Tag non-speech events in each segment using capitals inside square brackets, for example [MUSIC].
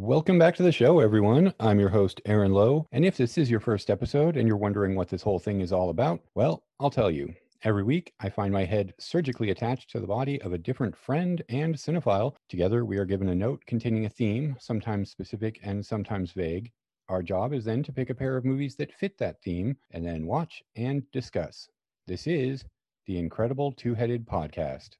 Welcome back to the show, everyone. I'm your host, Aaron Lowe. And if this is your first episode and you're wondering what this whole thing is all about, well, I'll tell you. Every week, I find my head surgically attached to the body of a different friend and cinephile. Together, we are given a note containing a theme, sometimes specific and sometimes vague. Our job is then to pick a pair of movies that fit that theme and then watch and discuss. This is the Incredible Two Headed Podcast.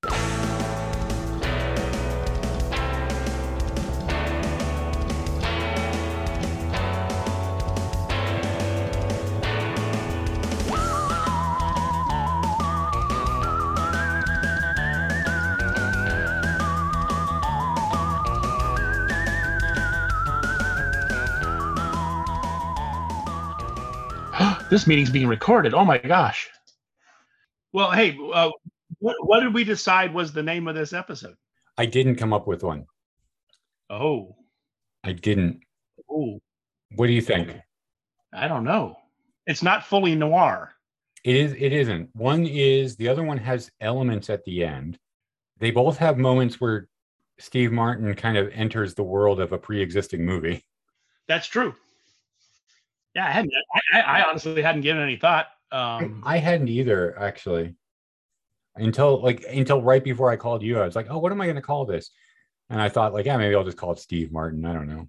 This meeting's being recorded. Oh my gosh. Well, hey, uh, what, what did we decide was the name of this episode? I didn't come up with one. Oh, I didn't. oh, What do you think? I don't know. It's not fully noir. It is. It isn't. One is the other one has elements at the end. They both have moments where Steve Martin kind of enters the world of a pre-existing movie. That's true. Yeah, I hadn't. I, I honestly hadn't given any thought. Um, I hadn't either, actually, until like until right before I called you. I was like, "Oh, what am I going to call this?" And I thought, like, yeah, maybe I'll just call it Steve Martin. I don't know.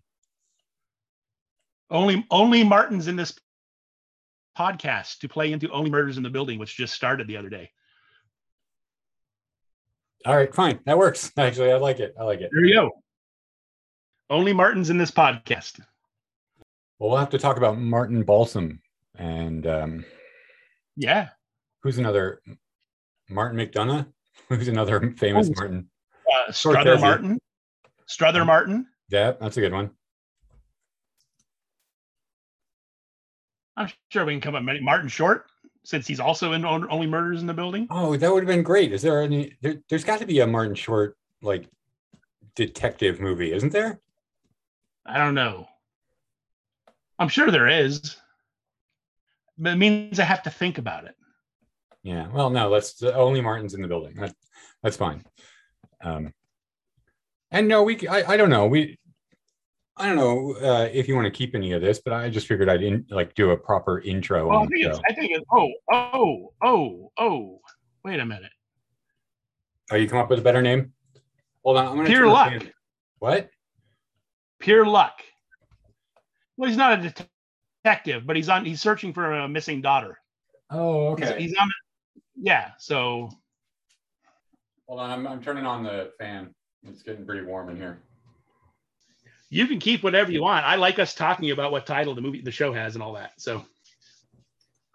only only Martin's in this podcast to play into Only Murders in the Building, which just started the other day. All right, fine, that works. [LAUGHS] Actually, I like it. I like it. There you go. Only Martin's in this podcast. Well, we'll have to talk about Martin Balsam and um, Yeah. who's another Martin McDonagh. [LAUGHS] Who's another famous Oh. Martin? Uh, Strother. Martin. Strother Martin. Yeah, that's a good one. I'm sure we can come up with many. Martin Short, since he's also in Only Murders in the Building. Oh, that would have been great. Is there any? There, there's got to be a Martin Short like detective movie, isn't there? I don't know. I'm sure there is. But it means I have to think about it. Yeah. Well, no. Let's only Martin's in the building. That, that's fine. Um, and no, we. I, I don't know. We. I don't know uh, if you want to keep any of this, but I just figured I'd in, like do a proper intro. Well, I think it's. I think it's, oh, oh, oh, oh, wait a minute. Oh, you come up with a better name? Hold on. I'm gonna Pure luck. What? Pure luck. Well, he's not a detective, but he's on, he's searching for a missing daughter. Oh, okay. He's, on, yeah. So, Hold on. I'm, I'm turning on the fan. It's getting pretty warm in here. you can keep whatever you want. I like us talking about what title the movie, the show has and all that. So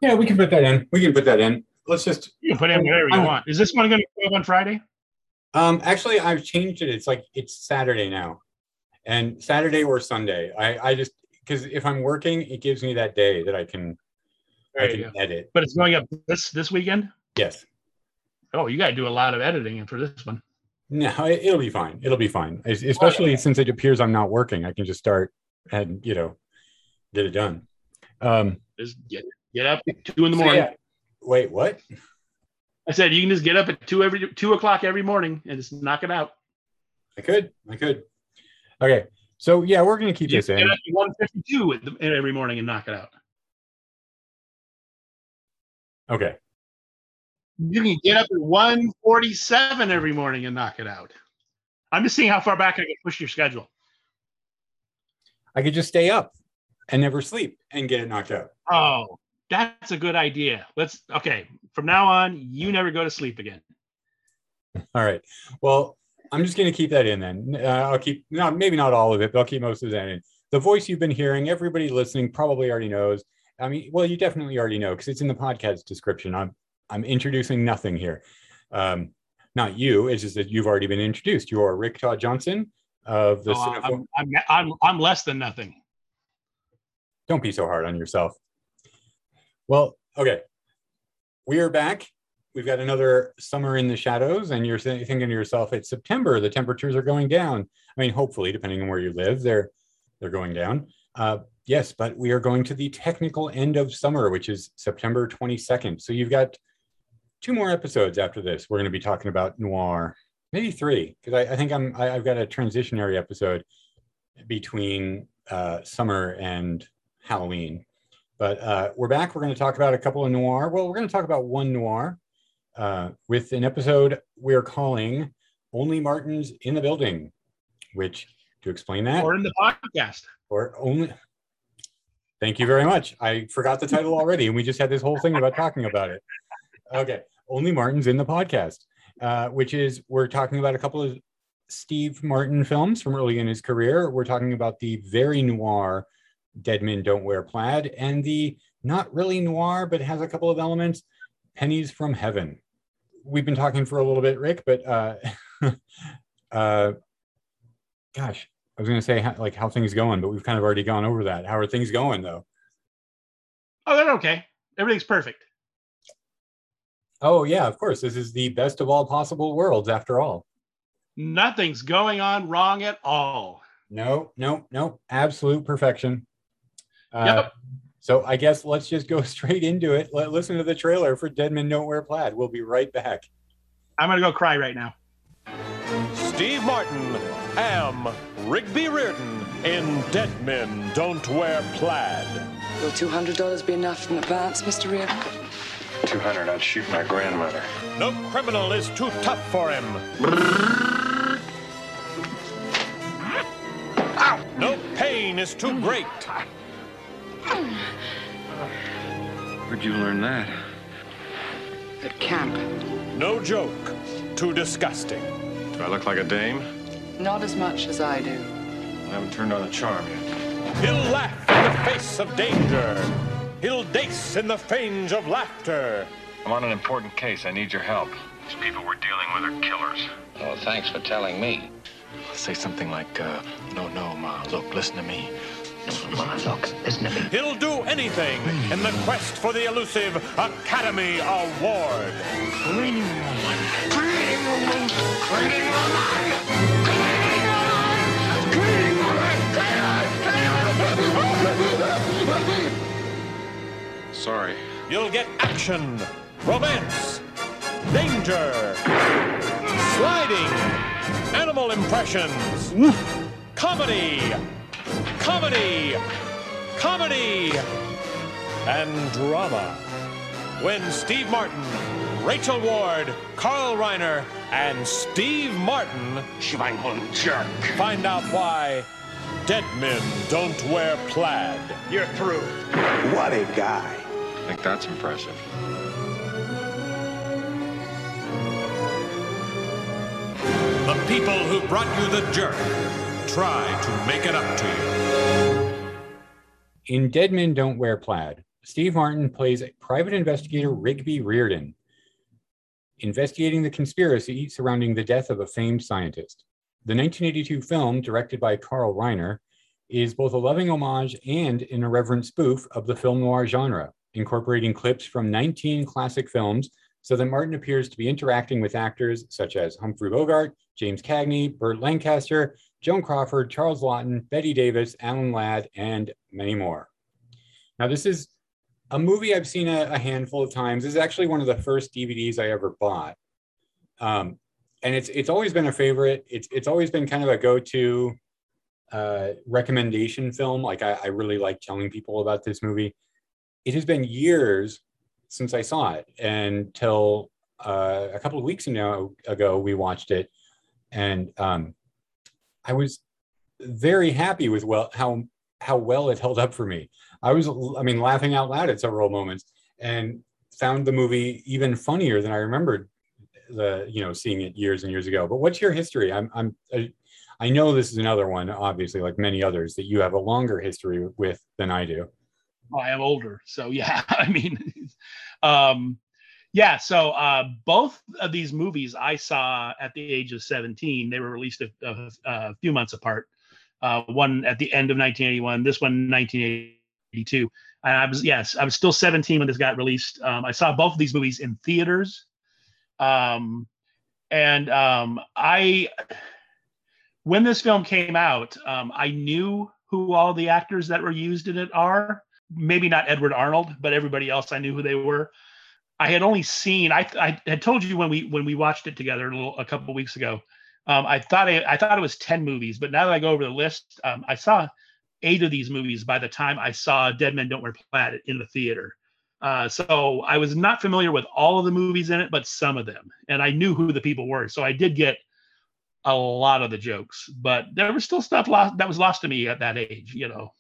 Yeah, we can put that in. We can put that in. Let's just. you can put in whatever you I- want. Is this one going to go up on Friday? Um, actually, I've changed it. It's like it's Saturday now, and Saturday or Sunday. I I just because if I'm working, it gives me that day that I can I There you can edit. But it's going up this this weekend. Yes. Oh, you got to do a lot of editing for this one. No, it, it'll be fine. It'll be fine. Es- Especially since it appears I'm not working, I can just start and you know get it done. Um, Just get get up at two in the so morning. yeah. Wait, what? I said you can just get up at two every two o'clock every morning and just knock it out. I could. I could. Okay. So yeah, we're gonna keep You this in. at one fifty two every morning and knock it out. Okay. You can get up at one forty seven every morning and knock it out. I'm just seeing how far back I can push your schedule. I could just stay up and never sleep and get it knocked out. Oh, that's a good idea. Let's okay. From now on, you never go to sleep again. [LAUGHS] All right. Well, I'm just going to keep that in then. Uh, I'll keep, no, maybe not all of it, but I'll keep most of that in. The voice you've been hearing, everybody listening probably already knows. I mean, well, you definitely already know because it's in the podcast description. I'm, I'm introducing nothing here. Um, not you. It's just that you've already been introduced. You are Rik Tod Johnson of the. Oh, I'm, I'm, I'm, I'm less than nothing. Don't be so hard on yourself. Well, okay. We are back. We've got another summer in the shadows, and you're thinking to yourself, it's September. The temperatures are going down. I mean, hopefully, depending on where you live, they're they're going down. Uh, yes, but we are going to the technical end of summer, which is September 22nd. So you've got two more episodes after this. We're going to be talking about noir, maybe three, because I, I think I'm I, I've got a transitionary episode between uh, summer and Halloween. But uh, we're back. We're going to talk about a couple of noir. Well, we're going to talk about one noir uh, with an episode we're calling Only Martins in the Building, which to explain that, or in the podcast, or only. Thank you very much. I forgot the title already, and we just had this whole thing about talking about it. Okay, Only Martins in the podcast, uh, which is we're talking about a couple of Steve Martin films from early in his career. We're talking about the very noir Dead Men Don't Wear Plaid and the not really noir, but has a couple of elements, Pennies from Heaven. We've been talking for a little bit, Rik, but uh, [LAUGHS] uh, gosh, I was going to say how, like how things going, but we've kind of already gone over that. How are things going though? Oh, they're okay. Everything's perfect. Oh yeah, of course. This is the best of all possible worlds after all. Nothing's going on wrong at all. No, no, no. Absolute perfection. Uh, Yep. So I guess let's just go [LAUGHS] straight into it. Let listen to the trailer for Dead Men Don't Wear Plaid. We'll be right back. I'm gonna go cry right now. Steve Martin, Am, Rigby Reardon in Dead Men Don't Wear Plaid. Will $200 be enough in advance, Mr. Reardon? 200, I'd shoot my grandmother. No criminal is too tough for him. No pain is too great. Where'd you learn that? At camp. No joke too disgusting. Do I look like a dame? Not as much as I do. I haven't turned on the charm yet. He'll laugh in the face of danger. He'll dace in the fange of laughter. I'm on an important case. I need your help. These people we're dealing with are killers. Oh, thanks for telling me. Say something like, uh, no, no, Ma, look, listen to me. Ma, look, listen to. He'll do anything in the quest for the elusive Academy Award. Sorry. You'll get action, romance, danger, sliding, animal impressions, comedy, comedy, comedy, and drama. When Steve Martin, Rachel Ward, Carl Reiner, and Steve Martin Schweinhund jerk. find out why dead men don't wear plaid. You're through. What a guy. I think that's impressive. The people who brought you the jerk try to make it up to you. In Dead Men Don't Wear Plaid, Steve Martin plays private investigator Rigby Reardon, investigating the conspiracy surrounding the death of a famed scientist. The 1982 film, directed by Carl Reiner, is both a loving homage and an irreverent spoof of the film noir genre, incorporating clips from 19 classic films so that Martin appears to be interacting with actors such as Humphrey Bogart, James Cagney, Burt Lancaster, Joan Crawford, Charles Laughton, Bette Davis, Alan Ladd, and many more. Now, this is a movie I've seen a, a handful of times. This is actually one of the first DVDs I ever bought. Um, and it's it's always been a favorite. It's it's always been kind of a go-to uh, recommendation film. Like I, I really like telling people about this movie. It has been years since I saw it until uh, a couple of weeks ago, ago we watched it, and um, I was very happy with well how how well it held up for me. I was I mean laughing out loud at several moments and found the movie even funnier than I remembered the you know seeing it years and years ago. But what's your history? I'm I'm I, know this is another one, obviously, like many others, that you have a longer history with than I do. I am older, so yeah. [LAUGHS] I mean, um, yeah. So uh, both of these movies I saw at the age of 17. They were released a, a, a few months apart. Uh, one at the end of 1981. This one 1982. And I was yes, I was still 17 when this got released. Um, I saw both of these movies in theaters. Um, and um, I, when this film came out, um, I knew who all the actors that were used in it are. Maybe not Edward Arnold, but everybody else I knew who they were. I had only seen. I, I had told you when we when we watched it together a, little, a couple weeks ago. Um, I thought I, I thought it was ten movies, but now that I go over the list, um, I saw eight of these movies by the time I saw Dead Men Don't Wear Plaid in the theater. Uh, so I was not familiar with all of the movies in it, but some of them, and I knew who the people were. So I did get a lot of the jokes, but there was still stuff lost that was lost to me at that age, you know.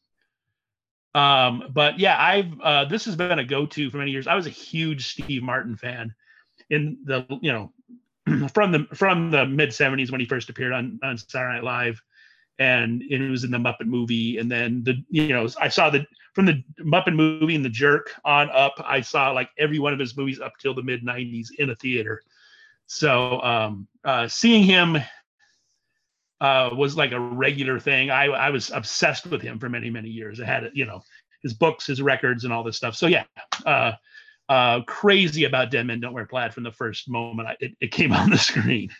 Um, but yeah, I've uh, this has been a go-to for many years. I was a huge Steve Martin fan in the you know [CLEARS THROAT] from the from the mid 70s when he first appeared on on Saturday Night Live and it was in the Muppet movie and then the you know I saw the from the Muppet movie and the Jerk on up I saw like every one of his movies up till the mid 90s in a theater. So um uh seeing him uh, was like a regular thing. I, I was obsessed with him for many, many years. I had, you know, his books, his records, and all this stuff. So yeah, uh, uh, crazy about Dead Men Don't Wear Plaid from the first moment I, it, it came [LAUGHS] on the screen.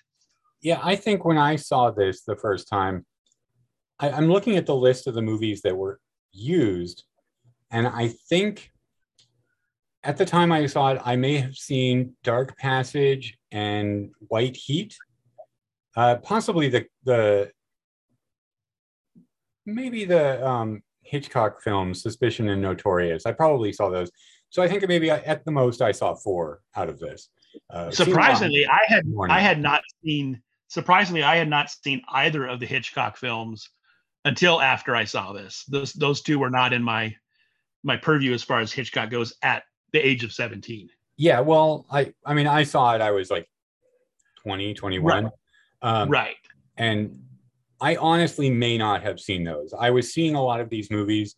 Yeah, I think when I saw this the first time, I, I'm looking at the list of the movies that were used, and I think at the time I saw it, I may have seen Dark Passage and White Heat. Uh, possibly the the maybe the um, Hitchcock films, Suspicion and Notorious. I probably saw those. So I think maybe I, at the most I saw four out of this. Uh, surprisingly, I had I had not seen. Surprisingly, I had not seen either of the Hitchcock films until after I saw this. Those those two were not in my my purview as far as Hitchcock goes at the age of 17. Yeah, well, I I mean I saw it I was like 20, 21. Right. Um, right. And I honestly may not have seen those. I was seeing a lot of these movies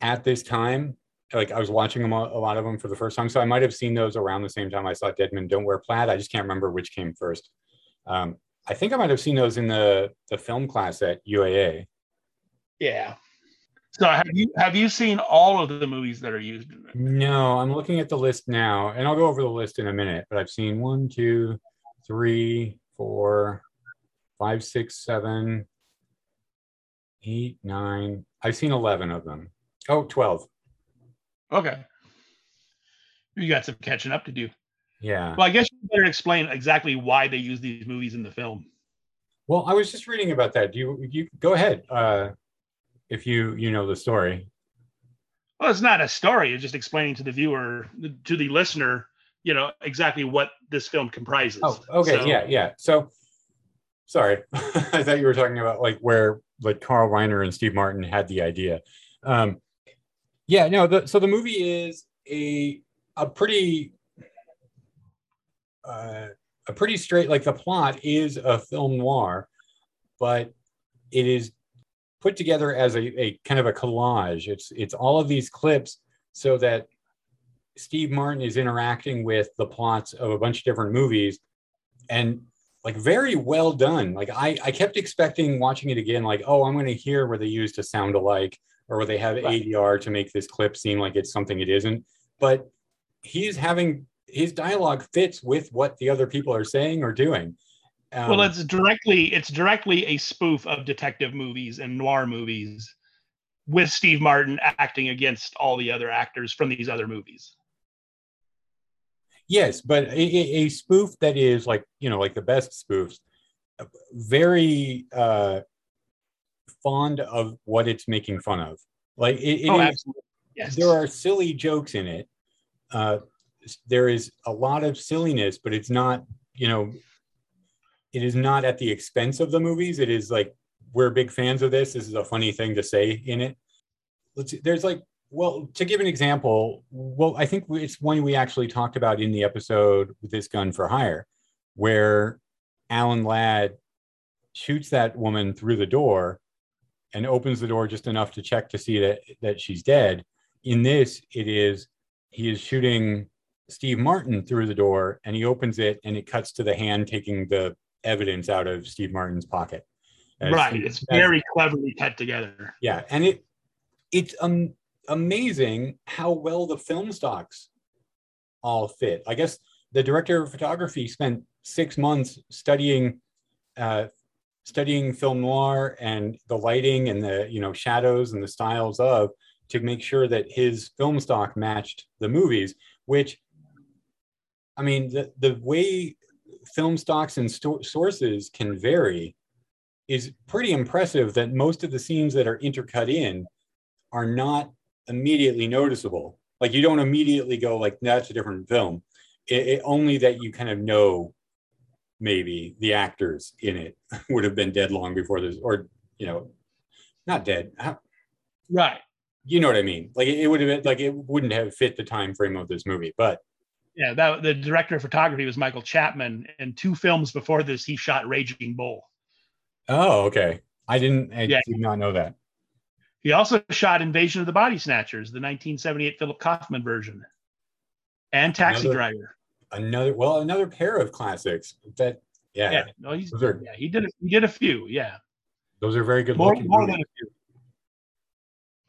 at this time. Like I was watching them a lot of them for the first time, so I might have seen those around the same time I saw Dead Men Don't Wear Plaid. I just can't remember which came first. Um, I think I might have seen those in the the film class at UAA. Yeah. So have you have you seen all of the movies that are used in it? No, I'm looking at the list now, and I'll go over the list in a minute. But I've seen one, two, three, four, five, six, seven, eight, nine. I've seen 11 of them. Oh, 12. Okay. You got some catching up to do. Yeah. Well, I guess you better explain exactly why they use these movies in the film. Well, I was just reading about that. Do you you go ahead uh, if you you know the story? Well, it's not a story. It's just explaining to the viewer, to the listener, you know, exactly what this film comprises. Oh, okay. So, yeah, yeah. So sorry. [LAUGHS] I thought you were talking about like where like carl reiner and steve martin had the idea. Um yeah no the, so the movie is a a pretty uh, a pretty straight like the plot is a film noir but it is put together as a, a kind of a collage. It's it's all of these clips so that steve martin is interacting with the plots of a bunch of different movies and like very well done. Like I, I kept expecting watching it again, like, oh, I'm going to hear where they used a sound alike or where they have right. ADR to make this clip seem like it's something it isn't. But he's having his dialogue fits with what the other people are saying or doing. Um, well, it's directly it's directly a spoof of detective movies and noir movies with Steve Martin acting against all the other actors from these other movies. Yes, but a, a, spoof that is like you know like the best spoofs, very uh, fond of what it's making fun of. Like it, it oh, is, yes. there are silly jokes in it. Uh, there is a lot of silliness, but it's not you know, it is not at the expense of the movies. It is like we're big fans of this. This is a funny thing to say in it. Let's, see, there's like well, to give an example, well, I think it's one we actually talked about in the episode with this gun for hire, where Alan Ladd shoots that woman through the door and opens the door just enough to check to see that that she's dead. In this, it is he is shooting Steve Martin through the door and he opens it and it cuts to the hand taking the evidence out of Steve Martin's pocket. As right. it's very cleverly cut together. Yeah. And it it's um amazing how well the film stocks all fit. I guess the director of photography spent six months studying uh, studying film noir and the lighting and the you know shadows and the styles of to make sure that his film stock matched the movies which i mean the, the way film stocks and sto- sources can vary is pretty impressive that most of the scenes that are intercut in are not immediately noticeable like you don't immediately go like that's a different film it, it only that you kind of know maybe the actors in it [LAUGHS] would have been dead long before this or you know not dead Right. you know what i mean like it, it would have been like it wouldn't have fit the time frame of this movie but Yeah, that the director of photography was Michael Chapman, and two films before this, he shot Raging Bull. oh okay i didn't i Yeah. did not know that He also shot Invasion of the Body Snatchers, the 1978 Philip Kaufman version, and Taxi Another- Driver. another well another pair of classics that yeah, Yeah, no, he's are yeah, he did a, he did a few. Yeah, those are very good more looking more movies. than a few.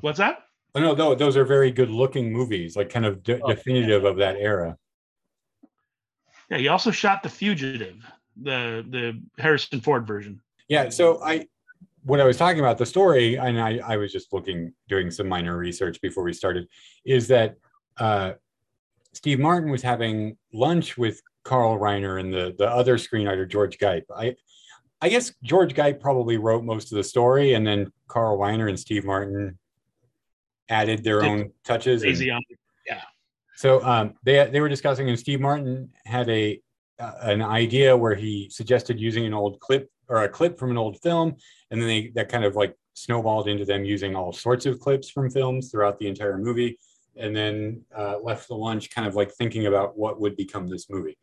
What's that? oh, no no those are very good looking movies like kind of de- Oh, definitive of that era Yeah, he also shot The Fugitive, the the Harrison Ford version. Yeah. So I, what I was talking about the story, and I, I was just looking, doing some minor research before we started, is that uh, Steve Martin was having lunch with Carl Reiner and the the other screenwriter George Gipe. I, I guess George Gipe probably wrote most of the story, and then Carl Reiner and Steve Martin added their Did own touches. and- Easy on. so um, they they were discussing, and Steve Martin had a uh, an idea where he suggested using an old clip or a clip from an old film, and then they that kind of like snowballed into them using all sorts of clips from films throughout the entire movie, and then uh, left the lunch kind of like thinking about what would become this movie.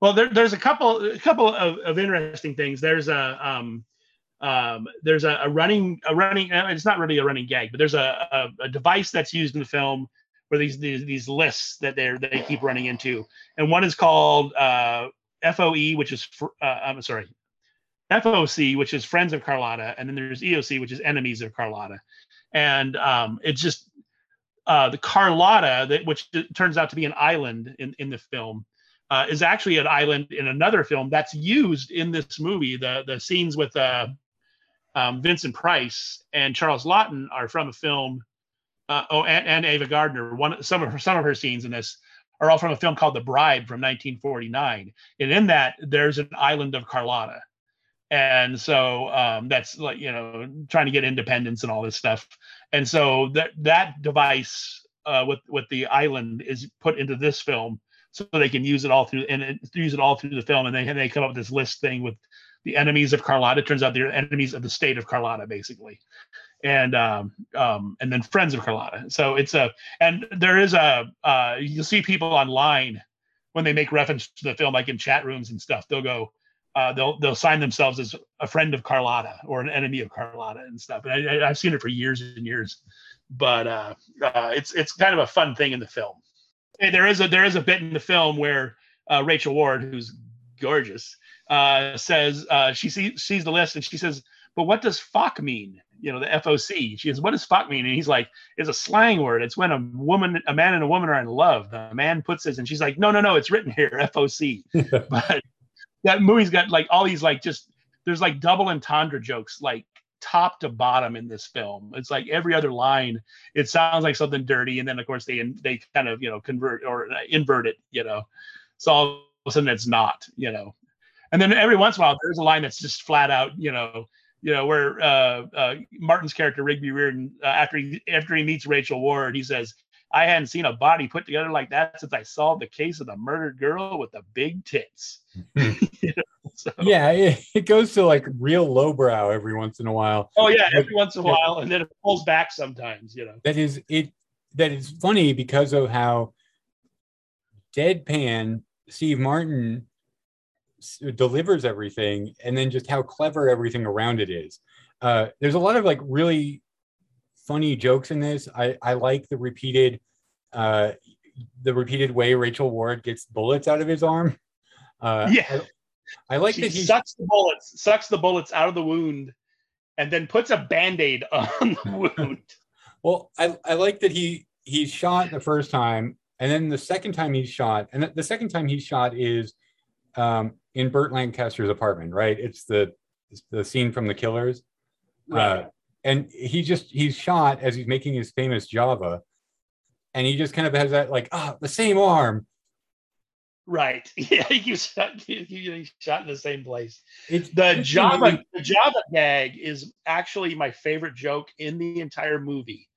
Well, there, there's a couple a couple of, of interesting things. There's a um, um, there's a, a running a running uh, it's not really a running gag, but there's a, a, a device that's used in the film where these these, these lists that they they keep running into, and one is called uh, FOE, which is fr- uh, I'm sorry, FOC, which is Friends of Carlotta, and then there's EOC, which is Enemies of Carlotta, and um, it's just uh, the Carlotta, that, which turns out to be an island in in the film uh, is actually an island in another film that's used in this movie. The the scenes with uh, um, Vincent Price and Charles Laughton are from a film. Uh, oh, and, and Ava Gardner. One some of her some of her scenes in this are all from a film called The Bribe from 1949, and in that there's an island of Carlotta, and so um, that's like you know trying to get independence and all this stuff, and so that that device uh, with with the island is put into this film so they can use it all through and use it all through the film. And they and they come up with this list thing with the enemies of Carlotta. It turns out they're enemies of the state of Carlotta, basically, and um, um, and then friends of Carlotta. So it's a and there is a uh, you'll see people online when they make reference to the film, like in chat rooms and stuff. They'll go. Uh, they'll they'll sign themselves as a friend of Carlotta or an enemy of Carlotta and stuff. And I, I've seen it for years and years, but uh, uh, it's it's kind of a fun thing in the film. Hey, there is a there is a bit in the film where uh, Rachel Ward, who's gorgeous, uh, says uh, she sees sees the list and she says, "But what does fuck mean?" You know, the FOC. She says, "What does fuck mean?" And he's like, "It's a slang word. It's when a woman, a man, and a woman are in love. The man puts this, and she's like, "No, no, no. It's written here, FOC." [LAUGHS] but that movie's got like all these like just there's like double entendre jokes like top to bottom in this film. It's like every other line it sounds like something dirty and then of course they they kind of you know convert or uh, invert it you know so all of a sudden it's not you know and then every once in a while there's a line that's just flat out you know you know where uh, uh martin's character rigby reardon uh, after he after he meets rachel ward he says i hadn't seen a body put together like that since i solved the case of the murdered girl with the big tits. [LAUGHS] You know, so- Yeah, it, it goes to like real lowbrow every once in a while. oh yeah every once in a while and then it pulls back sometimes you know. That is it that is funny because of how deadpan steve martin s- delivers everything and then just how clever everything around it is. Uh there's a lot of like really funny jokes in this i i like the repeated uh the repeated way rachel ward gets bullets out of his arm uh Yeah. i, I like she that he sucks the bullets, sucks the bullets out of the wound, and then puts a band-aid [LAUGHS] on the [LAUGHS] wound. Well, I, I like that he he's shot the first time, and then the second time he's shot, and the- second time he's shot is um, in Burt Lancaster's apartment, right? It's the it's the scene from The Killers, uh, and he just he's shot as he's making his famous Java, and he just kind of has that like ah the same arm, Right. [LAUGHS] Yeah, keeps shot, keeps shot in the same place. It's The it's Java amazing. the Java gag is actually my favorite joke in the entire movie.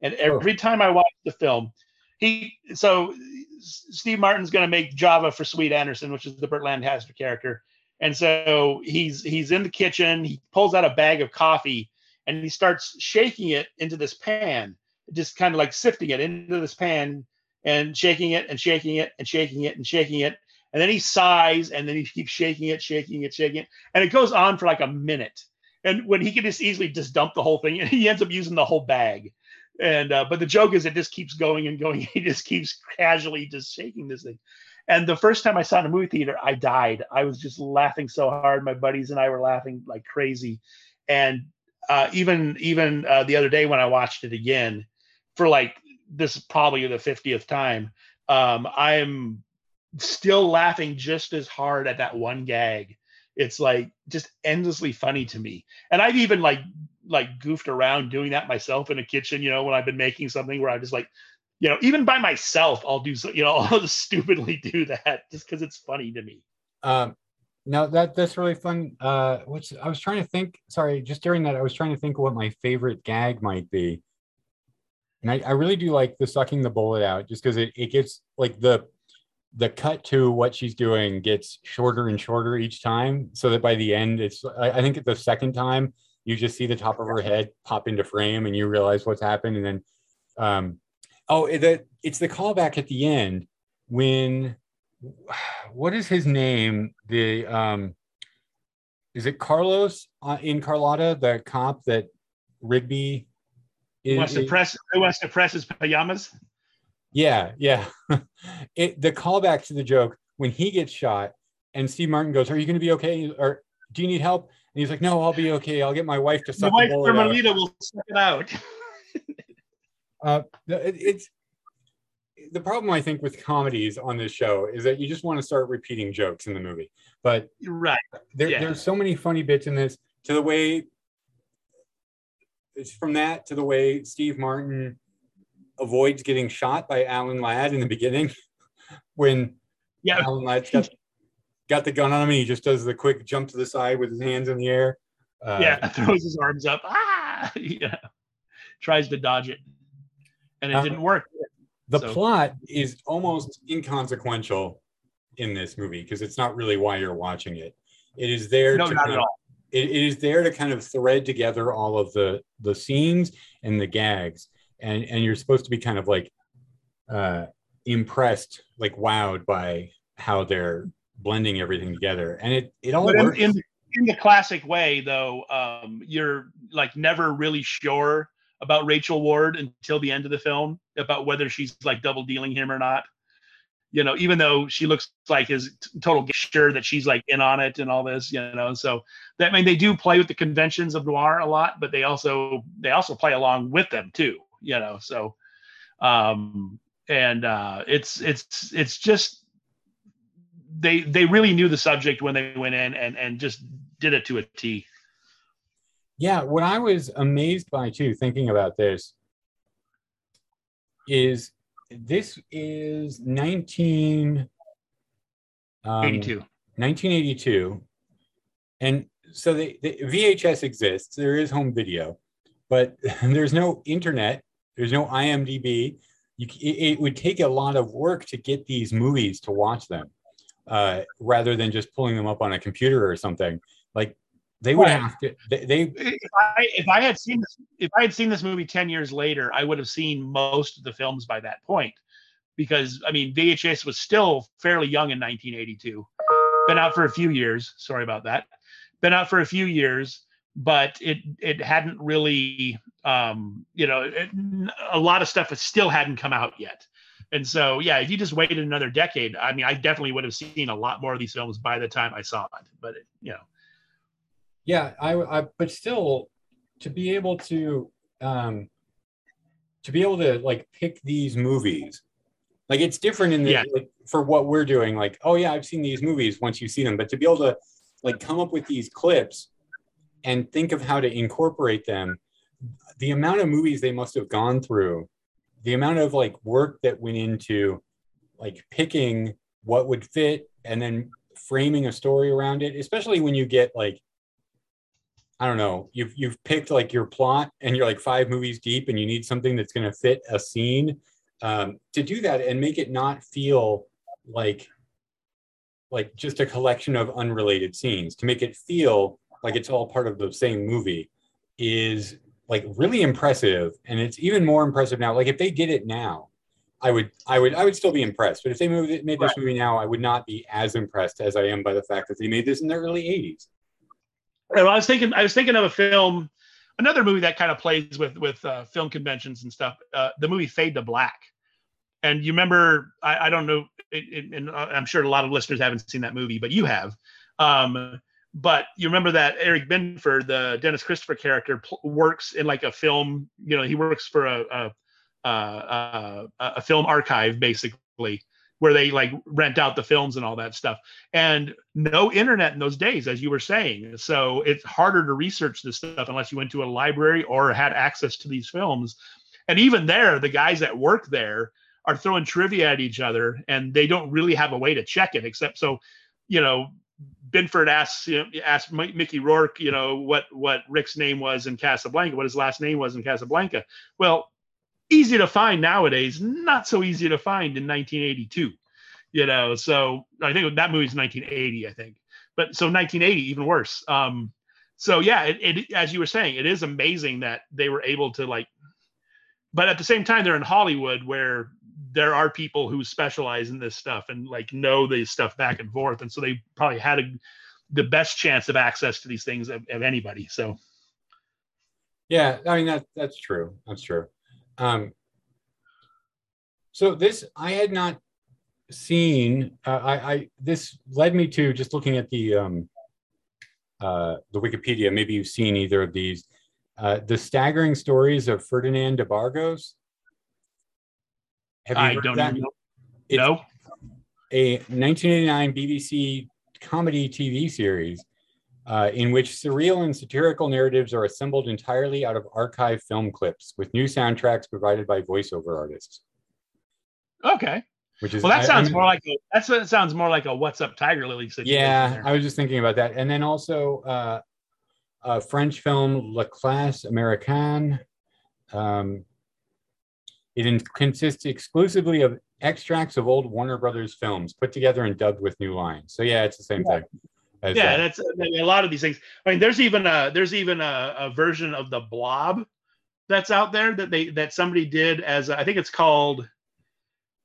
And every time I watch the film, he so Steve Martin's going to make Java for Swede Anderson, which is the Burt Lancaster character. And so he's he's in the kitchen, he pulls out a bag of coffee and he starts shaking it into this pan, just kind of like sifting it into this pan and shaking it and shaking it and shaking it and shaking it. And then he sighs and then he keeps shaking it, shaking it, shaking it. And it goes on for like a minute. And when he can just easily just dump the whole thing, and [LAUGHS] he ends up using the whole bag. And uh, but the joke is it just keeps going and going. [LAUGHS] He just keeps casually just shaking this thing. And the first time I saw it in a movie theater, I died. I was just laughing so hard. My buddies and I were laughing like crazy. And uh, even even uh, the other day when I watched it again, for like this is probably the 50th time, um, I'm still laughing just as hard at that one gag. It's like just endlessly funny to me. And I've even like like goofed around doing that myself in a kitchen, you know, when I've been making something where I just like, you know, even by myself, I'll do so, you know, [LAUGHS] I'll just stupidly do that just because it's funny to me. Um, no, that that's really fun. Uh, which I was trying to think. Sorry, just during that, I was trying to think what my favorite gag might be. And I, I really do like the sucking the bullet out, just because it, it gets like the the cut to what she's doing gets shorter and shorter each time, so that by the end, it's I, I think the second time you just see the top of her head pop into frame, and you realize what's happened, and then um, oh, the, it's the callback at the end when what is his name? The um, is it Carlos uh, in Carlotta, the cop that Rigby Who is? wants to press who wants to press his pajamas? yeah, yeah. [LAUGHS] it the callback to the joke when he gets shot, and Steve Martin goes, "Are you going to be okay? Or do you need help?" And he's like, "No, I'll be okay. I'll get my wife to The suck wife the bullet out." Will suck it out. [LAUGHS] Uh, it- it's the problem I think with comedies on this show is that you just want to start repeating jokes in the movie, but right. there, Yeah. there's so many funny bits in this to the way it's from that to the way Steve Martin avoids getting shot by Alan Ladd in the beginning [LAUGHS] when Yeah. Alan Ladd's got, got the gun on him and he just does the quick jump to the side with his hands in the air. Uh, yeah. [LAUGHS] Throws his arms up. Ah [LAUGHS] yeah. Tries to dodge it. And it Uh, didn't work. The So- plot is almost inconsequential in this movie because it's not really why you're watching it. It is there No, to not kind at of- all. it, it is there to kind of thread together all of the the scenes and the gags and and you're supposed to be kind of like uh impressed like wowed by how they're blending everything together and it it all But in, works in in the classic way, though, um, you're like never really sure about Rachel Ward until the end of the film about whether she's like double dealing him or not. You know, even though she looks like his total sure that she's like in on it and all this, you know. So that I mean they do play with the conventions of noir a lot, but they also they also play along with them too, you know. So um and uh it's it's it's just they they really knew the subject when they went in and and just did it to a T. yeah what i was amazed by too thinking about this is this is 19 um, 1982 and so the, the vhs exists there is home video but [LAUGHS] there's no internet there's no imdb you, it, it would take a lot of work to get these movies to watch them uh, rather than just pulling them up on a computer or something. Like they would Right. have to they, they If I if I had seen this if I had seen this movie 10 years later, I would have seen most of the films by that point. Because I mean VHS was still fairly young in 1982. Been out for a few years. Sorry about that. Been out for a few years, but it it hadn't really um you know it, a lot of stuff still hadn't come out yet. And so yeah, if you just waited another decade, I mean I definitely would have seen a lot more of these films by the time I saw it. But it, you know yeah I, I but still to be able to um to be able to like pick these movies like it's different in the Yeah. like, for what we're doing like oh yeah i've seen these movies once you see them but to be able to like come up with these clips and think of how to incorporate them the amount of movies they must have gone through the amount of like work that went into like picking what would fit and then framing a story around it, especially when you get like I don't know, you've you've picked like your plot and you're like five movies deep and you need something that's going to fit a scene um, to do that and make it not feel like like just a collection of unrelated scenes to make it feel like it's all part of the same movie is like really impressive and it's even more impressive now like if they did it now i would i would i would still be impressed but if they moved, it, made this Right. movie now i would not be as impressed as i am by the fact that they made this in the early 80s I was thinking, I was thinking of a film, another movie that kind of plays with with uh, film conventions and stuff. Uh, the movie Fade to Black, and you remember, I, I don't know, it, it, and uh, I'm sure a lot of listeners haven't seen that movie, but you have. Um, but you remember that Eric Binford, the Dennis Christopher character, pl- works in like a film. You know, he works for a a, a, a, a film archive basically, where they like rent out the films and all that stuff. And no internet in those days as you were saying. So it's harder to research this stuff unless you went to a library or had access to these films. And even there the guys that work there are throwing trivia at each other and they don't really have a way to check it except so you know binford asks you know, asked mickey rourke you know what what rick's name was in casablanca what his last name was in casablanca. Well easy to find nowadays not so easy to find in 1982 you know so i think that movie's 1980 i think but so 1980 even worse um so yeah it, it as you were saying it is amazing that they were able to like but at the same time they're in hollywood where there are people who specialize in this stuff and like know this stuff back and forth and so they probably had a, the best chance of access to these things of, of anybody so Yeah, I mean that that's true. That's true. Um, so this I had not seen. Uh, I, I this led me to just looking at the um, uh, the Wikipedia. Maybe you've seen either of these. Uh, the staggering stories of Ferdinand de Bargos. Have you i heard don't that? know It's no a 1989 BBC comedy TV series uh, in which surreal and satirical narratives are assembled entirely out of archive film clips with new soundtracks provided by voiceover artists. okay Which is well that sounds I'm- more like a that's what sounds more like a what's up tiger lily situation yeah. there. I was just thinking about that, and then also uh, a French film La Classe Américaine. Um, it in- consists exclusively of extracts of old Warner Brothers films put together and dubbed with new lines. So yeah, it's the same thing. As yeah that. that's I mean, a lot of these things i mean there's even a there's even a, a version of the blob that's out there that they that somebody did as i think it's called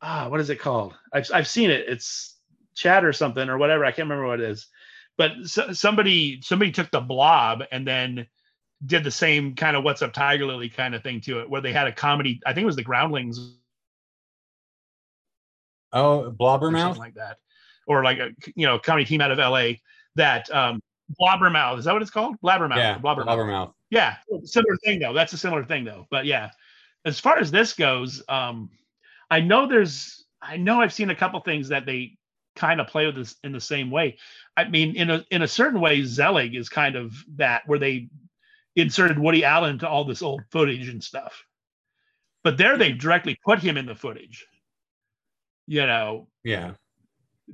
ah what is it called? I've, I've seen it. It's chat or something or whatever. I can't remember what it is. But so, somebody somebody took the blob and then did the same kind of what's up tiger lily kind of thing to it where they had a comedy i think it was the groundlings. Oh, Blobbermouth. something like that. Or like a you know comedy team out of la that um blobbermouth is that what it's called blabbermouth Yeah, blobbermouth Blobbermouth. yeah, similar thing though. That's a similar thing though. But yeah, as far as this goes, um, I know there's, I know I've seen a couple things that they kind of play with this in the same way. I mean, in a in a certain way, Zelig is kind of that where they inserted Woody Allen to all this old footage and stuff. But there, they directly put him in the footage. You know, Yeah.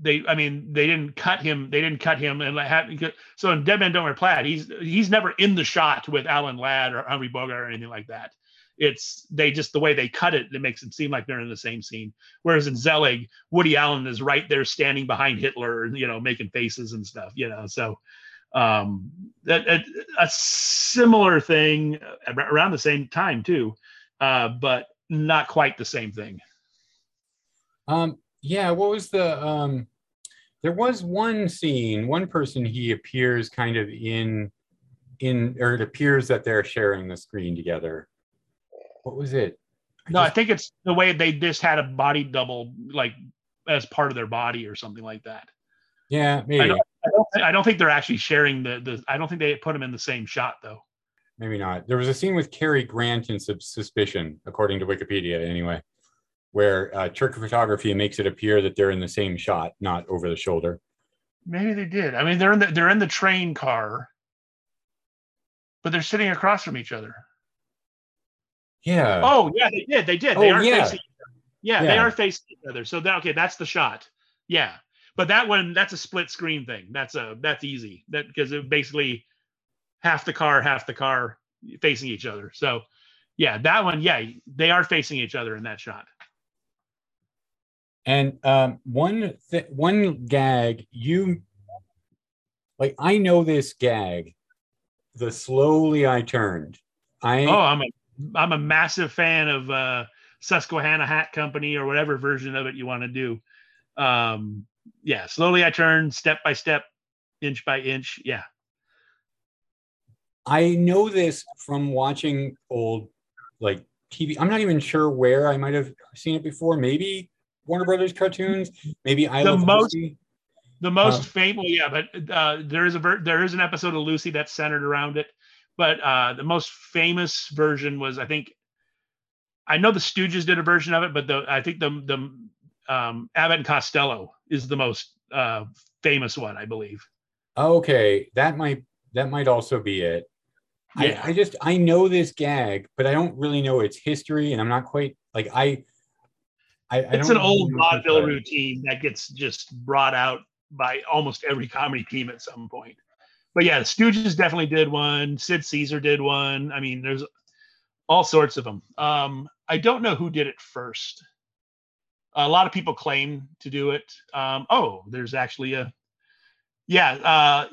They i mean they didn't cut him they didn't cut him and have so in dead Man don't wear plaid he's he's never in the shot with alan ladd or humphrey bogart or anything like that. It's they just the way they cut it it makes it seem like they're in the same scene. Whereas in zelig woody allen is right there standing behind hitler you know making faces and stuff you know so um that, that a similar thing around the same time too uh but not quite the same thing. Um, yeah, what was the um there was one scene, one person he appears kind of in in or it appears that they're sharing the screen together. What was it? No, I think it's the way they just had a body double, like as part of their body or something like that. yeah, maybe. don't- I don't, I don't think they're actually sharing the the. I don't think they put them in the same shot though. Maybe not. There was a scene with Cary Grant in Sub- Suspicion, according to Wikipedia, anyway, where uh, trick photography makes it appear that they're in the same shot, not over the shoulder. Maybe they did. I mean, they're in the they're in the train car, but they're sitting across from each other. Yeah. Oh yeah, they did. They did. They Oh, are yeah. facing. Yeah, they are facing each other. So that okay, that's the shot. Yeah, but that one that's a split screen thing. That's a that's easy. That because it basically half the car, half the car facing each other. So yeah, that one, yeah, they are facing each other in that shot. And um, one th- one gag you like, I know this gag. The slowly I turned. I Oh, I'm a I'm a massive fan of uh Susquehanna Hat Company or whatever version of it you want to do. Um yeah, slowly I turn step by step, inch by inch. Yeah. I know this from watching old like TV. I'm not even sure where I might have seen it before. Maybe Warner Brothers cartoons. Maybe I The Love most- Lucy. The most Uh, famous, yeah, but uh, there is a ver- there is an episode of Lucy that's centered around it. But uh, the most famous version was, I think, I know the Stooges did a version of it, but the I think the the um, Abbott and Costello is the most uh, famous one, I believe. Okay, that might that might also be it. Yeah. I, I just I know this gag, but I don't really know its history, and I'm not quite like I. I, I it's an old really know much vaudeville routine that gets just brought out by almost every comedy team at some point. But yeah, the Stooges definitely did one. Sid Caesar did one. I mean, there's all sorts of them. Um, I don't know who did it first. A lot of people claim to do it. Um, oh, there's actually a yeah.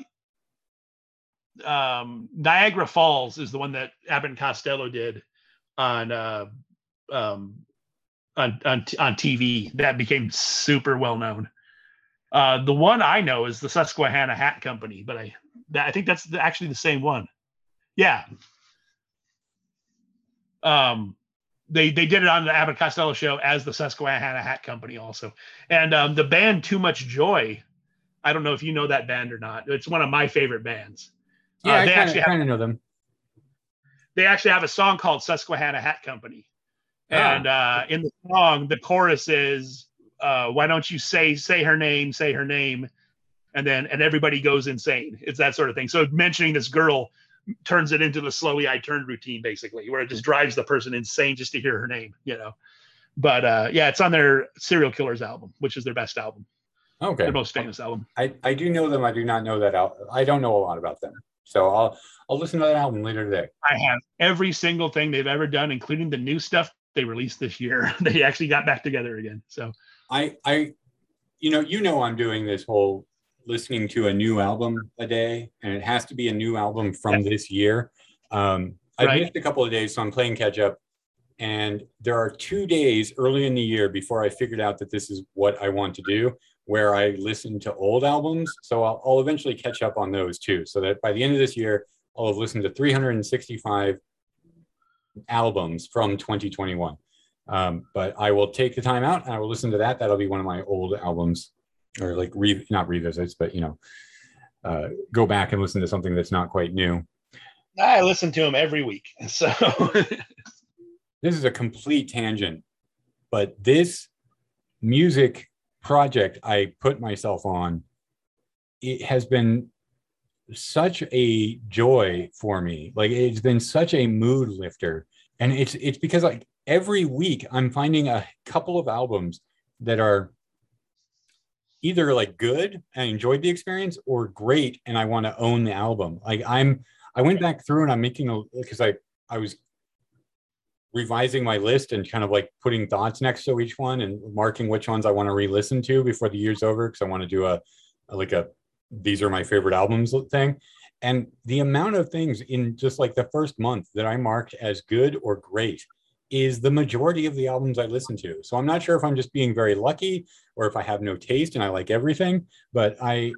Uh, um, Niagara Falls is the one that Abbott and Costello did on uh, um, on on, on TV that became super well known. Uh, the one I know is the Susquehanna Hat Company, but I that, I think that's the, actually the same one. Yeah. Um, they they did it on the Abbott Costello show as the Susquehanna Hat Company also, and um, the band Too Much Joy. I don't know if you know that band or not. It's one of my favorite bands. Yeah, Uh, I kinda, have kind of know them. they actually have a song called Susquehanna Hat Company. And uh, in the song, the chorus is, uh, "Why don't you say say her name, say her name," and then and everybody goes insane. It's that sort of thing. So mentioning this girl turns it into the slowly I turned routine, basically, where it just drives the person insane just to hear her name, you know. But uh, yeah, it's on their Serial Killers album, which is their best album, Okay, their most famous album. I I do know them. I do not know that out. I don't know a lot about them, so I'll I'll listen to that album later today. I have every single thing they've ever done, including the new stuff they released this year. [LAUGHS] they actually got back together again. So I I you know you know I'm doing this whole listening to a new album a day, and it has to be a new album from this year. Um, I Right. missed a couple of days, so I'm playing catch up. And there are two days early in the year before I figured out that this is what I want to do, where I listen to old albums. So I'll, I'll eventually catch up on those too, so that by the end of this year, I'll have listened to 365 albums from 2021. Um, but I will take the time out and I will listen to that. That'll be one of my old albums, or like re not revisits, but you know, uh, go back and listen to something that's not quite new. I listen to them every week. [LAUGHS] So This is a complete tangent, but this music project I put myself on, it has been such a joy for me. Like it's been such a mood lifter. And it's it's because like every week I'm finding a couple of albums that are either like good I enjoyed the experience or great and I want to own the album. Like I'm I went back through and I'm making a because I I was revising my list and kind of like putting thoughts next to each one and marking which ones I want to re-listen to before the year's over because I want to do a, a like a these are my favorite albums thing. And the amount of things in just like the first month that I marked as good or great is the majority of the albums I listen to. So I'm not sure if I'm just being very lucky or if I have no taste and I like everything, but I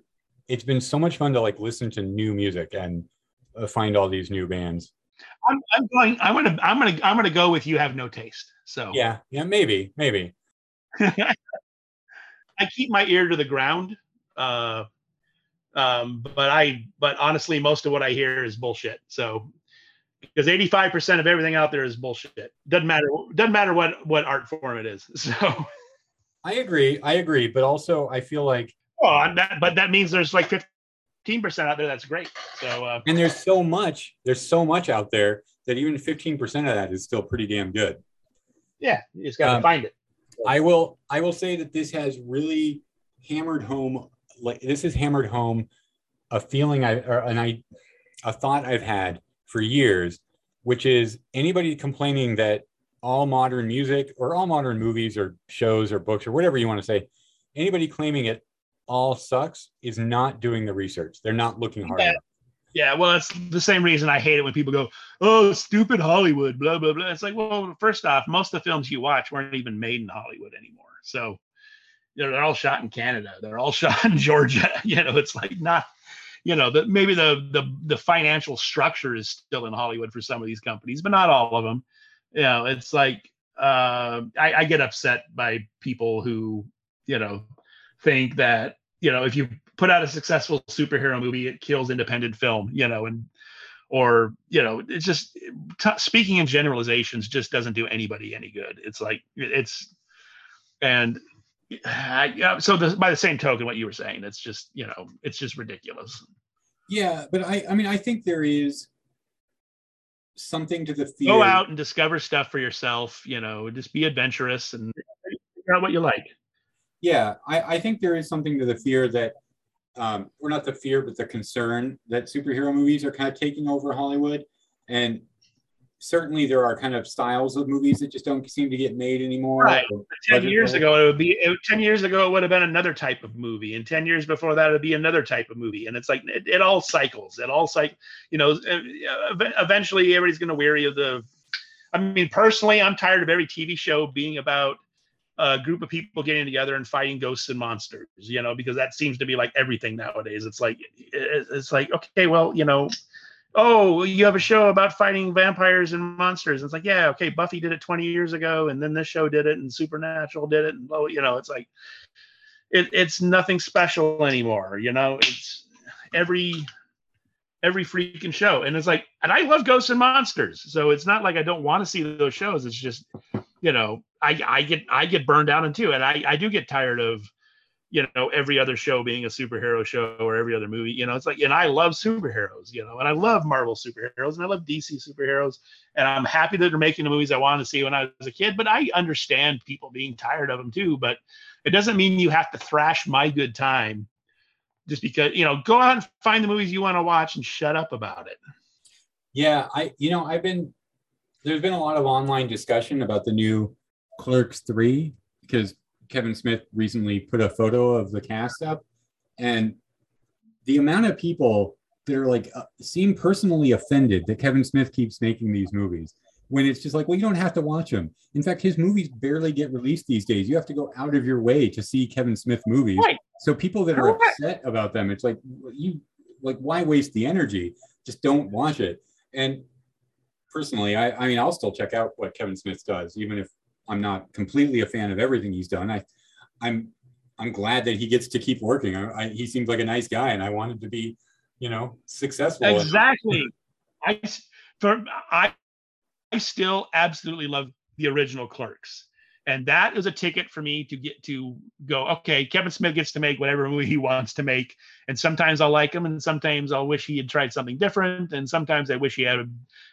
it's been so much fun to like listen to new music and uh, find all these new bands. I'm, I'm going. I'm gonna. I'm gonna. I'm gonna go with you. Have no taste. So Yeah, yeah, maybe, maybe. [LAUGHS] I keep my ear to the ground. Uh, um, but I. But honestly, most of what I hear is bullshit. So because 85 percent of everything out there is bullshit. Doesn't matter. Doesn't matter what what art form it is. [LAUGHS] So. I agree. I agree, but also I feel like Oh, and that, but that means there's like 15 percent out there. That's great. So uh, and there's so much, there's so much out there that even 15% of that is still pretty damn good. yeah, you just gotta Um, find it. I will I will say that this has really hammered home like this is hammered home a feeling I or an I a thought I've had for years, which is anybody complaining that all modern music or all modern movies or shows or books or whatever you want to say, anybody claiming it all sucks is not doing the research. They're not looking hard Yeah. enough. Yeah, well, it's the same reason I hate it when people go, "Oh, stupid Hollywood," blah blah blah. It's like, well, first off, most of the films you watch weren't even made in Hollywood anymore. So, know, they're all shot in Canada. They're all [LAUGHS] shot in Georgia. [LAUGHS] You know, it's like not, you know, that maybe the the the financial structure is still in Hollywood for some of these companies, but not all of them. You know, it's like uh, I, I get upset by people who, you know, think that you know if you put out a successful superhero movie, it kills independent film, you know, and or you know, it's just t- speaking in generalizations just doesn't do anybody any good. It's like it's and I, yeah, so the, by the same token, what you were saying, it's just you know, it's just ridiculous. Yeah, but I I mean I think there is something to the fear. Go out and discover stuff for yourself. You know, just be adventurous and figure out what you like. Yeah, I, I think there is something to the fear that, um, or not the fear, but the concern that superhero movies are kind of taking over Hollywood. And certainly there are kind of styles of movies that just don't seem to get made anymore. Right. Ten years ago, it would be it, ten years ago it would have been another type of movie, and ten years before that it would be another type of movie, and it's like it, it all cycles. It all cycle. You know, eventually everybody's going to weary of the. I mean, personally, I'm tired of every TV show being about a group of people getting together and fighting ghosts and monsters. You know, because that seems to be like everything nowadays. It's like it's like okay, well, you know. Oh, you have a show about fighting vampires and monsters. It's like, yeah, okay, Buffy did it 20 years ago, and then this show did it, and Supernatural did it, and oh, you know, it's like it, it's nothing special anymore. You know, it's every every freaking show, and it's like, and I love ghosts and monsters, so it's not like I don't want to see those shows. It's just, you know, I I get I get burned out into, and I I do get tired of you know every other show being a superhero show or every other movie you know it's like and i love superheroes you know and i love marvel superheroes and i love dc superheroes and i'm happy that they're making the movies i wanted to see when i was a kid but i understand people being tired of them too but it doesn't mean you have to thrash my good time just because you know go out and find the movies you want to watch and shut up about it. Yeah, I you know I've been there's been a lot of online discussion about the new Clerks three because Kevin Smith recently put a photo of the cast up, and the amount of people that are like uh, seem personally offended that Kevin Smith keeps making these movies when it's just like well you don't have to watch them. In fact, his movies barely get released these days. You have to go out of your way to see Kevin Smith movies. Right. So people that are upset about them, it's like you like why waste the energy? Just don't watch it. And personally, I, I mean, I'll still check out what Kevin Smith does, even if I'm not completely a fan of everything he's done. I, I'm, I'm glad that he gets to keep working. I, I, he seems like a nice guy, and I want him to be, you know, successful. Exactly. I for I I still absolutely love the original Clerks. And that is a ticket for me to get to go, okay, Kevin Smith gets to make whatever movie he wants to make. And sometimes I'll like him, and sometimes I'll wish he had tried something different. And sometimes I wish he had a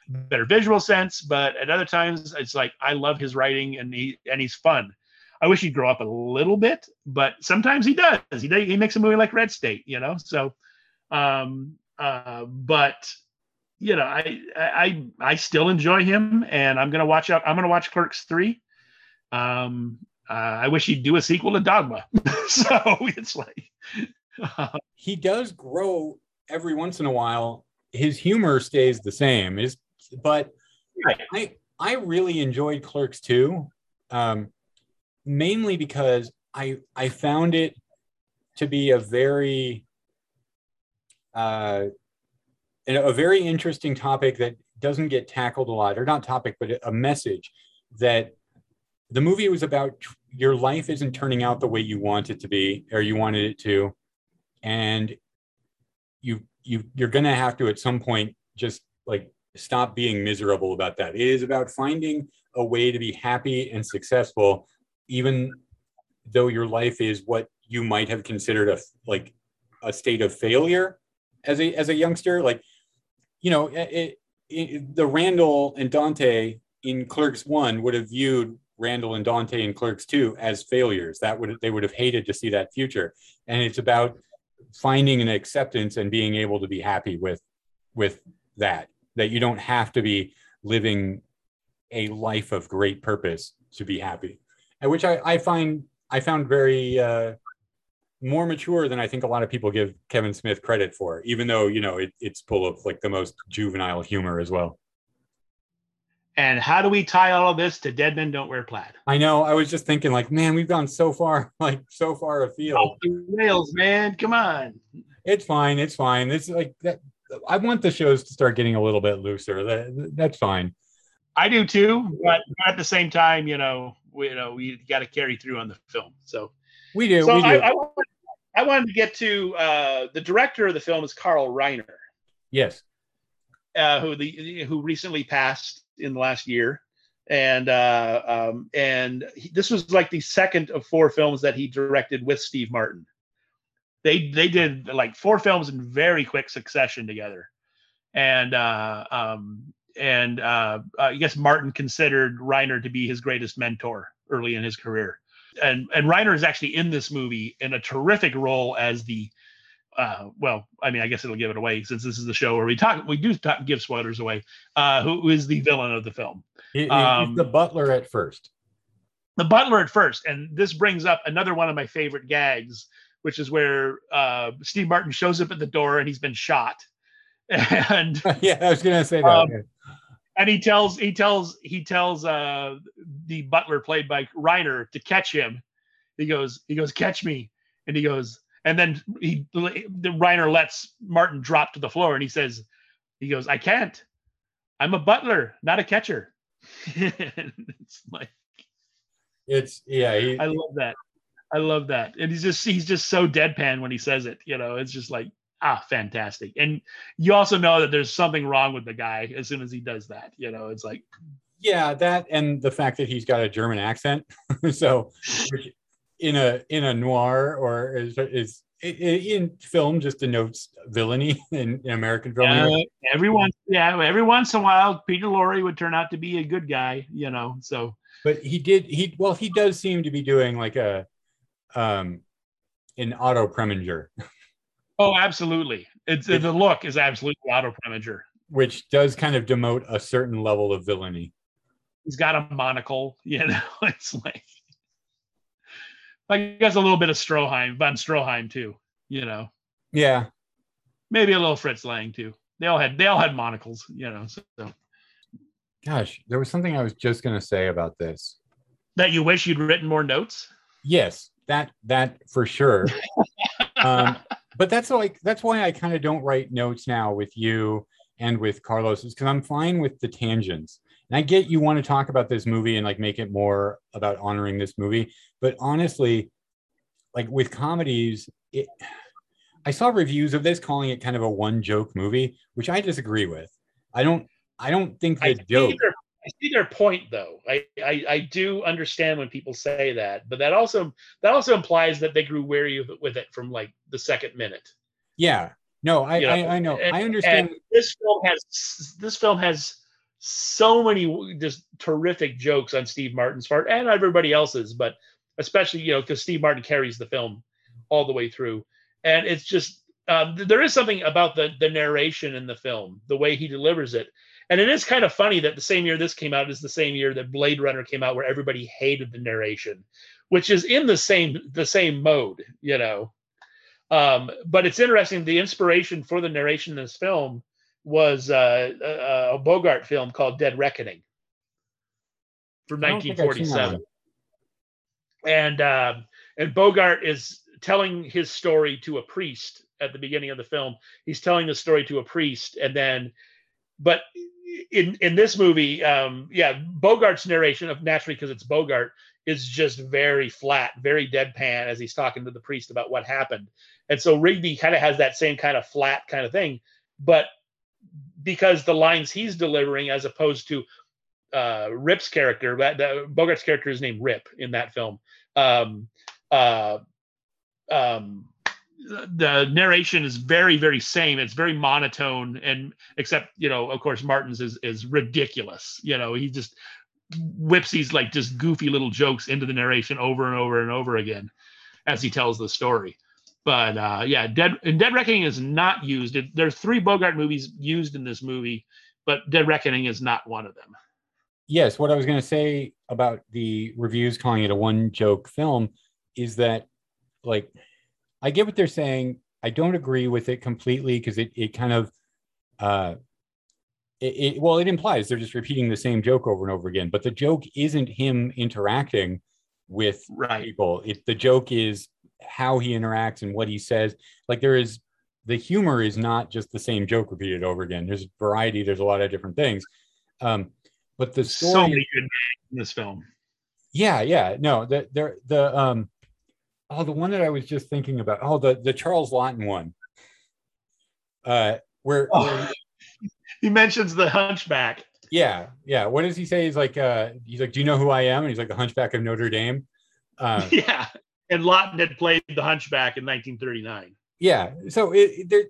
better visual sense. But at other times, it's like I love his writing and he and he's fun. I wish he'd grow up a little bit, but sometimes he does. He he makes a movie like Red State, you know. So um uh but you know I, I i still enjoy him and i'm gonna watch out i'm gonna watch clerks 3 um uh, i wish he'd do a sequel to dogma [LAUGHS] so it's like [LAUGHS] he does grow every once in a while. His humor stays the same. Is but Right. I I really enjoyed Clerks 2, um, mainly because I I found it to be a very uh, a very interesting topic that doesn't get tackled a lot, or not topic, but a message that the movie was about. Your life isn't turning out the way you want it to be, or you wanted it to, and you you you're gonna have to at some point just like stop being miserable about that. It is about finding a way to be happy and successful, even though your life is what you might have considered a like a state of failure as a as a youngster. Like, you know, it, it, the Randall and Dante in Clerks One would have viewed Randall and Dante and Clerks 2 as failures. That would they would have hated to see that future. And it's about finding an acceptance and being able to be happy with with that. That you don't have to be living a life of great purpose to be happy. And which I, I find I found very uh, more mature than I think a lot of people give Kevin Smith credit for, even though you know it, it's full of like the most juvenile humor as well. And how do we tie all of this to Dead Men Don't Wear Plaid? I know. I was just thinking, like, man, we've gone so far, [LAUGHS] like so far afield. The rails, man. Come on. It's fine. It's fine. It's like that. I want the shows to start getting a little bit looser. That, that's fine. I do too, but at the same time, you know, we, you know, we got to carry through on the film. So we do. So we do. I, I, wanted, I wanted to get to uh, the director of the film is Carl Reiner. Yes. Uh, who the who recently passed in the last year, and uh, um, and he, this was like the second of four films that he directed with Steve Martin. They they did like four films in very quick succession together, and uh, um, and uh, I guess Martin considered Reiner to be his greatest mentor early in his career, and and Reiner is actually in this movie in a terrific role as the uh, well, I mean, I guess it'll give it away since this is the show where we talk, we do talk, give spoilers away. Uh, who is the villain of the film? He, Um, he's the butler at first. The butler at first, and this brings up another one of my favorite gags, which is where uh, Steve Martin shows up at the door and he's been shot, [LAUGHS] and [LAUGHS] yeah, I was gonna say that. Um, and he tells he tells he tells uh, the butler played by Reiner to catch him. He goes he goes catch me, and he goes and then he the Reiner lets Martin drop to the floor and he says he goes I can't I'm a butler not a catcher. [LAUGHS] it's like it's yeah. He, I love that. I love that. And he's just he's just so deadpan when he says it. You know, it's just like ah, fantastic. And you also know that there's something wrong with the guy as soon as he does that. You know, it's like yeah, that and the fact that he's got a German accent. [LAUGHS] so which [LAUGHS] in a in a noir or is, is in film just denotes villainy [LAUGHS] in, in American film. uh, every once yeah, every once in a while Peter Lorre would turn out to be a good guy. You know, so but he did he well he does seem to be doing like a um an Otto Preminger. [LAUGHS] Oh, absolutely. It's the look is absolutely Otto Preminger. Which does kind of demote a certain level of villainy. He's got a monocle, you [LAUGHS] know. It's like I guess a little bit of Stroheim, von Stroheim too, you know. Yeah. Maybe a little Fritz Lang too. They all had they all had monocles, you know. So gosh, there was something I was just gonna say about this. That you wish you'd written more notes? Yes, that that for sure. [LAUGHS] um, but that's like that's why I kind of don't write notes now with you and with Carlos is because I'm fine with the tangents. And I get you want to talk about this movie and like make it more about honoring this movie, but honestly, like with comedies, it I saw reviews of this calling it kind of a one joke movie, which I disagree with. I don't I don't think the I joke see, their, I see their point though. I, I I do understand when people say that, but that also that also implies that they grew weary of it, with it from like the second minute. Yeah. No, I You know, I, I know. and- I understand. this film has this film has so many just terrific jokes on Steve Martin's part and everybody else's, but especially you know because Steve Martin carries the film all the way through, and it's just um, th- there is something about the the narration in the film, the way he delivers it, and it is kind of funny that the same year this came out is the same year that Blade Runner came out, where everybody hated the narration, which is in the same the same mode, you know. Um, but it's interesting. The inspiration for the narration in this film was uh, a, a Bogart film called Dead Reckoning from I don't think I've seen that 1947 and um, and Bogart is telling his story to a priest at the beginning of the film. He's telling the story to a priest, and then, but in in this movie, um, yeah, Bogart's narration of naturally because it's Bogart is just very flat, very deadpan as he's talking to the priest about what happened, and so Rigby kind of has that same kind of flat kind of thing, but because the lines he's delivering as opposed to uh, Rip's character, that the, Bogart's character is named Rip in that film. Um, uh, um, the narration is very, very same. It's very monotone, and except you know, of course, Martin's is is ridiculous. You know, he just whips these like just goofy little jokes into the narration over and over and over again as he tells the story. But uh, yeah, Dead and Dead Reckoning is not used. It, there's three Bogart movies used in this movie, but Dead Reckoning is not one of them. Yes, what I was going to say about the reviews calling it a one joke film is that, like, I get what they're saying. I don't agree with it completely because it, it kind of, uh, it, it, well, it implies they're just repeating the same joke over and over again. But the joke isn't him interacting with Right. people. It, the joke is how he interacts and what he says. Like, there is the humor is not just the same joke repeated over again. There's variety. There's a lot of different things. Um, but the story, So many good in this film. yeah, yeah, no, the the the um, oh, the one that I was just thinking about, oh, the the Charles Laughton one, uh, where, Oh. where- [LAUGHS] He mentions the Hunchback. yeah, yeah, what does he say? He's like, uh, he's like, do you know who I am? And he's like the Hunchback of Notre Dame. Uh, [LAUGHS] Yeah, and Laughton had played the Hunchback in 1939. yeah, so it, it- there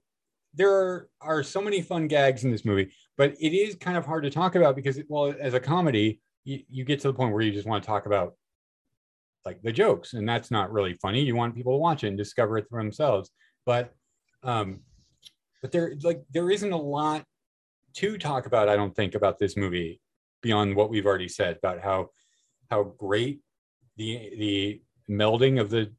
there are, are so many fun gags in this movie, but it is kind of hard to talk about because, well, as a comedy, you, you get to the point where you just want to talk about like the jokes and that's not really funny you want people to watch it and discover it for themselves but um but there like there isn't a lot to talk about i don't think about this movie beyond what we've already said about how how great the the melding of the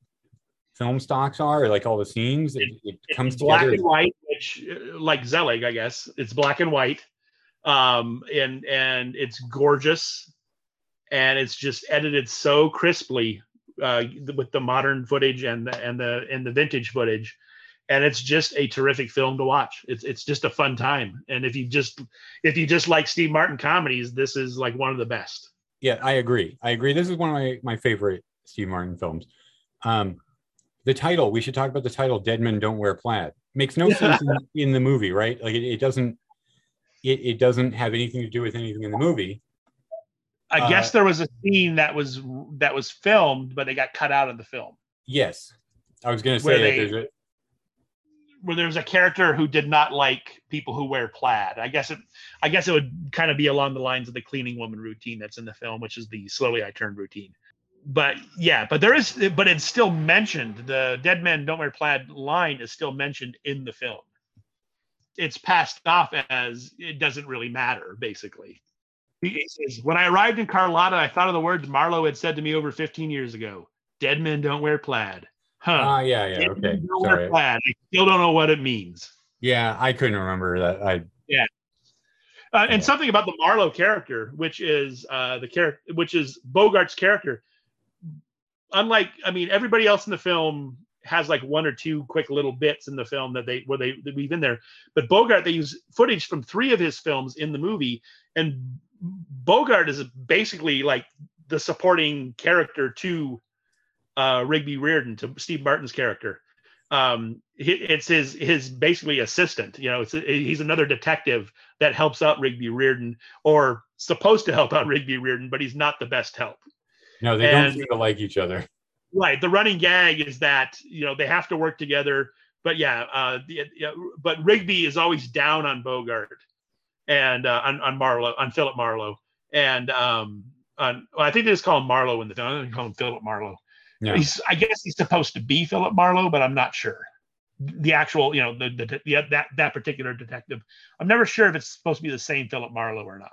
film stocks are like all the scenes it, it comes black together and white, which like Zelig, I guess it's black and white, um, and and it's gorgeous, and it's just edited so crisply uh, with the modern footage and the and the and the vintage footage, and it's just a terrific film to watch. It's it's just a fun time, and if you just if you just like Steve Martin comedies, this is like one of the best. Yeah, I agree. I agree. This is one of my, my favorite Steve Martin films. Um, the title, we should talk about the title, Dead Men Don't Wear Plaid. Makes no sense in, [LAUGHS] in the movie, right? Like it, it doesn't it, it doesn't have anything to do with anything in the movie. I Uh, guess there was a scene that was that was filmed, but they got cut out of the film. Yes. I was gonna Where say that they- there's a where there's a character who did not like people who wear plaid. I guess it I guess it would kind of be along the lines of the cleaning woman routine that's in the film, which is the slowly I turn routine. But yeah, but there is but it's still mentioned. The dead men don't wear plaid line is still mentioned in the film. It's passed off as it doesn't really matter, basically. Says, when I arrived in Carlotta, I thought of the words Marlowe had said to me over 15 years ago. Dead men don't wear plaid. Huh. ah yeah, yeah, Dead okay. don't wear plaid. I still don't know what it means. Yeah, I couldn't remember that. I Uh, and Yeah. something about the Marlowe character, which is uh, the character, which is Bogart's character. Unlike, I mean, everybody else in the film has like one or two quick little bits in the film that they where they, they weave in there, but Bogart they use footage from three of his films in the movie, and Bogart is basically like the supporting character to uh, Rigby Reardon, to Steve Martin's character. Um, it's his his basically assistant. You know, it's he's another detective that helps out Rigby Reardon, or supposed to help out Rigby Reardon, but he's not the best help. No, they don't seem to like each other. Right. The running gag is that you know they have to work together. But yeah, uh, the, but Rigby is always down on Bogart and uh, on on Marlowe on Philip Marlowe and um on well, I think they just call him Marlowe in the film. I don't call him Philip Marlowe. Yeah. He's I guess he's supposed to be Philip Marlowe, but I'm not sure. The actual, you know, the, the, the that that particular detective. I'm never sure if it's supposed to be the same Philip Marlowe or not.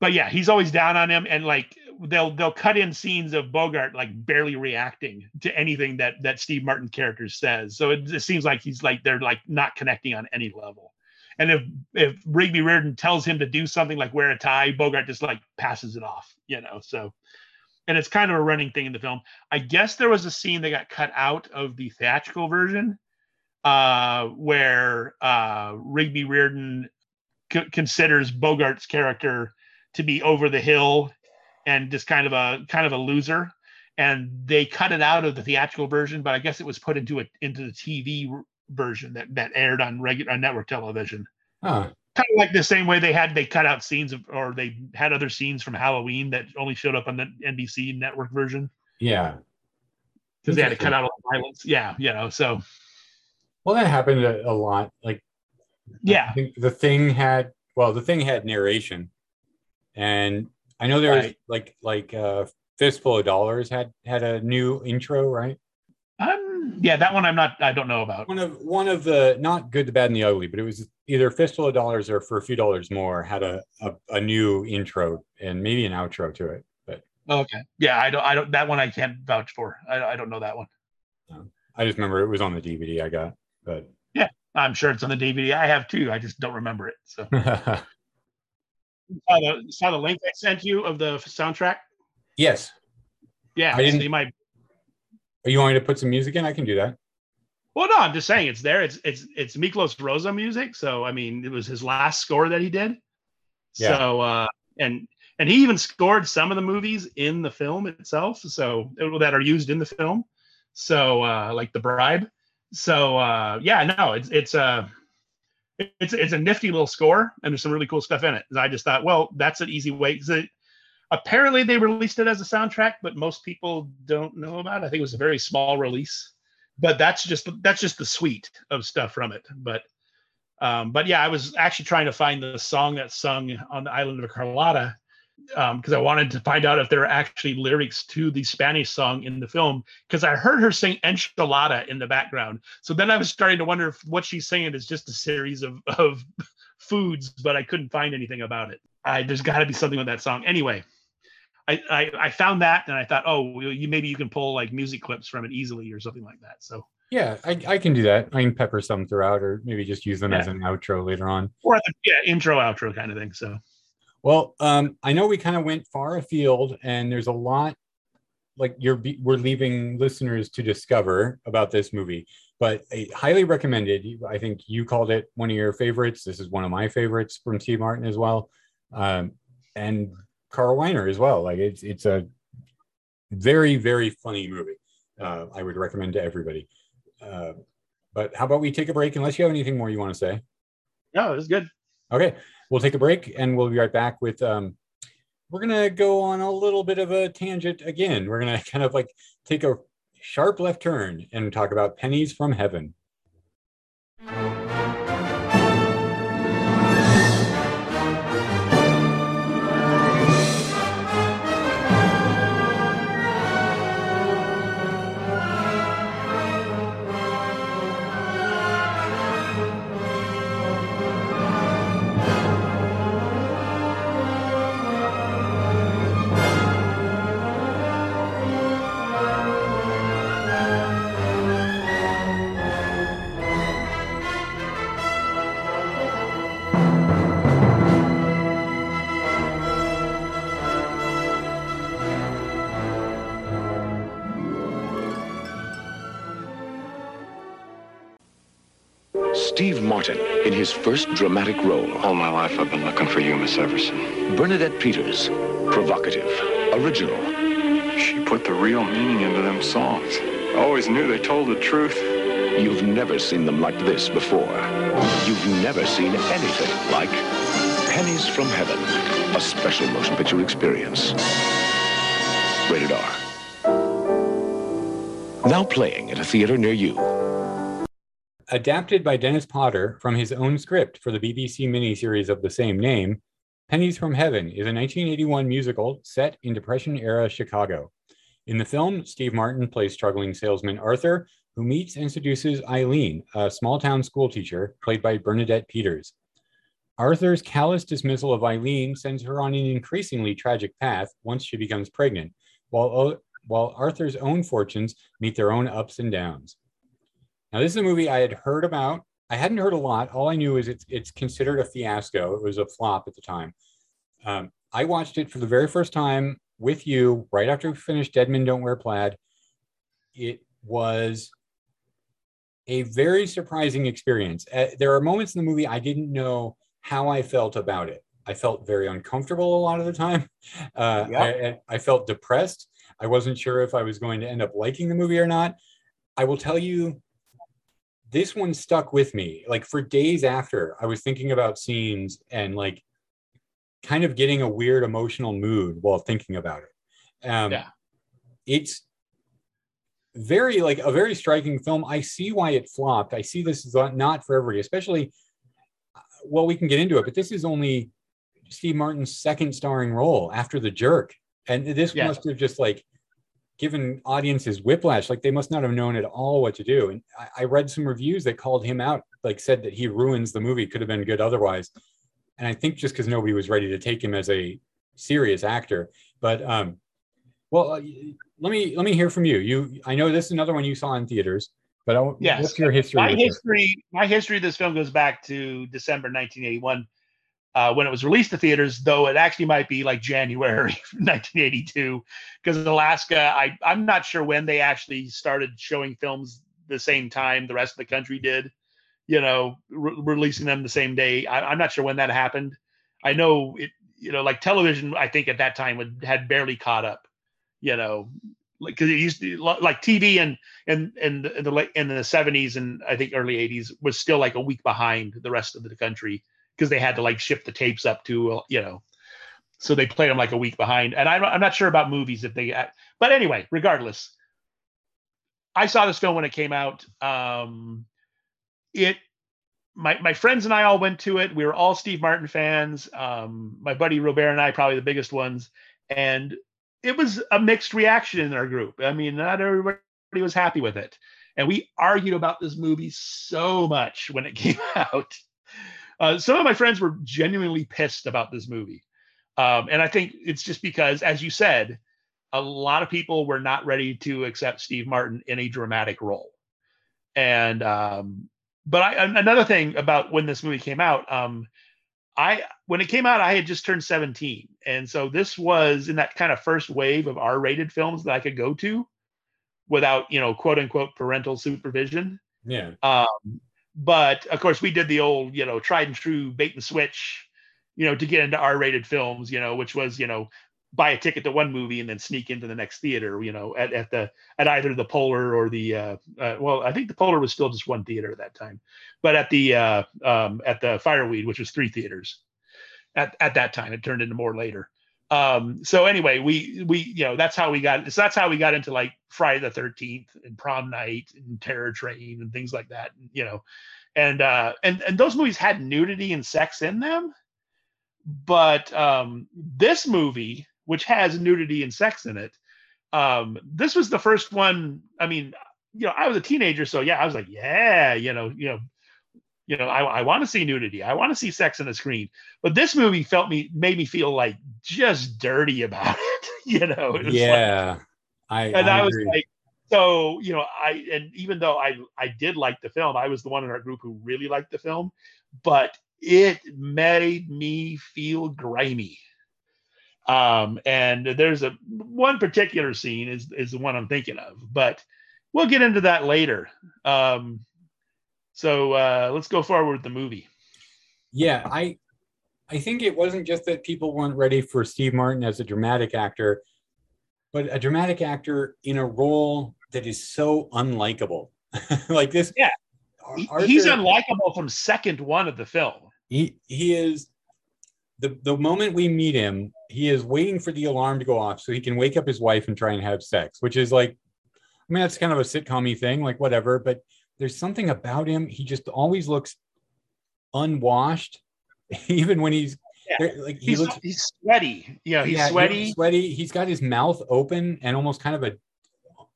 But yeah, he's always down on him, and like they'll they'll cut in scenes of Bogart like barely reacting to anything that that Steve Martin character says. So it, it seems like he's like they're like not connecting on any level. And if if Rigby Reardon tells him to do something like wear a tie, Bogart just like passes it off, you know. So, and it's kind of a running thing in the film. I guess there was a scene that got cut out of the theatrical version, uh, where uh, Rigby Reardon c- considers Bogart's character to be over the hill and just kind of a kind of a loser. And they cut it out of the theatrical version, but I guess it was put into it into the TV version that that aired on regular on network television Huh. kind of like the same way they had they cut out scenes of or they had other scenes from Halloween that only showed up on the NBC network version Yeah. because they had to cut out all the violence. Yeah, you know. So Well, that happened a, a lot. Like I yeah, think the thing had well, the thing had narration, and I know there's Right. like like uh Fistful of Dollars had had a new intro, right? Um, yeah, that one I'm not. I don't know about. One of one of the not good, the bad, and the ugly, but it was either Fistful of Dollars or for a few dollars more had a a, a new intro and maybe an outro to it. But Okay. Yeah, I don't. I don't. That one I can't vouch for. I, I don't know that one. I just remember it was on the DVD I got. But yeah, I'm sure it's on the DVD. I have too. I just don't remember it. So [LAUGHS] saw the saw the link I sent you of the soundtrack. yes, Yeah, I didn't- so you might. Are you wanting to put some music in? I can do that. Well, no, I'm just saying it's there. It's it's it's Miklos Rozsa music. So I mean, it was his last score that he did. Yeah. So uh, and and he even scored some of the movies in the film itself. So that are used in the film. So uh, like the bribe. So uh, yeah, no, it's it's a it's it's a nifty little score, and there's some really cool stuff in it. And I just thought, well, that's an easy way. it, apparently, they released it as a soundtrack, but most people don't know about it. I think it was a very small release but that's just that's just the suite of stuff from it but um but yeah i was actually trying to find the song that's sung on the island of carlotta um because i wanted to find out if there are actually lyrics to the spanish song in the film because i heard her sing enchilada in the background so then i was starting to wonder if what she's singing is just a series of [LAUGHS] of foods but i couldn't find anything about it i there's got to be something with that song anyway I, I I found that and I thought, oh, well, you maybe you can pull like music clips from it easily or something like that. So Yeah, I, I can do that. I can pepper some throughout, or maybe just use them as an outro later on. or the, yeah, intro outro kind of thing. So Well, um, I know we kind of went far afield, and there's a lot like you're be- we're leaving listeners to discover about this movie. But I highly recommended. I think you called it one of your favorites. This is one of my favorites from T. Martin as well, um, and Carl Reiner as well. Like it's it's a very very funny movie. Uh, I would recommend to everybody. Uh, but how about we take a break? Unless you have anything more you want to say. no, it was good. Okay, we'll take a break and we'll be right back with um we're gonna go on a little bit of a tangent again. We're gonna [LAUGHS] kind of like take a sharp left turn and talk about pennies from heaven. Steve Martin in his first dramatic role. All my life I've been looking for you, Miss Everson. Bernadette Peters, provocative, original. She put the real meaning into them songs. I always knew they told the truth. You've never seen them like this before. You've never seen anything like Pennies from Heaven, a special motion picture experience. Rated R. Now playing at a theater near you. Adapted by Dennis Potter from his own script for the BBC miniseries of the same name, Pennies from Heaven is a 1981 musical set in Depression era Chicago. In the film, Steve Martin plays struggling salesman Arthur, who meets and seduces Eileen, a small town schoolteacher played by Bernadette Peters. Arthur's callous dismissal of Eileen sends her on an increasingly tragic path once she becomes pregnant, while, while Arthur's own fortunes meet their own ups and downs. Now, this is a movie I had heard about. I hadn't heard a lot. All I knew is it's it's considered a fiasco. It was a flop at the time. Um, I watched it for the very first time with you right after we finished Dead Men Don't Wear Plaid. It was a very surprising experience. Uh, there are moments in the movie I didn't know how I felt about it. I felt very uncomfortable a lot of the time. [LAUGHS] Uh, Yeah. I, I- I felt depressed. I wasn't sure if I was going to end up liking the movie or not. I will tell you, this one stuck with me. Like for days after, I was thinking about scenes and like kind of getting a weird emotional mood while thinking about it. Um, Yeah. It's very like a very striking film. I see why it flopped. I see this is not for everybody, especially. uh, Well, we can get into it, but this is only Steve Martin's second starring role after The Jerk, and this Yeah. must have just like given audiences whiplash. Like they must not have known at all what to do. And I, I read some reviews that called him out, like said that he ruins the movie. Could have been good otherwise. And I think just because nobody was ready to take him as a serious actor. But um, well, uh, let me let me hear from you. You, I know this is another one you saw in theaters, but I, Yes. what's your history? my history my history of this film goes back to december 1981 uh, when it was released to theaters though it actually might be like january [LAUGHS] 1982 because alaska I, i'm not sure when they actually started showing films the same time the rest of the country did you know re- releasing them the same day. I, i'm not sure when that happened. I know it you know like television i think at that time would, had barely caught up you know like because it used to like tv and and and the late in the 70s and I think early 80s was still like a week behind the rest of the country because they had to like ship the tapes up to uh, you know. So they played them like a week behind and I'm, I'm not sure about movies if they but anyway regardless. I saw this film when it came out um it my my friends and I all went to it. We were all Steve Martin fans. Um my buddy Robert and I probably the biggest ones and it was a mixed reaction in our group. I mean not everybody was happy with it. And we argued about this movie so much when it [LAUGHS] came out. Uh, some of my friends were genuinely pissed about this movie, um, and I think it's just because, as you said, a lot of people were not ready to accept Steve Martin in a dramatic role. And um, but I, another thing about when this movie came out, um, I when it came out, I had just turned 17, and so this was in that kind of first wave of R-rated films that I could go to without you know quote unquote parental supervision Yeah. um but of course we did the old you know tried and true bait and switch you know to get into r-rated films you know which was you know buy a ticket to one movie and then sneak into the next theater you know at, at the at either the polar or the uh, uh well i think the polar was still just one theater at that time but at the uh um at the fireweed which was three theaters at, at that time it turned into more later um so anyway we we you know that's how we got so that's how we got into like friday the 13th and prom night and terror train and things like that you know. And uh and and those movies had nudity and sex in them but um this movie which has nudity and sex in it um this was the first one i mean you know i was a teenager so yeah i was like yeah you know you know you know i, I want to see nudity i want to see sex on the screen but this movie felt me made me feel like just dirty [LAUGHS] about it you know it was like- Yeah. I, and I, was agree. like, so you know, I and even though I I did like the film, I was the one in our group who really liked the film, but it made me feel grimy. Um, and there's a one particular scene is is the one I'm thinking of, but we'll get into that later. Um, so uh, let's go forward with the movie. Yeah, I I think it wasn't just that people weren't ready for Steve Martin as a dramatic actor, but a dramatic actor in a role that is so unlikable. [LAUGHS] like this. Yeah. He- He's unlikable from second one of the film. he he is the the moment we meet him, he is waiting for the alarm to go off so he can wake up his wife and try and have sex, which is like I mean that's kind of a sitcom thing, like whatever, but there's something about him. He just always looks unwashed, [LAUGHS] even when he's Yeah. like he He's, looks he's sweaty. Yeah, he's yeah, sweaty. sweaty. He's got his mouth open and almost kind of a,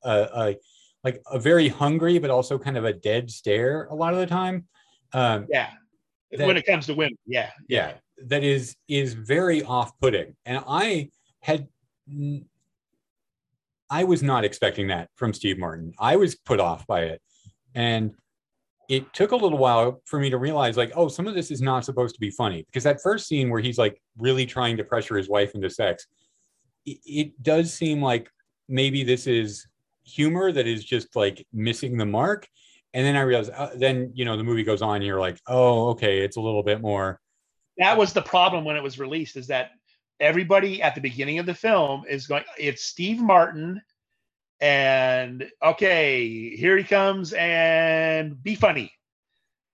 a, a like a very hungry, but also kind of a dead stare a lot of the time. Um, Yeah. That- when it comes to women, yeah. yeah, that is is very off-putting, and I had. I was not expecting that from Steve Martin. I was put off by it. And it took a little while for me to realize, like, oh, some of this is not supposed to be funny. Because that first scene where he's like really trying to pressure his wife into sex, it, it does seem like maybe this is humor that is just like missing the mark. And then I realized, uh, then, you know, the movie goes on, and you're like, oh, okay, it's a little bit more. That was the problem when it was released is that everybody at the beginning of the film is going, it's Steve Martin. And okay, here he comes and be funny.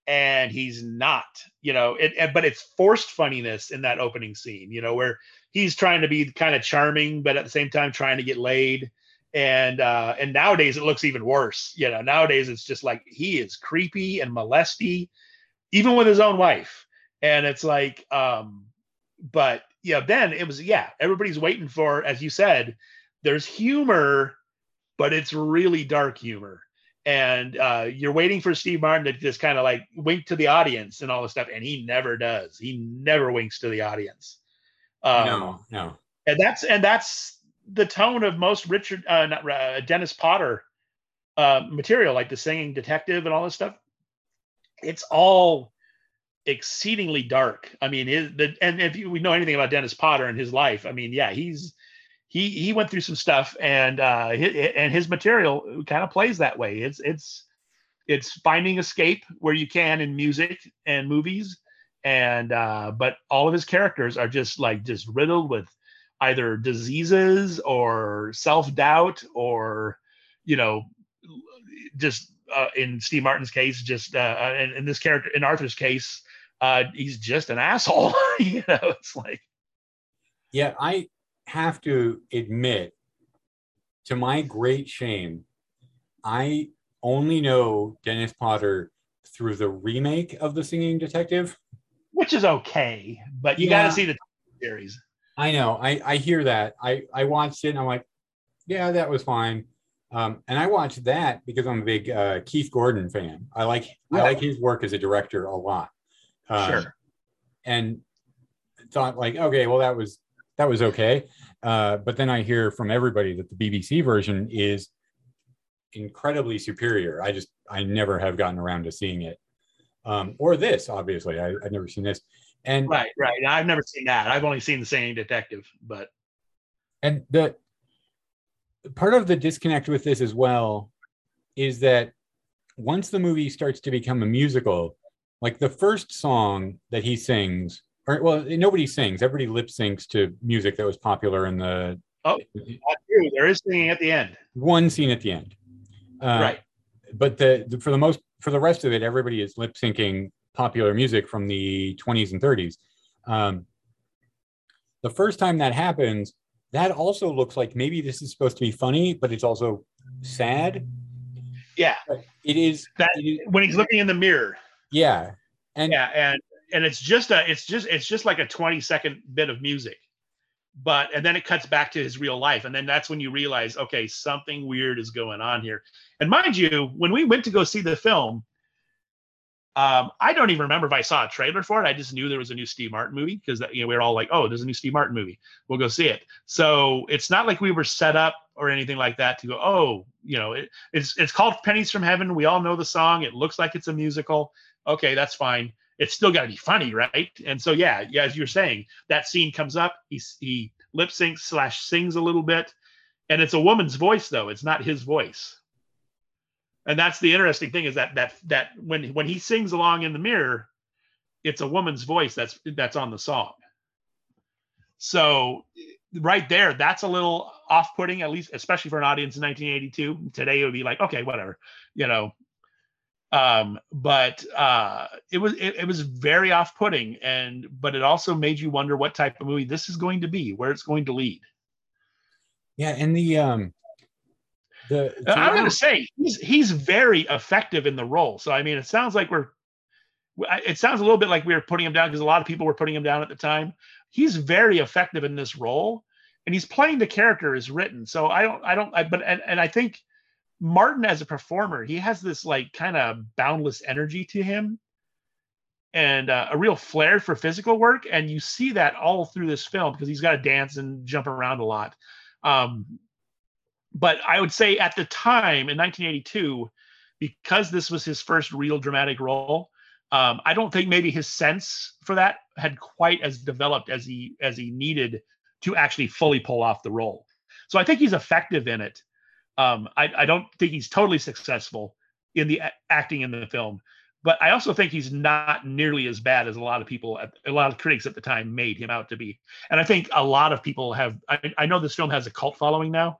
And he's not, you know, it, it- but it's forced funniness in that opening scene, you know, where he's trying to be kind of charming, but at the same time trying to get laid. And uh, and nowadays it looks even worse. You know, nowadays it's just like he is creepy and molesty, even with his own wife. And it's like, um, but yeah, then it was yeah, everybody's waiting for, as you said, there's humor, but it's really dark humor. And uh, you're waiting for Steve Martin to just kind of like wink to the audience and all this stuff, and he never does. He never winks to the audience. Um, no, no. and that's and that's the tone of most Richard, uh, not uh, Dennis Potter uh, material, like the singing detective and all this stuff. It's all exceedingly dark. I mean, his, the, and if you, we know anything about Dennis Potter and his life, I mean, yeah, he's he he went through some stuff, and uh, his, and his material kind of plays that way. It's it's it's finding escape where you can in music and movies, and uh, but all of his characters are just like just riddled with either diseases or self doubt or you know just uh, in Steve Martin's case, just uh, in, in this character in Arthur's case, uh, he's just an asshole. [LAUGHS] you know, it's like. Yeah, I have to admit, to my great shame, I only know Dennis Potter through the remake of The Singing Detective, which is okay, but you Yeah. got to see the series. I know. I, I hear that. I, I watched it and I'm like, yeah, that was fine. Um, and I watched that because I'm a big uh, Keith Gordon fan. I like I like his work as a director a lot. Um, Sure. And thought like, okay, well that was that was okay. Uh, but then I hear from everybody that the BBC version is incredibly superior. I just I never have gotten around to seeing it. Um, or this, obviously. I, I've never seen this. And Right, right. I've never seen that. I've only seen the singing detective, but and the part of the disconnect with this as well is that once the movie starts to become a musical like the first song that he sings or well nobody sings everybody lip syncs to music that was popular in the Oh. not true. There is singing at the end. one scene at the end uh, right. but the, the for the most for the rest of it everybody is lip syncing popular music from the 20s and 30s um, the first time that happens that also looks like maybe this is supposed to be funny but it's also sad Yeah. it is That it is- when he's looking in the mirror. yeah and Yeah, and and it's just a it's just it's just like a 20 second bit of music. But and then it cuts back to his real life. And then that's when you realize, okay, something weird is going on here. And mind you, when we went to go see the film, um, I don't even remember if I saw a trailer for it. I just knew there was a new Steve Martin movie because you know we were all like, "Oh, there's a new Steve Martin movie. We'll go see it." So it's not like we were set up or anything like that to go, "Oh, you know, it, it's it's called Pennies from Heaven. We all know the song. It looks like it's a musical. Okay, that's fine. It's still got to be funny, right?" And so yeah, yeah, as you're saying, that scene comes up. He he lip syncs slash sings a little bit, and it's a woman's voice though. It's not his voice and that's the interesting thing is that that that when when he sings along in the mirror it's a woman's voice that's that's on the song so right there that's a little off-putting at least especially for an audience in 1982 today it would be like okay whatever you know um but uh it was it, it was very off-putting and but it also made you wonder what type of movie this is going to be where it's going to lead yeah and the um the I'm going to say he's he's very effective in the role. So I mean, it sounds like we're it sounds a little bit like we were putting him down because a lot of people were putting him down at the time. He's very effective in this role, and he's playing the character as written. So I don't I don't I, but and, and I think Martin as a performer, he has this like kind of boundless energy to him and uh, a real flair for physical work and you see that all through this film because he's got to dance and jump around a lot um, but I would say at the time in 1982, because this was his first real dramatic role, um, I don't think maybe his sense for that had quite as developed as he as he needed to actually fully pull off the role. So I think he's effective in it. Um, I, I don't think he's totally successful in the a- acting in the film, but I also think he's not nearly as bad as a lot of people, a lot of critics at the time made him out to be. And I think a lot of people have. I, I know this film has a cult following now,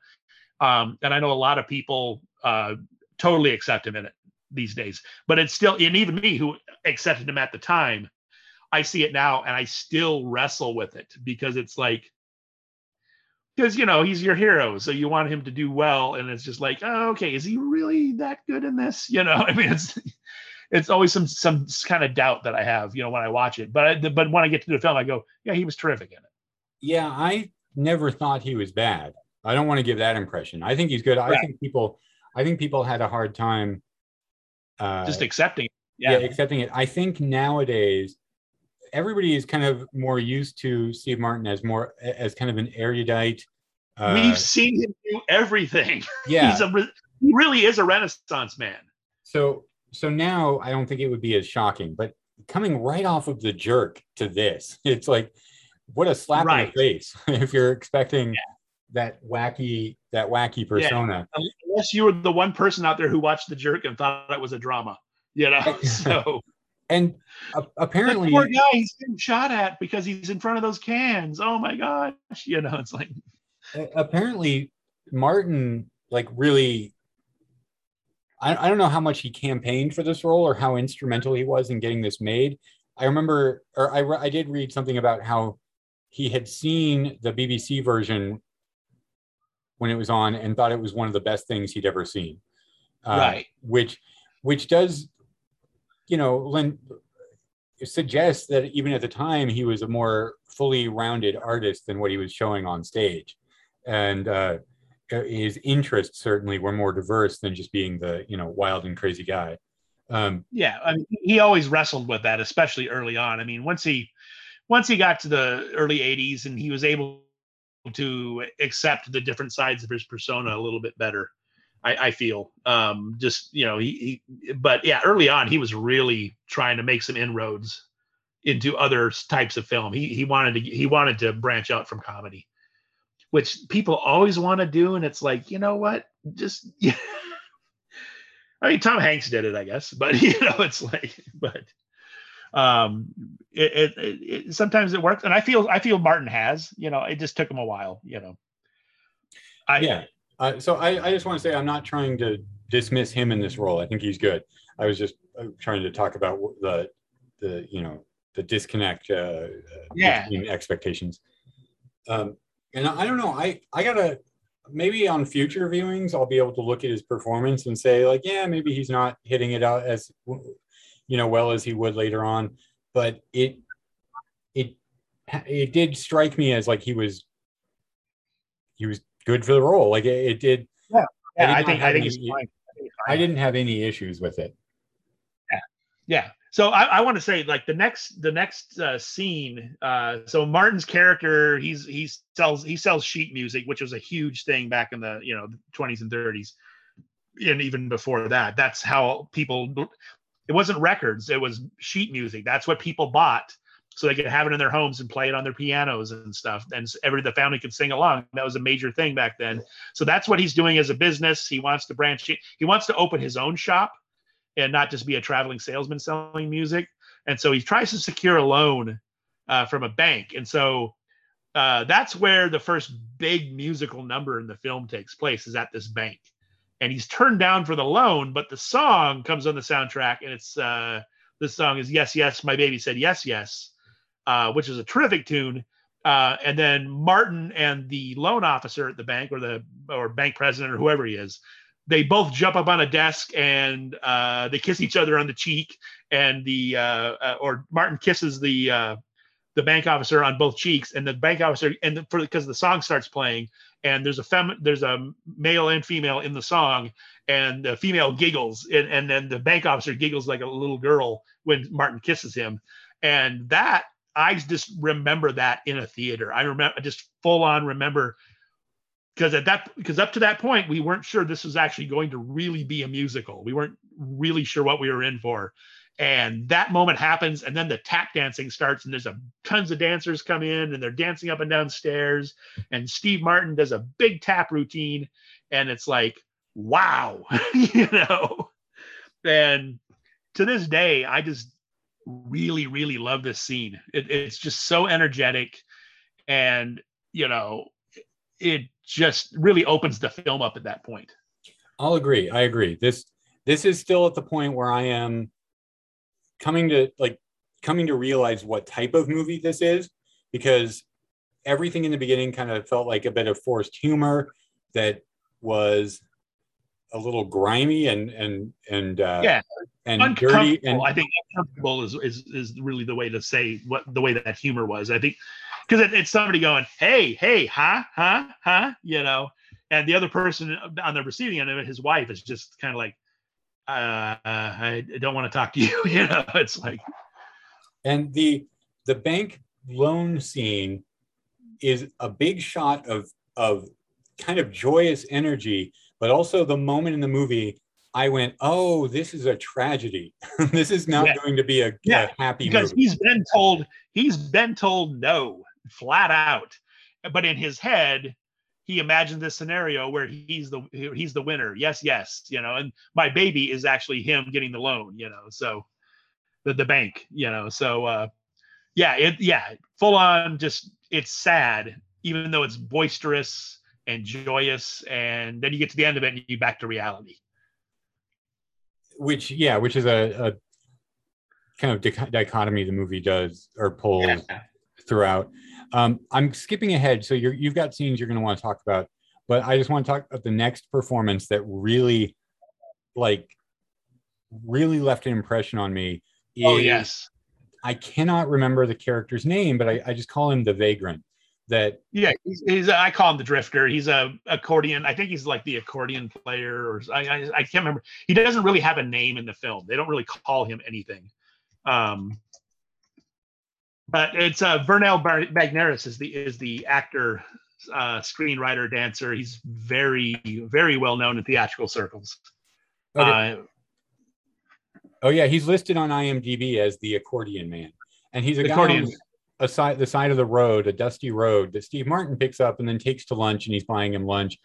um, and I know a lot of people uh, totally accept him in it these days. But it's still, and even me who accepted him at the time, I see it now and I still wrestle with it because it's like, because you know he's your hero, so you want him to do well, and it's just like, oh, okay, is he really that good in this? [LAUGHS] You know, I mean, it's it's always some some kind of doubt that I have, you know, when I watch it. But I, but when I get to the film, I go, yeah, he was terrific in it. Yeah, I never thought he was bad. I don't want to give that impression. I think he's good. I think people, I think people had a hard time. Uh, Just accepting. it. yeah. Yeah. accepting it. I think nowadays everybody is kind of more used to Steve Martin as more as kind of an erudite. Uh, We've seen him do everything. [LAUGHS] yeah. He's a he really is a renaissance man. so so now I don't think it would be as shocking, but coming right off of the jerk to this, [LAUGHS] it's like what a slap in the face [LAUGHS] if you're expecting that wacky that wacky persona. Unless you were the one person out there who watched The Jerk and thought it was a drama, you know. So And the apparently, poor guy, he's getting shot at because he's in front of those cans. Oh my gosh, you know, it's like apparently Martin like really I, I don't know how much he campaigned for this role or how instrumental he was in getting this made. I remember or I, I did read something about how he had seen the BBC version when it was on and thought it was one of the best things he'd ever seen. Uh, Right. Which which does you know Lynn suggests that even at the time he was a more fully rounded artist than what he was showing on stage. And uh, his interests certainly were more diverse than just being the you know wild and crazy guy. Um, yeah, I mean, he always wrestled with that, especially early on. I mean, once he once he got to the early '80s and he was able to accept the different sides of his persona a little bit better, I, I feel. Um, just you know, he, he, but yeah, early on he was really trying to make some inroads into other types of film. He he wanted to he wanted to branch out from comedy, which people always want to do, and it's like you know what, just yeah. [LAUGHS] I mean, Tom Hanks did it, I guess, but [LAUGHS] you know, it's like, but um, it, it, it, sometimes it works, and I feel I feel Martin has, you know, it just took him a while, you know. I, yeah uh, so I, I just want to say i'm not trying to dismiss him in this role. I think he's good. I was just uh, trying to talk about the the you know the disconnect uh, uh, Yeah. between expectations. Um, and I, I don't know i i gotta maybe on future viewings i'll be able to look at his performance and say like yeah maybe he's not hitting it out as you know well as he would later on. But it it it did strike me as like he was he was good for the role like it, it did yeah, did I not think I think any- it's fine. I i didn't have any issues with it Yeah. So I, I want to say like the next the next uh, scene. Uh, so Martin's character, he's he sells he sells sheet music, which was a huge thing back in the you know 20s and 30s, and even before that. That's how people. It wasn't records; it was sheet music. That's what people bought, so they could have it in their homes and play it on their pianos and stuff. And every the family could sing along. That was a major thing back then. So that's what he's doing as a business. He wants to branch. He wants to open his own shop and not just be a traveling salesman selling music. And so he tries to secure a loan uh, from a bank. And so uh, that's where the first big musical number in the film takes place is at this bank. And he's turned down for the loan, but the song comes on the soundtrack, and it's uh, this song is "Yes, Yes, My Baby Said Yes, Yes," uh, which is a terrific tune. Uh, and then Martin and the loan officer at the bank, or the or bank president, or whoever he is, they both jump up on a desk and uh, they kiss each other on the cheek. And the uh, uh, or martin kisses the the bank officer on both cheeks. And the bank officer and the, for because the song starts playing and there's a fem there's a male and female in the song and the female giggles. And, and then the bank officer giggles like a little girl when martin kisses him. And that i just remember that in a theater. I remember I just full on remember because at that because up to that point we weren't sure this was actually going to really be a musical. We weren't really sure what we were in for. And that moment happens and then the tap dancing starts and there's a tons of dancers come in and they're dancing up and down stairs and steve martin does a big tap routine and it's like wow [LAUGHS] you know? And to this day i just really really love this scene it, it's just so energetic and you know it just really opens the film up at that point I'll agree. I agree. This this is still at the point where I am coming to like coming to realize what type of movie this is because everything in the beginning kind of felt like a bit of forced humor that was a little grimy and and and uh, Yeah. and dirty and I think uncomfortable is, is is really the way to say what the way that humor was. I think because it, it's somebody going, "Hey, hey, huh, huh, huh," you know, and the other person on the receiving end of it, his wife, is just kind of like, uh, "I don't want to talk to you," [LAUGHS] you know. It's like, and the the bank loan scene is a big shot of of kind of joyous energy but also the moment in the movie i went oh this is a tragedy. [LAUGHS] This is not Yeah. going to be a, Yeah, a happy because movie. he's been told he's been told no flat out. But in his head he imagined this scenario where he's the he's the winner. Yes yes you know and my baby is actually him getting the loan you know so the, the bank you know so uh yeah it yeah full on just it's sad even though it's boisterous and joyous and then you get to the end of it and you back to reality. Which yeah which is a, a kind of dic- dichotomy the movie does or pulls Yeah. throughout. Um, i'm skipping ahead. So you're, you've got scenes you're going to want to talk about but i just want to talk about the next performance that really like really left an impression on me oh yes. I cannot remember the character's name but i, I just call him the vagrant that Yeah, he's, he's I call him the drifter. He's a accordion. I think he's like the accordion player, or I, I I can't remember. He doesn't really have a name in the film. They don't really call him anything. Um, but it's uh, Vernel is the is the actor, uh, screenwriter, dancer. He's very very well known in theatrical circles. Okay. Uh, oh yeah he's listed on imdb as the accordion man and he's a guy accordion. on a side the side of the road a dusty road that steve martin picks up and then takes to lunch and he's buying him lunch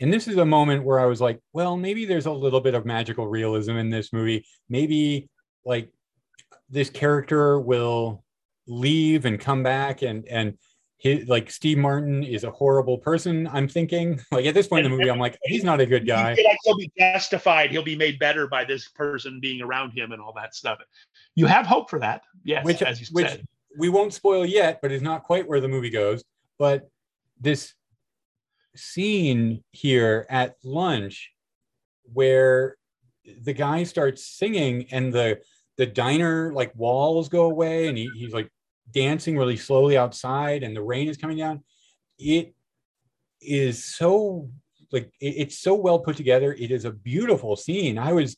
and this is a moment where i was like well maybe there's a little bit of magical realism in this movie maybe like this character will leave and come back and and his, like steve martin is a horrible person i'm thinking [LAUGHS] like at this point in the movie i'm like he's not a good guy He'll be justified. He'll be made better by this person being around him and all that stuff. You have hope for that, yes, Which- as you which- said. We won't spoil yet, but it's not quite where the movie goes. But this scene here at lunch where the guy starts singing and the the diner like walls go away and he, he's like dancing really slowly outside and the rain is coming down it is so like it- it's so well put together it is a beautiful scene i was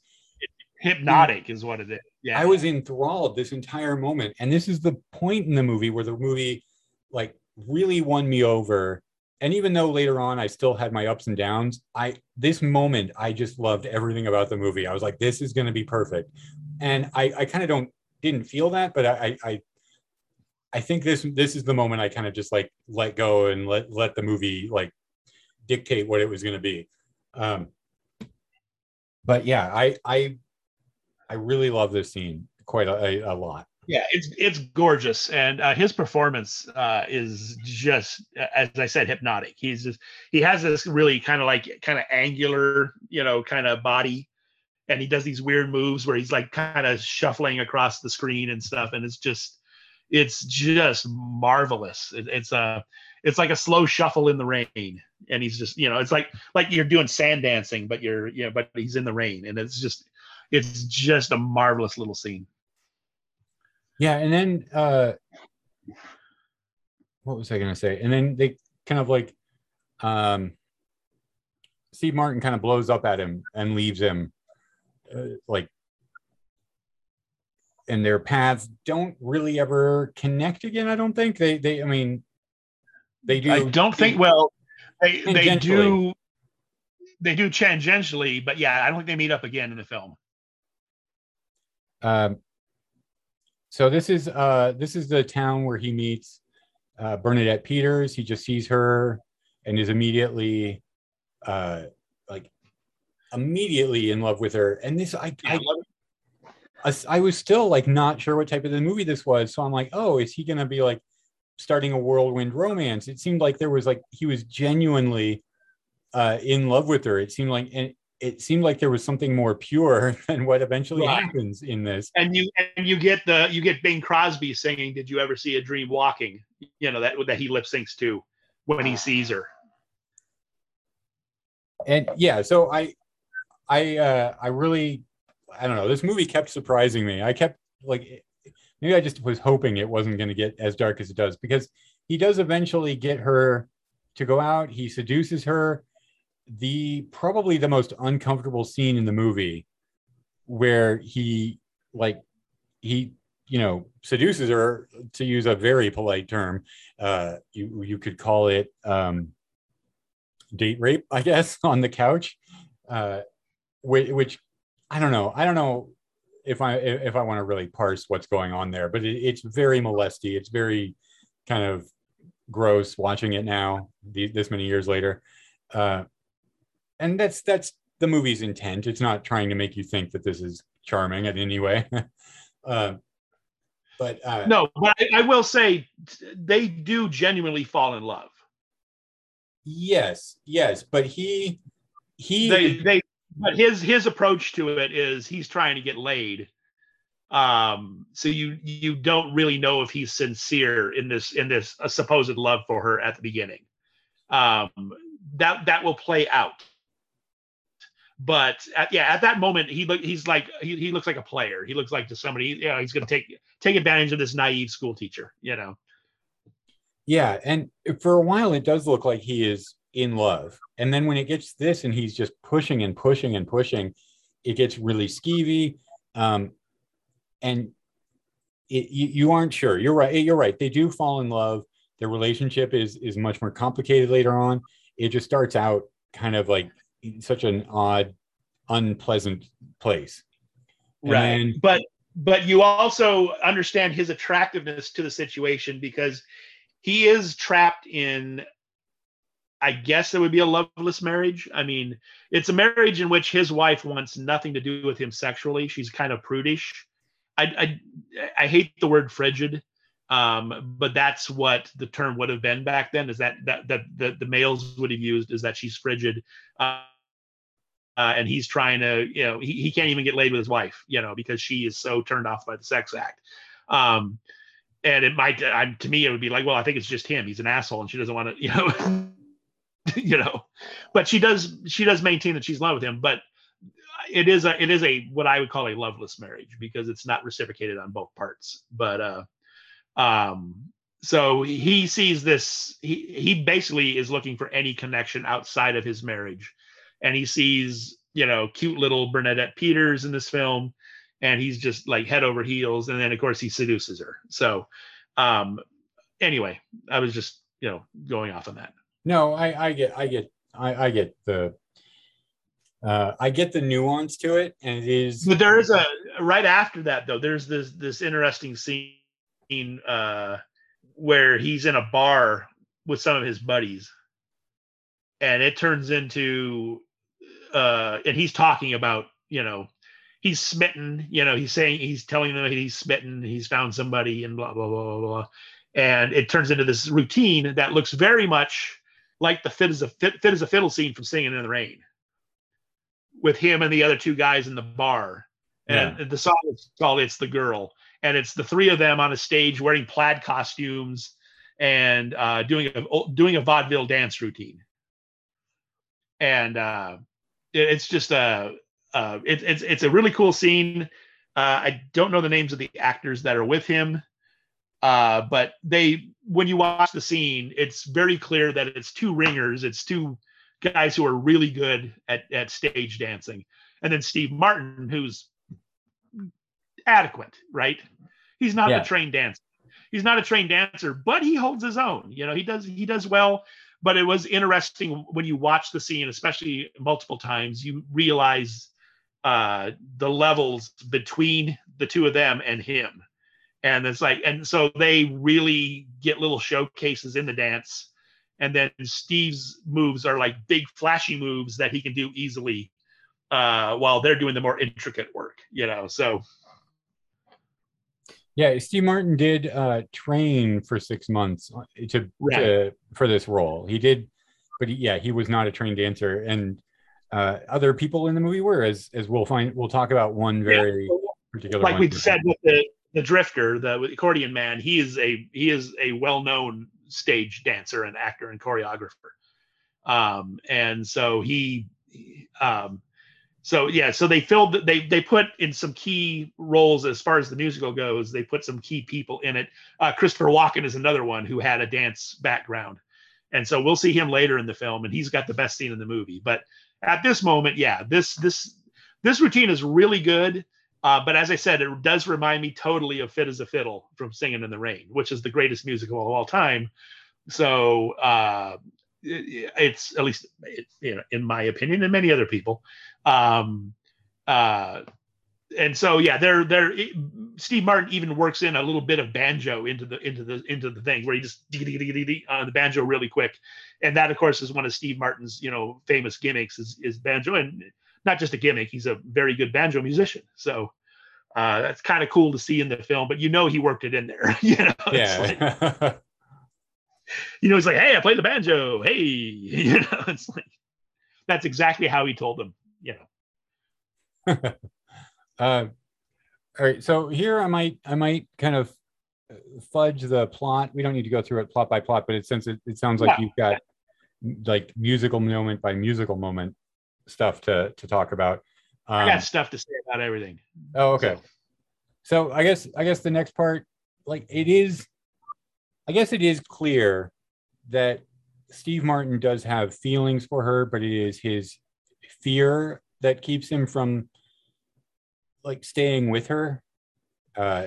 Hypnotic is what it is. Yeah. I was enthralled this entire moment. And this is the point in the movie where the movie like really won me over. And even though later on I still had my ups and downs, I this moment I just loved everything about the movie. I was like, this is gonna be perfect. And I, I kind of don't didn't feel that, but I I I think this this is the moment I kind of just like let go and let let the movie like dictate what it was gonna be. Um but yeah, I I I really love this scene quite a, a, lot. yeah, it's it's gorgeous, and uh, his performance uh, is just, as I said, hypnotic. He's just he has this really kind of like kind of angular, you know, kind of body, and he does these weird moves where he's like kind of shuffling across the screen and stuff, and it's just it's just marvelous. It, it's a it's like a slow shuffle in the rain, and he's just you know it's like like you're doing sand dancing, but you're you know but he's in the rain, and it's just it's just a marvelous little scene. Yeah, and then uh what was I gonna say? And then they kind of like um Steve Martin kind of blows up at him and leaves him uh, like and their paths don't really ever connect again, I don't think. They they I mean they do I don't think. Well, they they do they do tangentially, but yeah, I don't think they meet up again in the film. Um, so this is uh, this is the town where he meets uh, Bernadette Peters. He just sees her and is immediately uh, like immediately in love with her. And this I, I I I was still like not sure what type of the movie this was. So I'm like, oh, is he gonna be like starting a whirlwind romance? It seemed like there was like he was genuinely uh, in love with her. It seemed like and it seemed like there was something more pure [LAUGHS] than what eventually Right. happens in this. And you and you get the you get Bing Crosby singing "Did you ever see a dream walking?" You know that that he lip syncs to when he sees her. and yeah so i I uh, I really I don't know. This movie kept surprising me. I kept like maybe I just was hoping it wasn't going to get as dark as it does because he does eventually get her to go out. He seduces her. The probably the most uncomfortable scene in the movie where he like he you know seduces her to use a very polite term uh you you could call it um date rape i guess [LAUGHS] on the couch uh which, which i don't know i don't know if i if i want to really parse what's going on there but it, it's very molesty it's very kind of gross watching it now the, this many years later uh and that's that's the movie's intent it's not trying to make you think that this is charming in any way [LAUGHS] uh, but uh, no, but I, I will say they do genuinely fall in love. yes yes but he he They they but his his approach to it is he's trying to get laid. Um, so you you don't really know if he's sincere in this in this supposed love for her at the beginning. Um, that that will play out. But at, yeah, at that moment, he look he's like he, he looks like a player. He looks like to somebody. You know, he's going to take take advantage of this naive school teacher. You know. yeah and for a while it does look like he is in love and then when it gets this and he's just pushing and pushing and pushing it gets really skeevy um and it, you, you aren't sure you're right you're right they do fall in love their relationship is is much more complicated later on it just starts out kind of like such an odd unpleasant place. And right. but but you also understand his attractiveness to the situation because he is trapped in i guess it would be a loveless marriage. I mean it's a marriage in which his wife wants nothing to do with him sexually. She's kind of prudish. I i, I hate the word frigid um, but that's what the term would have been back then is that that that the, the males would have used is that she's frigid. Uh, uh, and he's trying to, you know, he, he can't even get laid with his wife, you know, because she is so turned off by the sex act. Um, and it might, I'm, to me, it would be like, well, I think it's just him. He's an asshole, and she doesn't want to, [LAUGHS] you know, you know. But she does, she does maintain that she's in love with him. But it is a, it is a what I would call a loveless marriage because it's not reciprocated on both parts. But uh, um, so he sees this. He he basically is looking for any connection outside of his marriage and he sees you know cute little Bernadette Peters in this film, and he's just like head over heels, and then of course he seduces her. So, um, anyway, I was just you know going off on that. No, I, I get, I get, I, I get the, uh, I get the nuance to it, and it is. But there is a right after that though. There's this this interesting scene uh, where he's in a bar with some of his buddies, and it turns into, uh, and he's talking about you know he's smitten. You know, he's saying he's telling them he's smitten. He's found somebody, and blah blah blah blah blah. And it turns into this routine that looks very much like the fit as a fit, fit as a fiddle scene from Singing in the Rain, with him and the other two guys in the bar. And the song is called "It's the Girl," and it's the three of them on a stage wearing plaid costumes and uh, doing a doing a vaudeville dance routine. And uh, it- it's just a uh, it, it's it's a really cool scene. Uh, I don't know the names of the actors that are with him, uh, but they when you watch the scene, it's very clear that it's two ringers. It's two guys who are really good at at stage dancing, and then Steve Martin, who's adequate, right? He's not Yeah. a trained dancer. He's not a trained dancer, but he holds his own. You know, he does he does well. But it was interesting when you watch the scene, especially multiple times, you realize uh, the levels between the two of them and him. And it's like, and so they really get little showcases in the dance. And then Steve's moves are like big flashy moves that he can do easily uh, while they're doing the more intricate work, you know. So Yeah, Steve Martin did uh, train for six months uh, to, Right. to for this role. He did, but he, yeah, he was not a trained dancer, and uh, other people in the movie were, as as we'll find. We'll talk about one very particular. like we said with the the drifter, the accordion man, he is a he is a well-known stage dancer and actor and choreographer. Um, and so he um So yeah, so they filled they they put in some key roles as far as the musical goes. They put some key people in it. Uh, Christopher Walken is another one who had a dance background, and so we'll see him later in the film, and he's got the best scene in the movie. But at this moment, yeah, this this this routine is really good. Uh, but as I said, it does remind me totally of "Fit as a Fiddle" from "Singing in the Rain," which is the greatest musical of all time. So uh, it's at least you know, in my opinion, and many other people. Um, uh, and so yeah, they're they're Steve Martin even works in a little bit of banjo into the into the into the thing where he just on the banjo really quick, and that of course is one of Steve Martin's you know famous gimmicks is is banjo and not just a gimmick, he's a very good banjo musician. So uh, that's kind of cool to see in the film, but you know he worked it in there. [LAUGHS] you know, yeah. Like, you know, he's like, "Hey, I play the banjo." Hey, [LAUGHS] you know, it's like that's exactly how he told them. You [LAUGHS] know. uh, all right, so here I might I might kind of fudge the plot. We don't need to go through it plot by plot, but it since it, it sounds like yeah. you've got like musical moment by musical moment stuff to to talk about. Um, I got stuff to say about everything. Oh, okay. So. so I guess I guess the next part, like it is, I guess it is clear that Steve Martin does have feelings for her, but it is his fear that keeps him from like staying with her. Uh,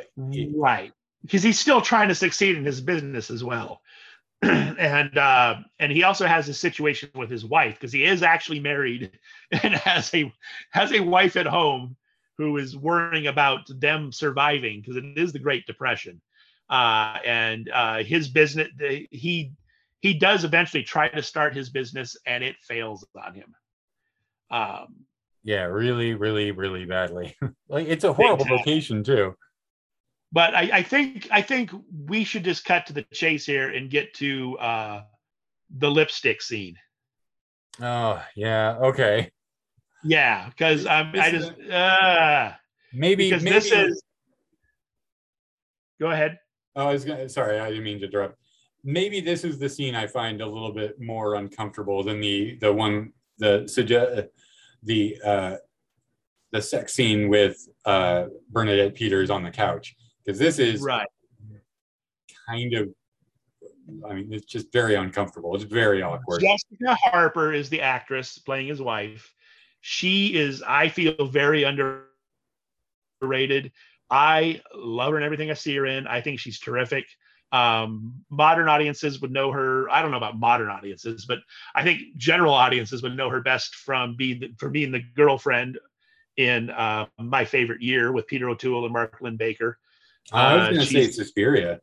right, because he's still trying to succeed in his business as well. [CLEARS THROAT] and uh, and he also has a situation with his wife because he is actually married [LAUGHS] and has a has a wife at home who is worrying about them surviving because it is the Great Depression. Uh, and uh, his business, the, he he does eventually try to start his business and it fails on him. Um, yeah, really, really, really badly. [LAUGHS] like it's a horrible location too but I, I, think I think we should just cut to the chase here and get to uh, the lipstick scene. Oh yeah, okay. Yeah, because um, I just uh, maybe because maybe, this is. Go ahead. Oh, I was gonna. Sorry, I didn't mean to interrupt. Maybe this is the scene I find a little bit more uncomfortable than the the one the the uh, the sex scene with uh, Bernadette Peters on the couch because this is right kind of I mean, it's just very uncomfortable. It's very awkward. Jessica Harper is the actress playing his wife. She is, I feel, very underrated. I love her and everything I see her in. I think she's terrific. Um, modern audiences would know her. I don't know about modern audiences, but I think general audiences would know her best from being the, for being the girlfriend in uh, my favorite year with Peter O'Toole and Mark Linn-Baker. I was going to say Suspiria.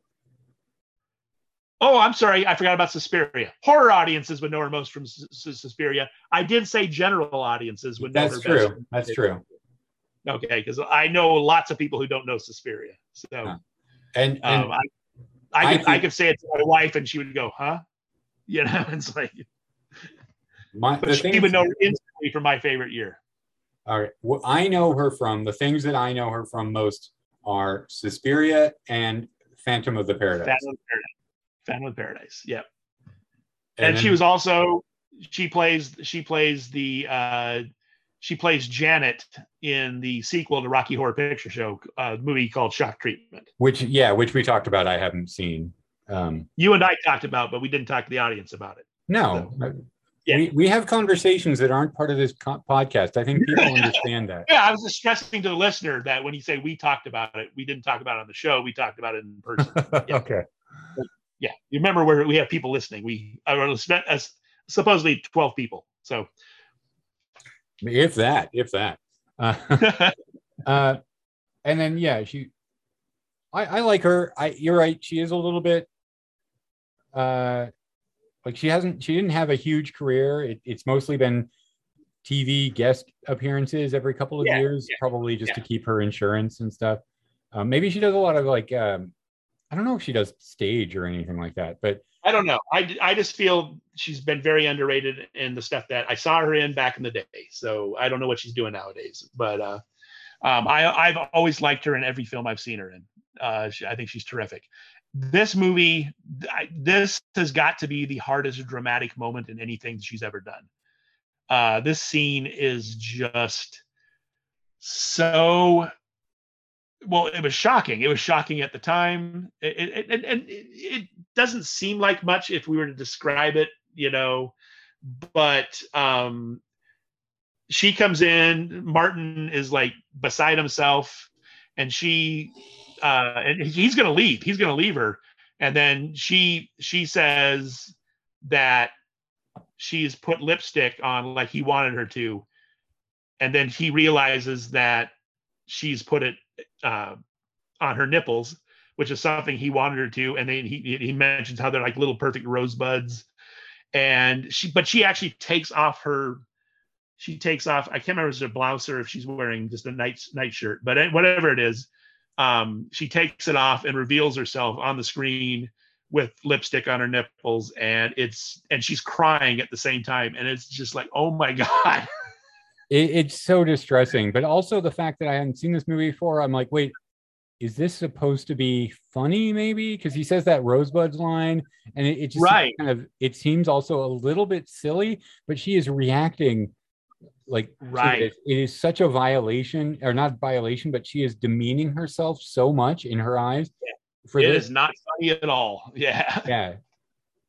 Oh, I'm sorry. I forgot about Suspiria. Horror audiences would know her most from Suspiria. I did say general audiences would know That's her true. best. That's true. Okay, because I know lots of people who don't know Suspiria. So, yeah. and, and um, I, I, could, I, think, I, could say it to my wife, and she would go, "Huh?" You know, [LAUGHS] it's like. My, but she would know instantly from my favorite year. All right, what I know her from the things that I know her from most are Suspiria and Phantom of the Paradise. Phantom of Paradise. Phantom of Paradise. Yep. And, and then, she was also she plays she plays the uh she plays Janet in the sequel to Rocky Horror Picture Show uh, movie called Shock Treatment. Which yeah, which we talked about. I haven't seen. Um, you and I talked about, but we didn't talk to the audience about it. No, so, yeah. we, we have conversations that aren't part of this co- podcast. I think people [LAUGHS] understand that. Yeah, I was just stressing to the listener that when you say we talked about it, we didn't talk about it on the show. We talked about it in person. [LAUGHS] Yeah. okay. Yeah, you remember where we have people listening. We are uh, supposedly twelve people. So, if that, if that, uh, [LAUGHS] uh, and then yeah, she, I, I like her. I, you're right. She is a little bit, uh, like she hasn't she didn't have a huge career it, it's mostly been tv guest appearances every couple of yeah, years yeah, probably just yeah. to keep her insurance and stuff um, maybe she does a lot of like um, i don't know if she does stage or anything like that but i don't know. I, I just feel she's been very underrated in the stuff that i saw her in back in the day. So i don't know what she's doing nowadays but uh, um, I, i've always liked her in every film i've seen her in. Uh, she, i think she's terrific. This movie, this has got to be the hardest dramatic moment in anything she's ever done. Uh, this scene is just so well it was shocking. It was shocking at the time. It, it, and it, doesn't seem like much if we were to describe it you know but um she comes in martin is like beside himself and she uh and he's gonna leave. He's gonna leave her. And then she she says that she's put lipstick on like he wanted her to. And then he realizes that she's put it uh, on her nipples which is something he wanted her to and then he he mentions how they're like little perfect rosebuds. And she but she actually takes off her she takes off i can't remember if it's a blouse or if she's wearing just a night night shirt but whatever it is um, she takes it off and reveals herself on the screen with lipstick on her nipples and it's and she's crying at the same time and it's just like oh my [LAUGHS] god it, it's so distressing but also the fact that i hadn't seen this movie before i'm like wait is this supposed to be funny maybe because he says that rosebuds line and it, it just right kind of it seems also a little bit silly but she is reacting like right it. it is such a violation or not violation but she is demeaning herself so much in her eyes yeah. for it this. is not funny at all [LAUGHS] yeah yeah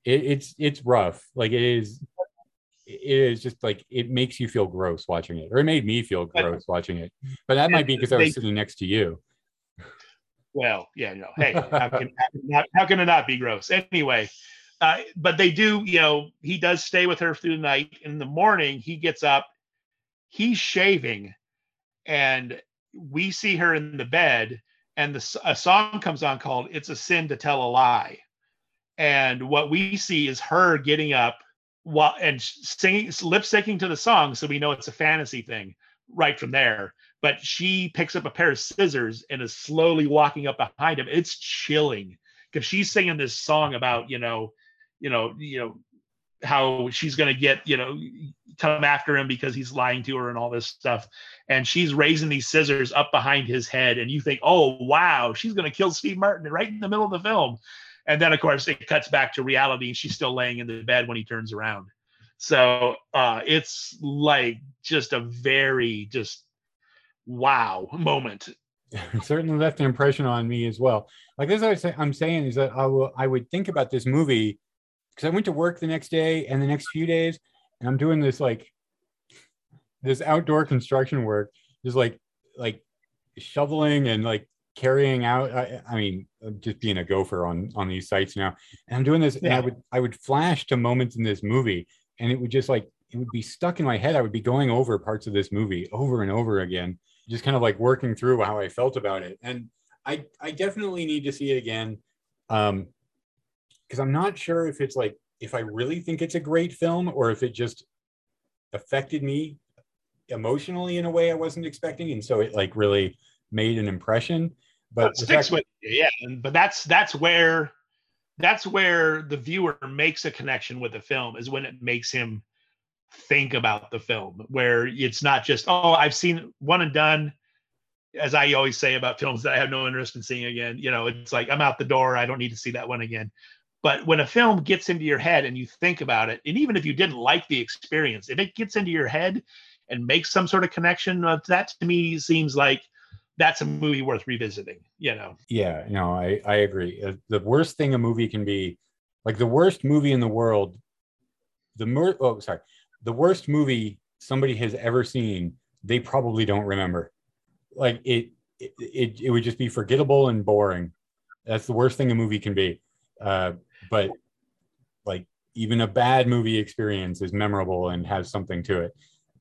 it, it's it's rough like it is it is just like it makes you feel gross watching it or it made me feel gross but, watching it but that might be because i was sitting next to you. Well yeah no hey [LAUGHS] how can, how, can it not be gross? Anyway uh, but they do you know he does stay with her through the night. In the morning he gets up he's shaving and we see her in the bed and the, a song comes on called it's a sin to tell a lie. And what we see is her getting up while and singing lip syncing to the song so we know it's a fantasy thing right from there. But she picks up a pair of scissors and is slowly walking up behind him. It's chilling. Because she's singing this song about you know you know you know how she's going to get you know come after him because he's lying to her and all this stuff. And she's raising these scissors up behind his head and you think oh wow she's going to kill steve martin right in the middle of the film and then of course it cuts back to reality and she's still laying in the bed when he turns around. So uh it's like just a very just wow moment. [LAUGHS] Certainly left an impression on me as well. Like as I say, i'm saying is that i will i would think about this movie because I went to work the next day and the next few days, and I'm doing this like this outdoor construction work, just like like shoveling and like carrying out. I, I mean, just being a gopher on on these sites now, and I'm doing this, yeah. and I would I would flash to moments in this movie, and it would just like it would be stuck in my head. I would be going over parts of this movie over and over again, just kind of like working through how I felt about it, and I I definitely need to see it again. Um, because I'm not sure if it's like if I really think it's a great film or if it just affected me emotionally in a way I wasn't expecting, and so it like really made an impression. But sticks with you, yeah. But that's that's where that's where the viewer makes a connection with the film is when it makes him think about the film, where it's not just oh I've seen one and done. As I always say about films that I have no interest in seeing again, you know, it's like I'm out the door. I don't need to see that one again. But when a film gets into your head and you think about it, and even if you didn't like the experience, if it gets into your head and makes some sort of connection, that to me seems like that's a movie worth revisiting. You know? Yeah, no, I I agree. Uh, the worst thing a movie can be, like the worst movie in the world, the mer- oh sorry, the worst movie somebody has ever seen, they probably don't remember. Like it, it, it, it would just be forgettable and boring. That's the worst thing a movie can be. Uh, but like even a bad movie experience is memorable and has something to it.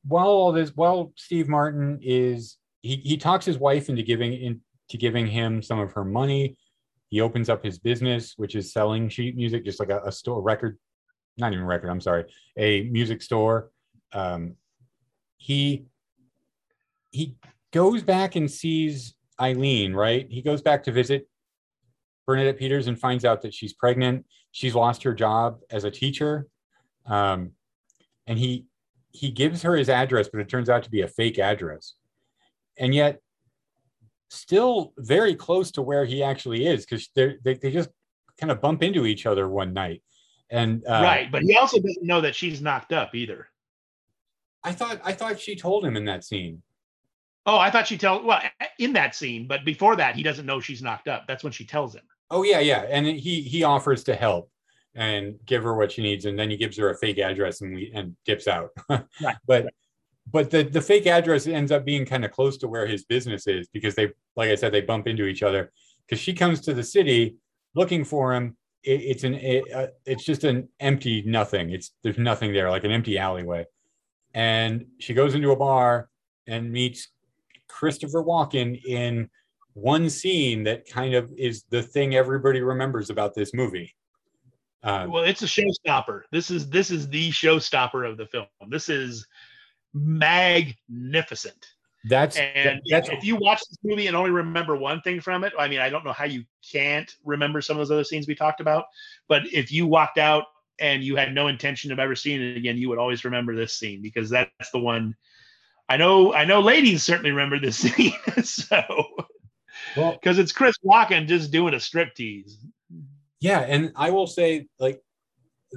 While all this, while Steve Martin is he, he talks his wife into giving into giving him some of her money. He opens up his business, which is selling sheet music, just like a, a store record, not even record. I'm sorry, a music store. Um, he he goes back and sees Eileen. Right, he goes back to visit Bernadette Peters and finds out that she's pregnant. She's lost her job as a teacher. Um, and he he gives her his address, but it turns out to be a fake address. And yet, still very close to where he actually is because they they just kind of bump into each other one night. And uh, right, but he also doesn't know that she's knocked up either. I thought I thought she told him in that scene. Oh, I thought she tell well in that scene, but before that, he doesn't know she's knocked up. That's when she tells him. Oh yeah, yeah, and he he offers to help and give her what she needs, and then he gives her a fake address and we and dips out. [LAUGHS] Right, but but the the fake address ends up being kind of close to where his business is because they, like I said, they bump into each other because she comes to the city looking for him. It, it's an it, uh, it's just an empty nothing. It's there's nothing there, like an empty alleyway, and she goes into a bar and meets Christopher Walken in one scene that kind of is the thing everybody remembers about this movie. Uh, Well, it's a showstopper. This is this is the showstopper of the film. This is magnificent. that's And that's if you watch this movie and only remember one thing from it, I mean, I don't know how you can't remember some of those other scenes we talked about. But if you walked out and you had no intention of ever seeing it again, you would always remember this scene because that's the one. I know, I know, ladies certainly remember this [LAUGHS] scene. so, well, because it's Chris Walken just doing a striptease. Yeah, and I will say, like,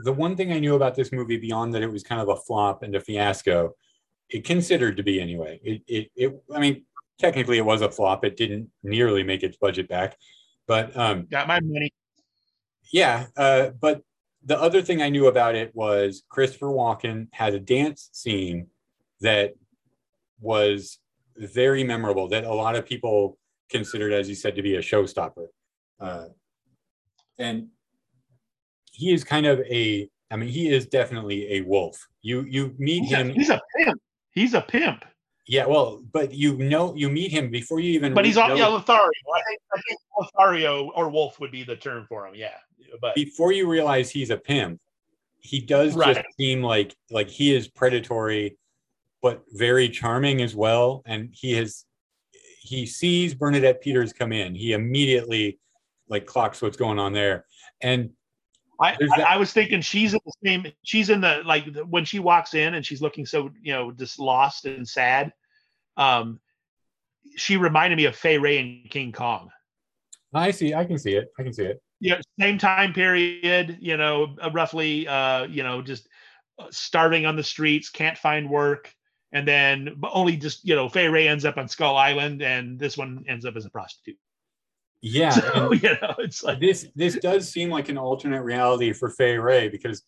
the one thing I knew about this movie beyond that it was kind of a flop and a fiasco, it considered to be anyway. It, it, it I mean, technically it was a flop. It didn't nearly make its budget back, but um, Got my money. yeah. Uh, but the other thing I knew about it was Christopher Walken had a dance scene that was very memorable. That a lot of people considered, as you said, to be a showstopper. Uh, and he is kind of a i mean he is definitely a wolf you you meet He's a, him he's a pimp. He's a pimp. yeah well but you know you meet him before you even But he's on yeah, Lothario. I think, I think Lothario or Wolf would be the term for him. Yeah, but before you realize he's a pimp he does just seem like like he is predatory but very charming as well and he has he sees bernadette peters come in he immediately like clocks what's going on there and I, I, I was thinking she's in the same. She's in the like the, when she walks in and she's looking so you know just lost and sad. Um, she reminded me of Fay Wray and King Kong. i see i can see it i can see it Yeah, same time period. You know, uh, roughly. Uh, you know, just uh, starving on the streets, can't find work, and then but only just you know Fay Wray ends up on Skull Island, and this one ends up as a prostitute. Yeah So [LAUGHS] you know, it's like this this does seem like an alternate reality for Fay Wray because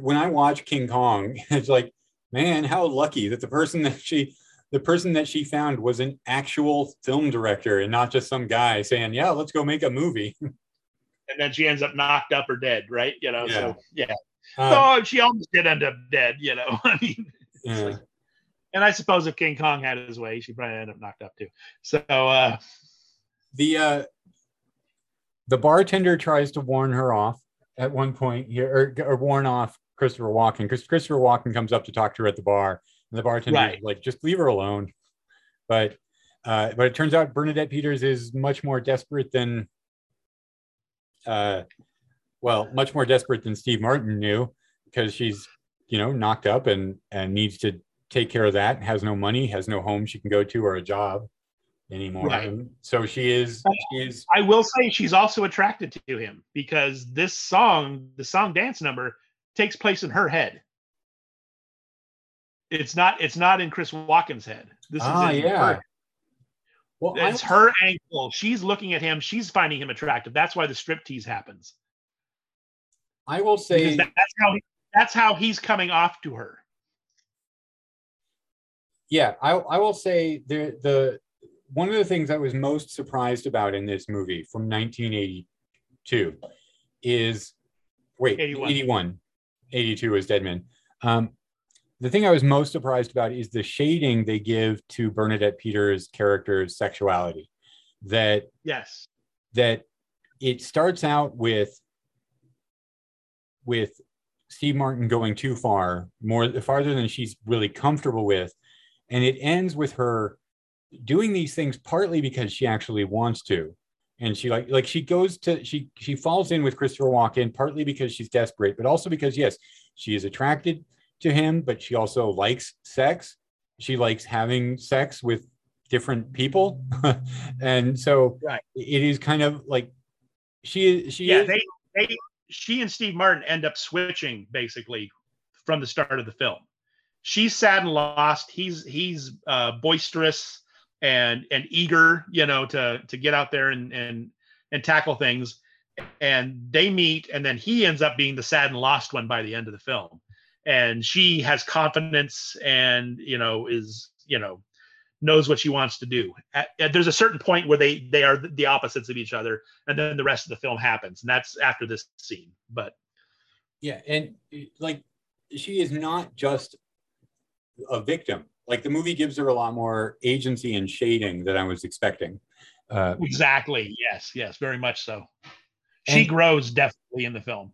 when I watch King Kong, [LAUGHS] it's like, man, how lucky that the person that she the person that she found was an actual film director and not just some guy saying, "Yeah, let's go make a movie." [LAUGHS] and then she ends up knocked up or dead, right? You know, so yeah. Um, oh, she almost did end up dead, you know. I mean, it's yeah. like- and I suppose if King Kong had his way, she probably ended up knocked up too. So, uh, the uh, the bartender tries to warn her off at one point here, or, or warn off Christopher Walken because Christopher Walken comes up to talk to her at the bar, and the bartender Right. is like, "Just leave her alone." But uh, but it turns out Bernadette Peters is much more desperate than, uh, well, much more desperate than Steve Martin knew because she's you know knocked up and and needs to take care of that. Has no money, has no home she can go to or a job anymore. Right. So she is she is I will say she's also attracted to him because this song, the song dance number, takes place in her head. It's not. It's not in Chris Walken's head. This ah is in yeah. her. Well, It's her ankle. She's looking at him. She's finding him attractive. That's why the striptease happens. I will say that- that's how. He, that's how he's coming off to her. yeah I, I will say the the one of the things i was most surprised about in this movie from 1982 is wait 81. 81 82 is deadman um, the thing i was most surprised about is the shading they give to bernadette peters character's sexuality that Yes. that it starts out with with Steve Martin going too far, more farther than she's really comfortable with, and it ends with her doing these things partly because she actually wants to, and she like like she goes to she she falls in with Christopher Walken partly because she's desperate, but also because yes, she is attracted to him, but she also likes sex. She likes having sex with different people, [LAUGHS] and so Right. it is kind of like she she Yeah. is, They. They. She and Steve Martin end up switching basically from the start of the film. She's sad and lost. He's he's uh, boisterous and and eager, you know, to to get out there and and and tackle things. And they meet, and then he ends up being the sad and lost one by the end of the film. And she has confidence, and you know, is you know, knows what she wants to do. At, at- there's a certain point where they they are the opposites of each other, and then the rest of the film happens, and that's after this scene. But Yeah, and like she is not just a victim. Like the movie gives her a lot more agency and shading than I was expecting. Uh, exactly, yes, yes, very much so. She grows definitely in the film.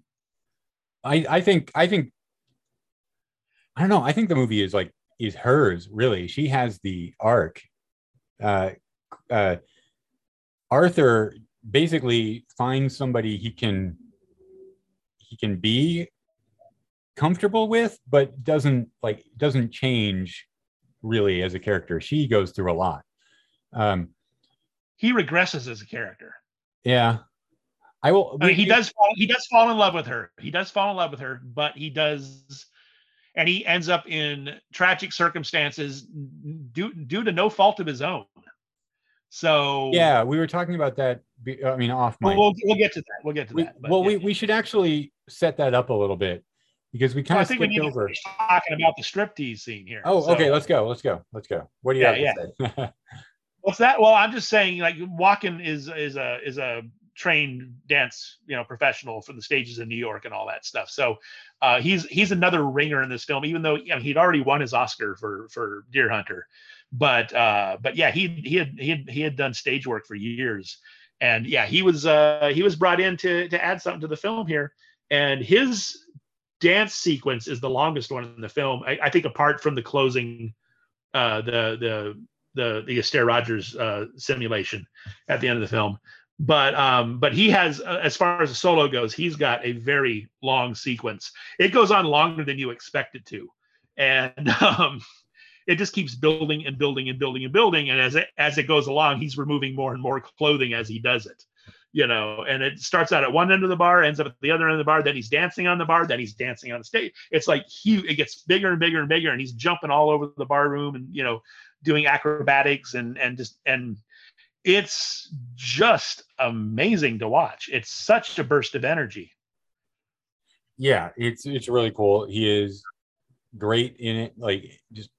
I I think I think I don't know. I think the movie is like is hers really. She has the arc. Uh, uh, Arthur basically finds somebody he can he can be comfortable with, but doesn't like doesn't change really as a character. She goes through a lot. Um, He regresses as a character. yeah, I will. I mean, he does fall, he does fall in love with her. He does fall in love with her, but he does, and he ends up in tragic circumstances due due to no fault of his own. So Yeah, we were talking about that. I mean, off mic. we'll, we'll, we'll get to that. We'll get to We, that. but well, yeah. we, we should actually set that up a little bit because we kind Well, I of think we need over. to finish talking about the striptease scene here. Oh, okay. Let's go. Let's go. Let's go. What do you Yeah, have to say? [LAUGHS] What's that? Well, I'm just saying, like Walken is is a is a trained dance, you know, professional for the stages in New York and all that stuff. So uh, he's he's another ringer in this film, even though you know, he'd already won his Oscar for for Deer Hunter. But uh, but yeah, he he had he had he had done stage work for years, and yeah, he was uh, he was brought in to to add something to the film here, and his dance sequence is the longest one in the film. I, I think apart from the closing, uh, the the the the Astaire Rogers uh, simulation at the end of the film. But um, but he has, uh, as far as the solo goes, he's got a very long sequence. It goes on longer than you expect it to, and [LAUGHS] um, it just keeps building and building and building and building. And as it as it goes along, he's removing more and more clothing as he does it. You know, and it starts out at one end of the bar, ends up at the other end of the bar. Then he's dancing on the bar. Then he's dancing on the stage. It's like huge. It gets bigger and bigger and bigger, and he's jumping all over the bar room, and you know, doing acrobatics and and just and it's just amazing to watch. It's such a burst of energy. yeah, it's it's really cool. He is great in it. Like just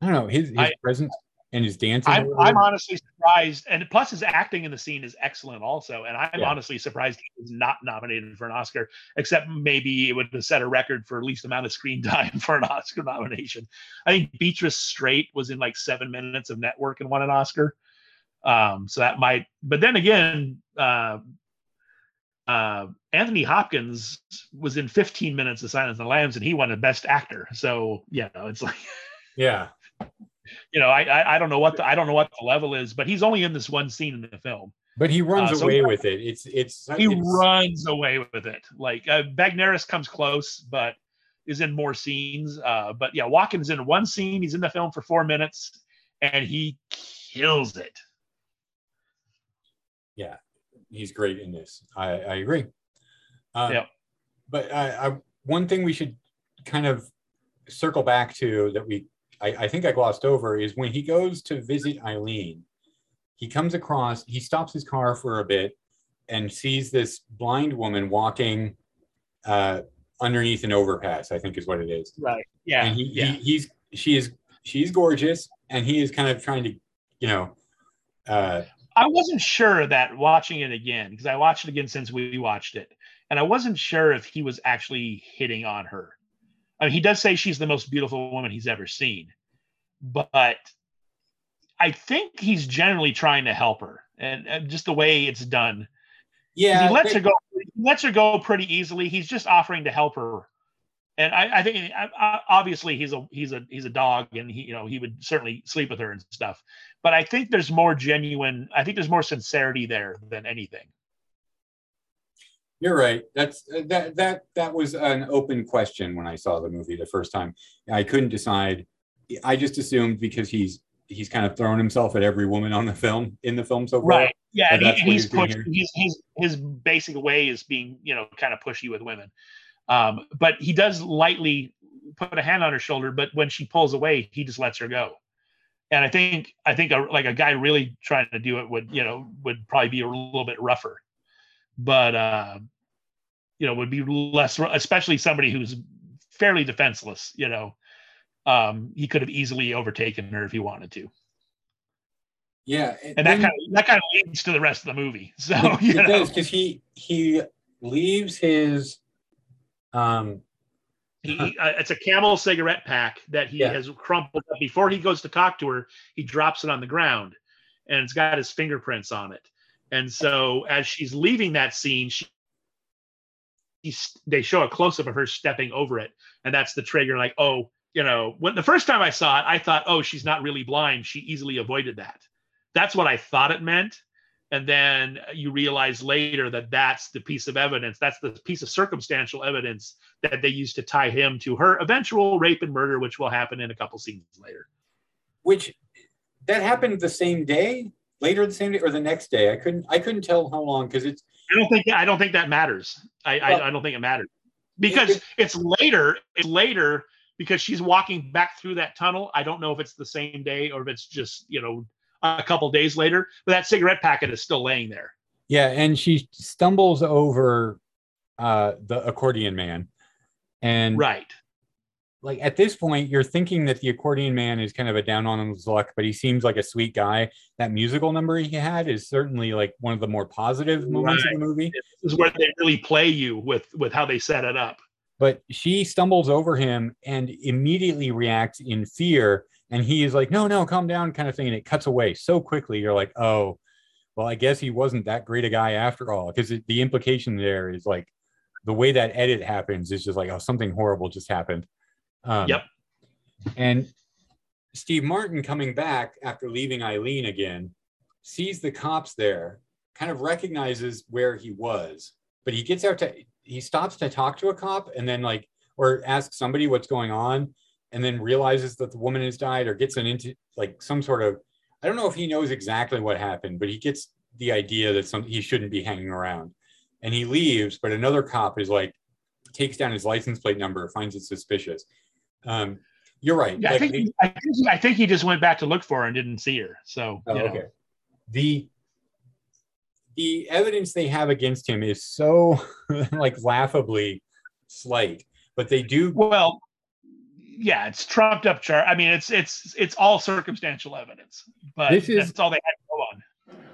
I don't know his his I- presence and his dancing. I'm, I'm honestly surprised, and plus his acting in the scene is excellent also. And I'm Yeah. honestly surprised he was not nominated for an Oscar, except maybe it would have set a record for least amount of screen [LAUGHS] time for an Oscar nomination. I think Beatrice Straight was in like seven minutes of network and won an Oscar. Um, so that might, but then again, uh, uh, Anthony Hopkins was in 15 minutes of Silence of the Lambs, and he won a Best Actor. So you know, it's like yeah. You know, I, I I don't know what the I don't know what the level is, but he's only in this one scene in the film. But he runs Uh, so- away with it. It's it's He it's, runs away with it. Like uh, Bagneris comes close, but is in more scenes. Uh, but yeah, Walken's in one scene. He's in the film for four minutes, and he kills it. Yeah, he's great in this. I, I agree. Um, Yep. But I, I, one thing we should kind of circle back to that we, I, I think I glossed over is when he goes to visit Eileen, he comes across, he stops his car for a bit and sees this blind woman walking uh, underneath an overpass, I think is what it is. Right. Yeah. and he, yeah. he he's she is she's gorgeous and he is kind of trying to you know uh I wasn't sure that watching it again because I watched it again since we watched it, and I wasn't sure if he was actually hitting on her. I mean, he does say she's the most beautiful woman he's ever seen, but I think he's generally trying to help her, and, and just the way it's done. yeah he lets they- her go. He lets her go pretty easily. He's just offering to help her, and I, I think I, I, obviously he's a he's a he's a dog, and he you know he would certainly sleep with her and stuff. But I think there's more genuine. I think there's more sincerity there than anything. You're right. That's uh, that that that was an open question when I saw the movie the first time. I couldn't decide. I just assumed because he's he's kind of thrown himself at every woman on the film in the film so far. Right. Yeah, And he, he's he's pushed. He's his his basic way is being you know kind of pushy with women, um, but he does lightly put a hand on her shoulder. But when she pulls away, he just lets her go, and I think I think a, like a guy really trying to do it would you know would probably be a little bit rougher, but uh, you know would be less, especially somebody who's fairly defenseless. You know, um, he could have easily overtaken her if he wanted to, Yeah, and that kind of that kind of leads to the rest of the movie. [LAUGHS] So you it know, does because he he leaves his um he, he- uh, it's a Camel cigarette pack that he Yeah. has crumpled up before he goes to talk to her. He drops it on the ground, and it's got his fingerprints on it. And so as she's leaving that scene, she he's, they show a close up of her stepping over it, and that's the trigger. Like, oh, you know, when the first time I saw it, I thought, oh, she's not really blind. She easily avoided that. That's what I thought it meant. And then you realize later that that's the piece of evidence. That's the piece of circumstantial evidence that they used to tie him to her eventual rape and murder, which will happen in a couple scenes later. which that happened the same day, later the same day or the next day. I couldn't I couldn't tell how long because it's I don't think I don't think that matters. I Well- I, I don't think it matters because it's later. It's later because she's walking back through that tunnel. I don't know if it's the same day or if it's just you know a couple days later. But that cigarette packet is still laying there. Yeah, and she stumbles over uh the accordion man. And Right. Like at this point, you're thinking that the accordion man is kind of a down on his luck, but he seems like a sweet guy. That musical number he had is certainly like one of the more positive moments Right. of the movie. This is where they really play you with with how they set it up. But she stumbles over him and immediately reacts in fear. And he is like, no, no, calm down, kind of thing. And it cuts away so quickly. You're like, oh, well, I guess he wasn't that great a guy after all. Because the implication there is like the way that edit happens is just like, oh, something horrible just happened. Um, Yep. And Steve Martin coming back after leaving Eileen again sees the cops there, kind of recognizes where he was, but he gets out to he stops to talk to a cop and then like or ask somebody what's going on and then realizes that the woman has died or gets an into like some sort of I don't know if he knows exactly what happened, but he gets the idea that some he shouldn't be hanging around. And he leaves, but another cop is like takes down his license plate number, finds it suspicious. Um, you're right. Yeah, I think the- I think I think he just went back to look for her and didn't see her. So Oh, you know. okay. The the evidence they have against him is so [LAUGHS] like laughably slight, but they do Well, yeah, it's trumped up chart. I mean, it's it's it's all circumstantial evidence, but This is- that's all they had to go on.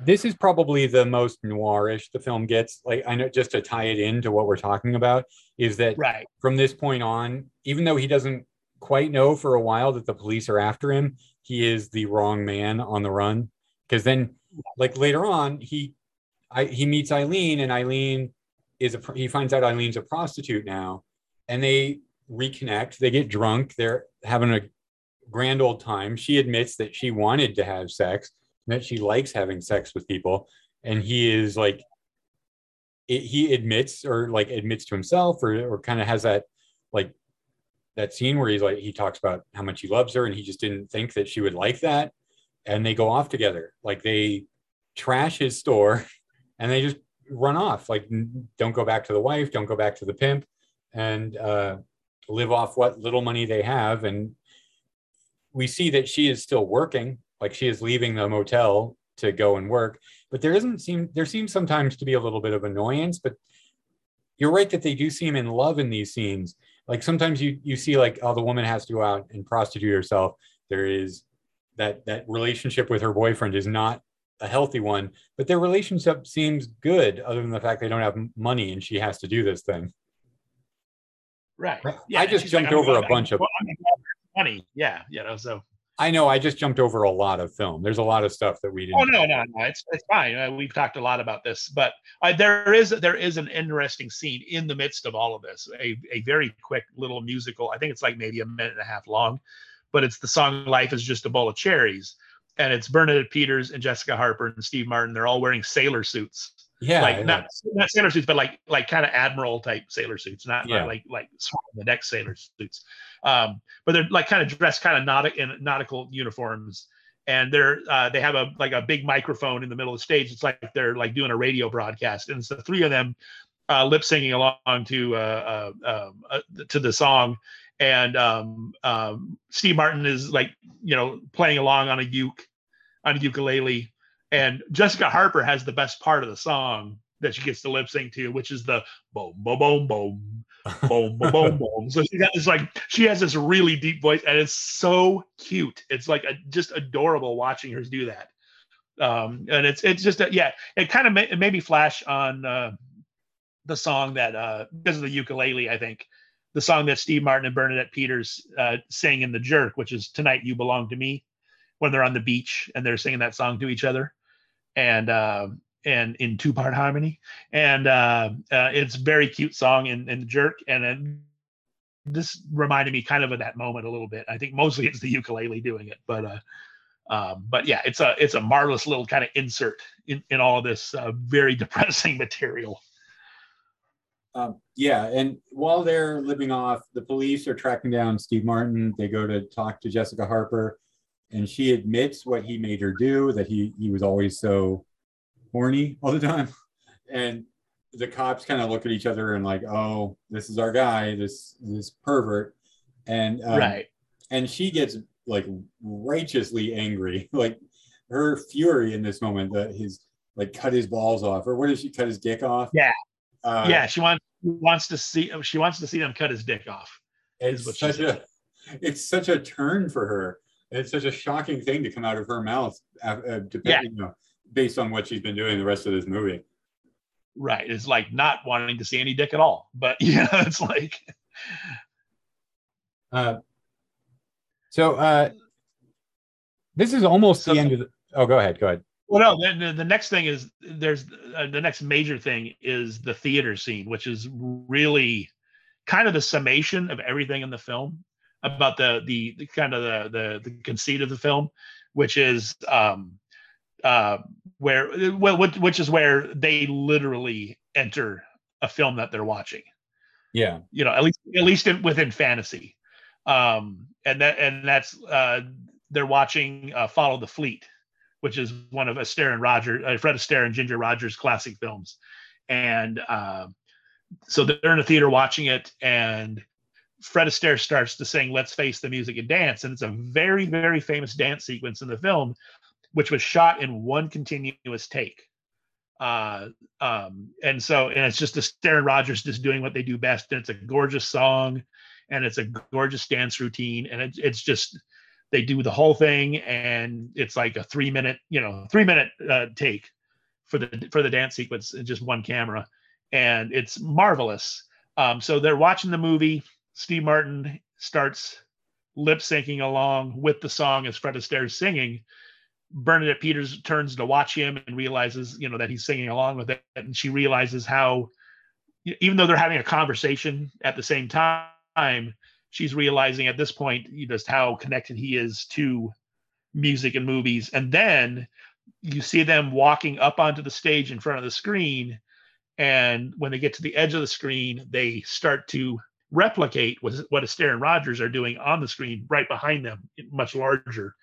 this is probably the most noirish the film gets. Like I know just to tie it into what we're talking about is that Right. from this point on, even though he doesn't quite know for a while that the police are after him, he is the wrong man on the run. Because then, like later on, he I, he meets Eileen, and Eileen is a he finds out Eileen's a prostitute now, and they reconnect. They get drunk. They're having a grand old time. She admits that she wanted to have sex, that she likes having sex with people, and he is like it, he admits or like admits to himself or, or kind of has that like that scene where he's like he talks about how much he loves her and he just didn't think that she would like that. And they go off together. Like they trash his store [LAUGHS] and they just run off. Like don't go back to the wife don't go back to the pimp and uh, live off what little money they have. And we see that she is still working. Like she is leaving the motel to go and work. But there doesn't seem there seems sometimes to be a little bit of annoyance but you're right that they do seem in love in these scenes like sometimes you you see like oh the woman has to go out and prostitute herself there is that that relationship with her boyfriend is not a healthy one but their relationship seems good other than the fact they don't have money and she has to do this thing Right. Yeah. I just jumped I'm over a bunch of- money. Yeah. You know. So. I know i just jumped over a lot of film there's a lot of stuff that we didn't Oh no, no, no. It's it's fine. Uh, we've talked a lot about this, but uh, there is there is an interesting scene in the midst of all of this. A a very quick little musical. I think it's like maybe a minute and a half long, but it's the song "Life Is Just a Bowl of Cherries," and it's Bernadette Peters and Jessica Harper and Steve Martin. They're all wearing sailor suits, yeah like not not sailor suits, but like like kind of admiral type sailor suits, not, Yeah. not like like the deck sailor suits. Um, but they're like kind of dressed kind of in nautical uniforms and they're uh, they have a like a big microphone in the middle of the stage. It's like they're like doing a radio broadcast, and it's the three of them uh, lip singing along to uh, uh, um, uh, to the song. and um, um, Steve Martin is like you know playing along on a uke on a ukulele, and Jessica Harper has the best part of the song that she gets to lip sync to, which is the boom boom boom boom boom boom boom [LAUGHS] boom. So she got this like she has this really deep voice, and it's so cute. It's like a, just adorable watching her do that. Um, and it's it's just a, yeah, it kind of ma- it made me flash on uh, the song that uh, because of the ukulele, I think the song that Steve Martin and Bernadette Peters uh, sang in The Jerk, which is "Tonight You Belong to Me," when they're on the beach and they're singing that song to each other, and uh, and in two part harmony, and uh, uh, it's very cute song and, The Jerk, and then this reminded me kind of of that moment a little bit. I think mostly it's the ukulele doing it, but uh, um, but yeah, it's a it's a marvelous little kind of insert in, in all this uh, very [LAUGHS] depressing material. Um, yeah, and while they're living off, the police are tracking down Steve Martin. They go to talk to Jessica Harper, and she admits what he made her do. That he he was always so horny all the time, and the cops kind of look at each other and like, oh, this is our guy, this this pervert, and um, right, and she gets like righteously angry, [LAUGHS] like her fury in this moment that his like cut his balls off, or what does she cut his dick off? Yeah, Uh, yeah. She wants wants to see she wants to see them cut his dick off. it's such a [LAUGHS] it's such a turn for her. It's such a shocking thing to come out of her mouth, uh, depending, you know, based on what she's been doing the rest of this movie. Right, it's like not wanting to see any dick at all. But [LAUGHS] yeah, it's like Uh, so uh, this is almost So- the end of the. Oh, go ahead. Go ahead. Well, no. The, the next thing is there's uh, the next major thing is the theater scene, which is really kind of the summation of everything in the film about the the, the kind of the, the the conceit of the film, which is um uh where well which, which is where they literally enter a film that they're watching. Yeah. you know at least at least in, within fantasy. Um and that and that's uh they're watching uh follow the fleet which is one of Astaire and Roger uh, Fred Astaire and Ginger Rogers classic films. And uh, so they're in a theater watching it and Fred Astaire starts to sing let's face the music and dance. And it's a very very famous dance sequence in the film which was shot in one continuous take. Uh um and so and it's just Astaire and Rogers just doing what they do best and it's a gorgeous song and it's a gorgeous dance routine and it, it's just they do the whole thing and it's like a three minute you know three minute uh, take for the for the dance sequence just one camera and it's marvelous. Um so they're watching the movie. Steve martin starts lip syncing along with the song as fred astaire's singing bernadette peters turns to watch him and realizes you know that he's singing along with it. And she realizes how even though they're having a conversation at the same time she's realizing at this point just how connected he is to music and movies. And then you see them walking up onto the stage in front of the screen. And when they get to the edge of the screen they start to replicate what, what Astaire and Rogers are doing on the screen right behind them much larger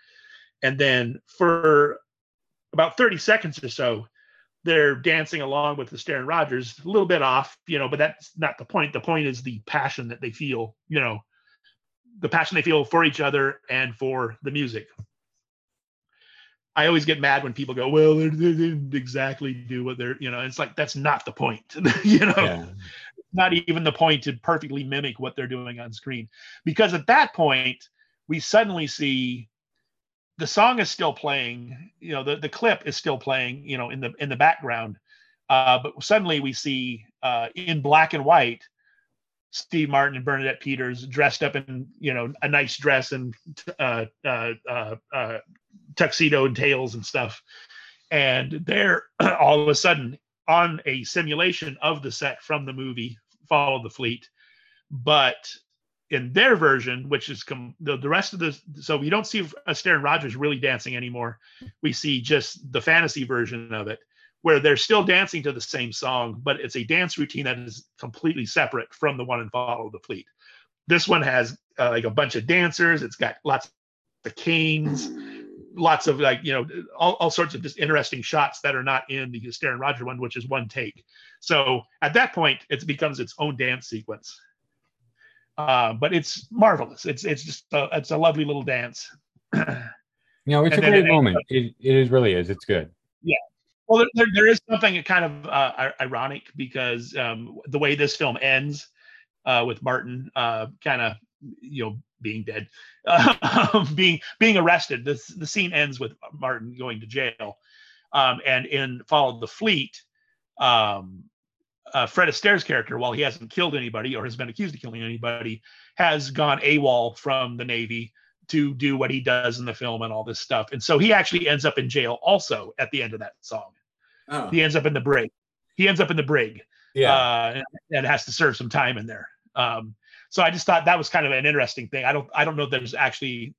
and then for about 30 seconds or so they're dancing along with the Astaire and Rogers a little bit off you know but that's not the point the point is the passion that they feel you know the passion they feel for each other and for the music I always get mad when people go, well, they, didn't exactly do what they're, you know, it's like, that's not the point, [LAUGHS] you know, Yeah. not even the point to perfectly mimic what they're doing on screen. Because at that point, we suddenly see the song is still playing, you know, the, the clip is still playing, you know, in the, in the background. Uh, but suddenly we see uh, in black and white, Steve Martin and Bernadette Peters dressed up in, you know, a nice dress and uh, uh, uh, uh, tuxedo and tails and stuff. And they're [CLEARS THROAT] all of a sudden on a simulation of the set from the movie Follow the Fleet. But in their version, which is com- the, the rest of the, so we don't see Astaire and Rogers really dancing anymore. We see just the fantasy version of it, where they're still dancing to the same song, but it's a dance routine that is completely separate from the one in Follow the Fleet. This one has uh, like a bunch of dancers. It's got lots of canes, lots of like you know all, all sorts of just interesting shots that are not in the Astaire and Roger one, which is one take. So at that point, it becomes its own dance sequence. Uh, but it's marvelous. It's it's just a, it's a lovely little dance. You know, it's And a great it moment. It, it is really is. It's good. Yeah. Well, there, there, is something kind of uh, ironic because um, the way this film ends uh, with Martin uh, kind of, you know, being dead, uh, [LAUGHS] being being arrested. This the scene ends with Martin going to jail, um, and in Follow the Fleet, um, uh, Fred Astaire's character, while he hasn't killed anybody or has been accused of killing anybody, has gone AWOL from the Navy to do what he does in the film and all this stuff. And so he actually ends up in jail also at the end of that song. Oh, He ends up in the brig. He ends up in the brig yeah. uh, and, and has to serve some time in there. Um, so I just thought that was kind of an interesting thing. I don't I don't know if there's actually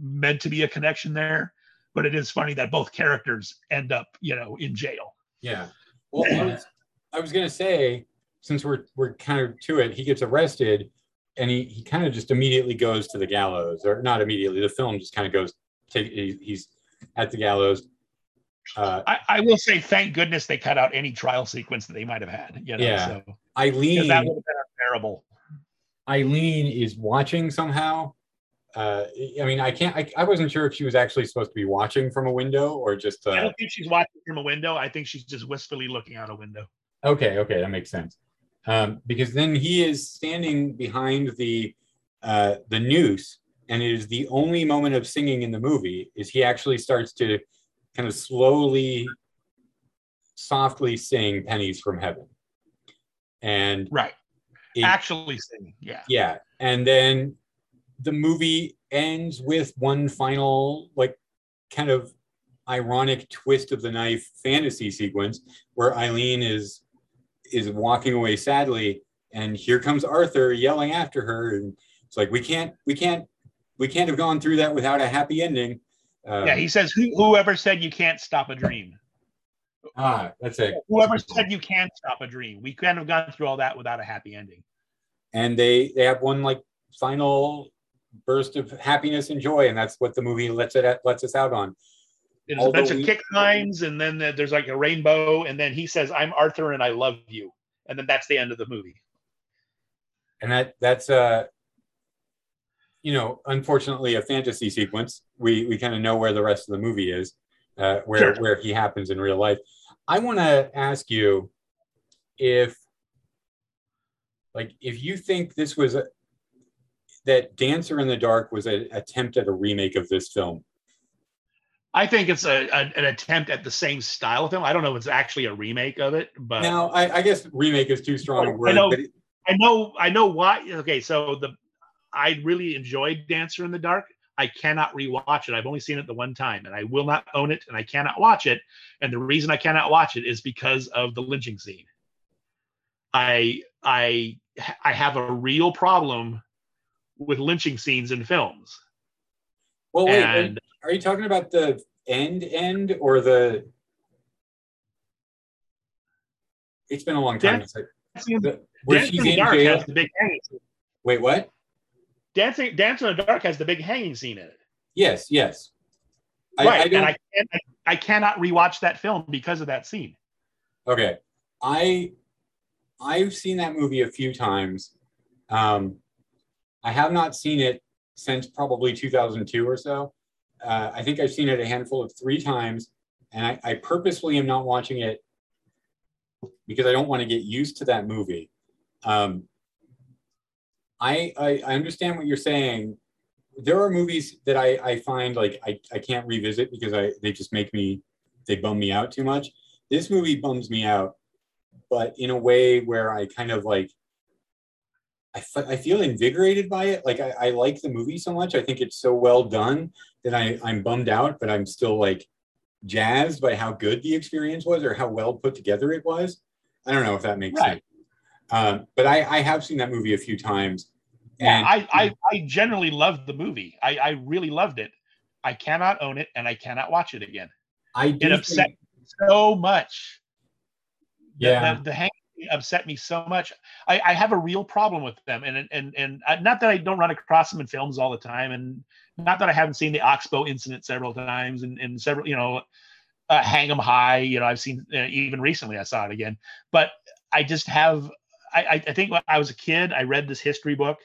meant to be a connection there, but it is funny that both characters end up, you know, in jail. Yeah. Well, I was, I was gonna say, since we're we're kind of to it, he gets arrested, and he he kind of just immediately goes to the gallows, or not immediately. The film just kind of goes. Take he, he's at the gallows. Uh, I, I will say, thank goodness they cut out any trial sequence that they might have had. You know, Yeah. so Eileen that would have been unbearable. Eileen is watching somehow. Uh, I mean, I can't. I, I wasn't sure if she was actually supposed to be watching from a window or just. I Uh, don't think she's watching from a window. I think she's just wistfully looking out a window. Okay, okay, that makes sense. Um, because then he is standing behind the uh, the noose, and it is the only moment of singing in the movie. Is he actually starts to kind of slowly, softly sing "Pennies from Heaven," and Right. it- Actually singing. Yeah. yeah, and then the movie ends with one final like kind of ironic twist of the knife fantasy sequence where Eileen is is walking away sadly and here comes Arthur yelling after her and it's like we can't we can't we can't have gone through that without a happy ending. Uh, yeah. He says, Who, whoever said you can't stop a dream? ah that's it. Whoever said you can't stop a dream? We couldn't have gone through all that without a happy ending. and they they have one like final burst of happiness and joy and that's what the movie lets it lets us out on. There's a bunch we- of kick signs, and then there's like a rainbow, and then he says, "I'm Arthur, and I love you," and then that's the end of the movie. and that that's uh you know unfortunately a fantasy sequence we we kind of know where the rest of the movie is uh where Sure. where he happens in real life i want to ask you if like if you think this was a, that dancer in the dark was an attempt at a remake of this film I think it's a, a- an attempt at the same style of film. I don't know if it's actually a remake of it, but now I, I guess remake is too strong a I word know. but it- I know I know why. Okay, so the I really enjoyed Dancer in the Dark. I cannot rewatch it. I've only seen it the one time, and I will not own it, and I cannot watch it. And the reason I cannot watch it is because of the lynching scene. I I I have a real problem with lynching scenes in films. well wait and are you talking about the end end or the it's been a long time Dan- since I- Dancing in, the- where Dancing she's in the Dark jail has the big hanging scene. wait what Dancing Dancing in the Dark has the big hanging scene in it. yes yes I, right. I and I, can't, I, I cannot rewatch that film because of that scene. okay i i've seen that movie a few times um i have not seen it since probably 2002 or so uh, i think i've seen it a handful of three times and I, I purposefully am not watching it because i don't want to get used to that movie um I, I I understand what you're saying. There are movies that I, I find like I, I can't revisit because I they just make me they bum me out too much. This movie bums me out, but in a way where I kind of like I, f- I feel invigorated by it. Like I, I like the movie so much. I think it's so well done that I, I'm bummed out, but I'm still like jazzed by how good the experience was or how well put together it was. I don't know if that makes Right. sense. Um, but I, I have seen that movie a few times. Yeah, I, I I generally loved the movie. I, I really loved it. I cannot own it and I cannot watch it again. I It upset think- so much. The- Yeah. The, the hang upset me so much. I, I have a real problem with them. And and and uh, not that I don't run across them in films all the time, and not that I haven't seen the Oxbow incident several times and, and several, you know, uh, Hang 'em High. You know, I've seen uh, even recently. I saw it again, but I just have. I, I- think when I was a kid, I read this history book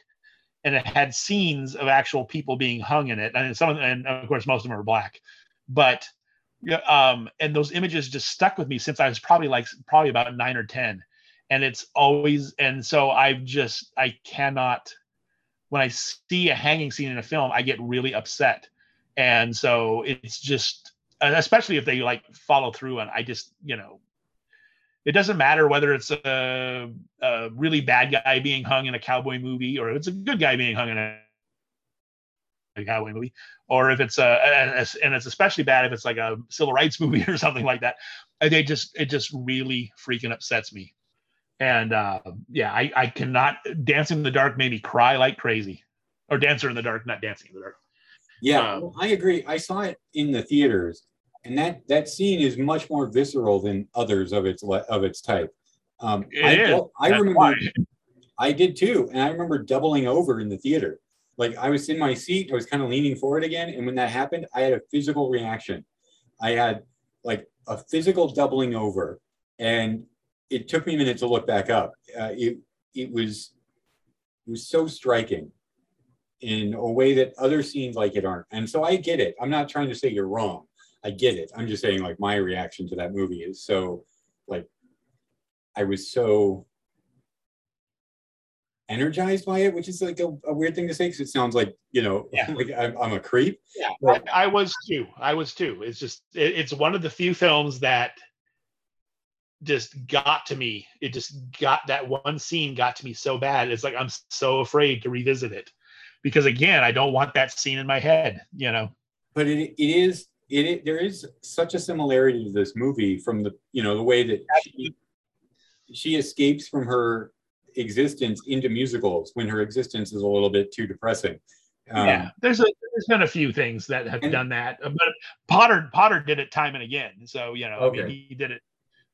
and it had scenes of actual people being hung in it, and some of and of course most of them are black, but yeah, um, and those images just stuck with me since I was probably like probably about nine or ten, and it's always and so I've just I cannot when I see a hanging scene in a film, I get really upset, and so it's just uh, especially if they like follow through and I just you know it doesn't matter whether it's a, a, really bad guy being hung in a cowboy movie or it's a good guy being hung in a, cowboy movie or if it's a, and it's especially bad if it's like a civil rights [LAUGHS] movie or something like that. They just it just really freaking upsets me and uh yeah i i cannot dancing in the dark made me cry like crazy or dancer in the dark not dancing in the dark yeah um, i agree i saw it in the theaters and that that scene is much more visceral than others of its of its type. Um, I, is. I remember why. I did too, and I remember doubling over in the theater. Like I was in my seat, I was kind of leaning forward again, and when that happened, I had a physical reaction. I had like a physical doubling over, and it took me a minute to look back up. Uh, it it was it was so striking in a way that other scenes like it aren't. And so I get it. I'm not trying to say you're wrong. I get it. I'm just saying like my reaction to that movie is so like I was so energized by it, which is like a, a weird thing to say because it sounds like you know [LAUGHS] yeah. like I'm, I'm, a creep. Yeah, but, I, I, was too. I was too. It's just it, it's one of the few films that just got to me. It just got that one scene got to me so bad. It's like I'm so afraid to revisit it because again, I don't want that scene in my head. You know. But it, it is it, it, there is such a similarity to this movie from the you know the way that she, she escapes from her existence into musicals when her existence is a little bit too depressing. Um, yeah, there's a there's been a few things that have and, done that, but Potter Potter did it time and again. So you know, okay. I mean, he did it.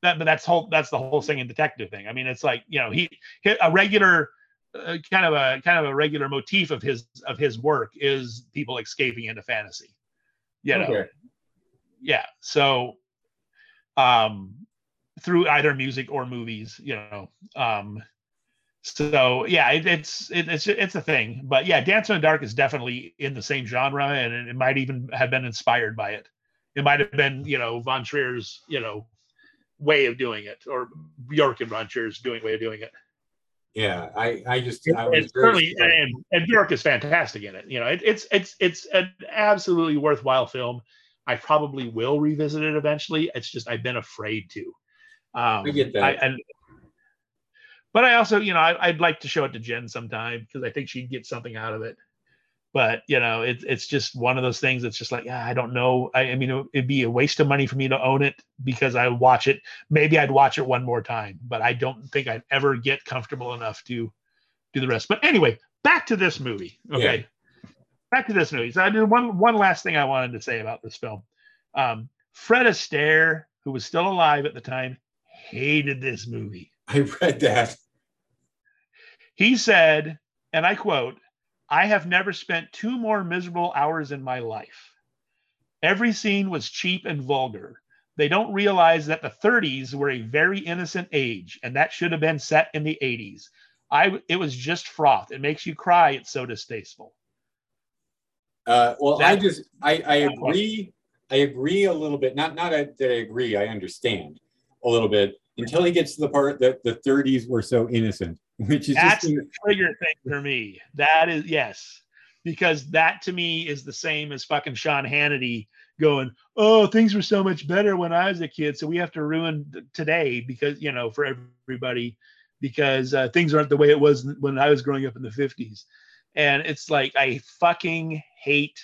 That, but that's whole that's the whole thing singing detective thing. I mean, it's like you know, he, he a regular uh, kind of a kind of a regular motif of his of his work is people escaping into fantasy. You know, okay yeah so um through either music or movies you know um so yeah it, it's it, it's it's a thing but yeah dance in the dark is definitely in the same genre and it, it might even have been inspired by it it might have been you know von trier's you know way of doing it or bjork and trier's doing way of doing it yeah i i just I was certainly and, and bjork is fantastic in it you know it, it's it's it's an absolutely worthwhile film I probably will revisit it eventually. It's just I've been afraid to. Um, I get that. I, and but I also, you know, I, would like to show it to Jen sometime because I think she'd get something out of it. But you know, it's it's just one of those things. It's just like, yeah, I don't know. I, I mean, it'd be a waste of money for me to own it because I watch it. Maybe I'd watch it one more time, but I don't think I'd ever get comfortable enough to do the rest. But anyway, back to this movie. Okay. Yeah back to this movie. So I did one one last thing I wanted to say about this film. Um, Fred Astaire, who was still alive at the time, hated this movie. I read that. He said, and I quote, I have never spent two more miserable hours in my life. Every scene was cheap and vulgar. They don't realize that the 30s were a very innocent age, and that should have been set in the 80s. I it was just froth. It makes you cry. It's so distasteful. Uh, well, that, I just I, I agree. I agree a little bit. Not not that I agree. I understand a little bit until he gets to the part that the 30s were so innocent, which is that's just the trigger thing for me. That is yes, because that to me is the same as fucking Sean Hannity going, "Oh, things were so much better when I was a kid, so we have to ruin today because you know for everybody." Because uh, things aren't the way it was when I was growing up in the 50s. And it's like, I fucking hate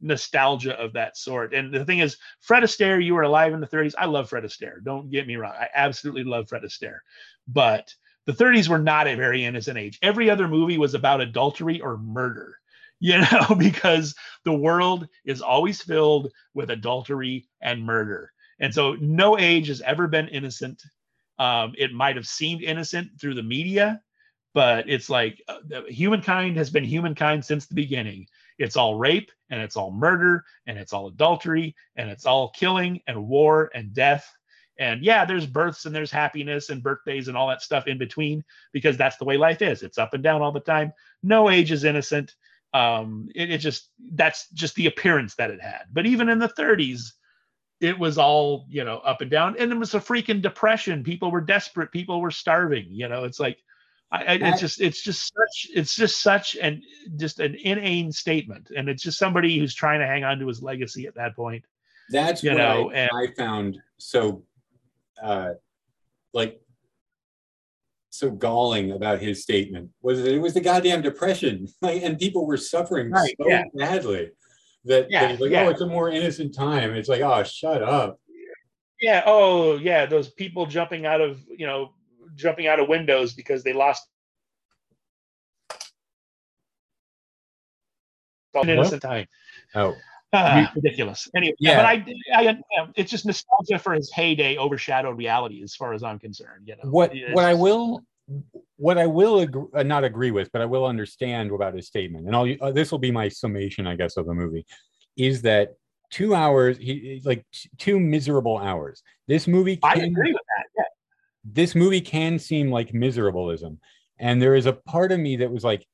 nostalgia of that sort. And the thing is, Fred Astaire, you were alive in the 30s. I love Fred Astaire. Don't get me wrong. I absolutely love Fred Astaire. But the 30s were not a very innocent age. Every other movie was about adultery or murder, [LAUGHS] you know, [LAUGHS] because the world is always filled with adultery and murder. And so no age has ever been innocent. Um, it might have seemed innocent through the media, but it's like uh, humankind has been humankind since the beginning it's all rape and it's all murder and it's all adultery and it's all killing and war and death And yeah, there's births and there's happiness and birthdays and all that stuff in between because that's the way life is. It's up and down all the time. No age is innocent. Um, it, it just that's just the appearance that it had. But even in the 30s, it was all you know up and down, and it was a freaking depression. People were desperate. People were starving. You know, it's like I, I, it's just it's just such it's just such an just an inane statement, and it's just somebody who's trying to hang on to his legacy at that point. That's You what know, I, and- I found so uh like so galling about his statement was that it was the goddamn depression [LAUGHS] like and people were suffering Right, so yeah. badly that, Yeah, that he's like yeah. oh it's a more innocent time it's like oh shut up Yeah. Oh, yeah. Those people jumping out of you know jumping out of windows because they lost an innocent time. oh Ah, ridiculous. Anyway, Yeah. but I, I, know, it's just nostalgia for his heyday overshadowed reality, as far as I'm concerned. You know, what It's what I will what I will agree, uh, not agree with, but I will understand about his statement, and I'll uh, this will be my summation, I guess, of the movie, is that two hours, he like two miserable hours. This movie, I agree with that. Yeah. this movie can seem like miserableism, and there is a part of me that was like,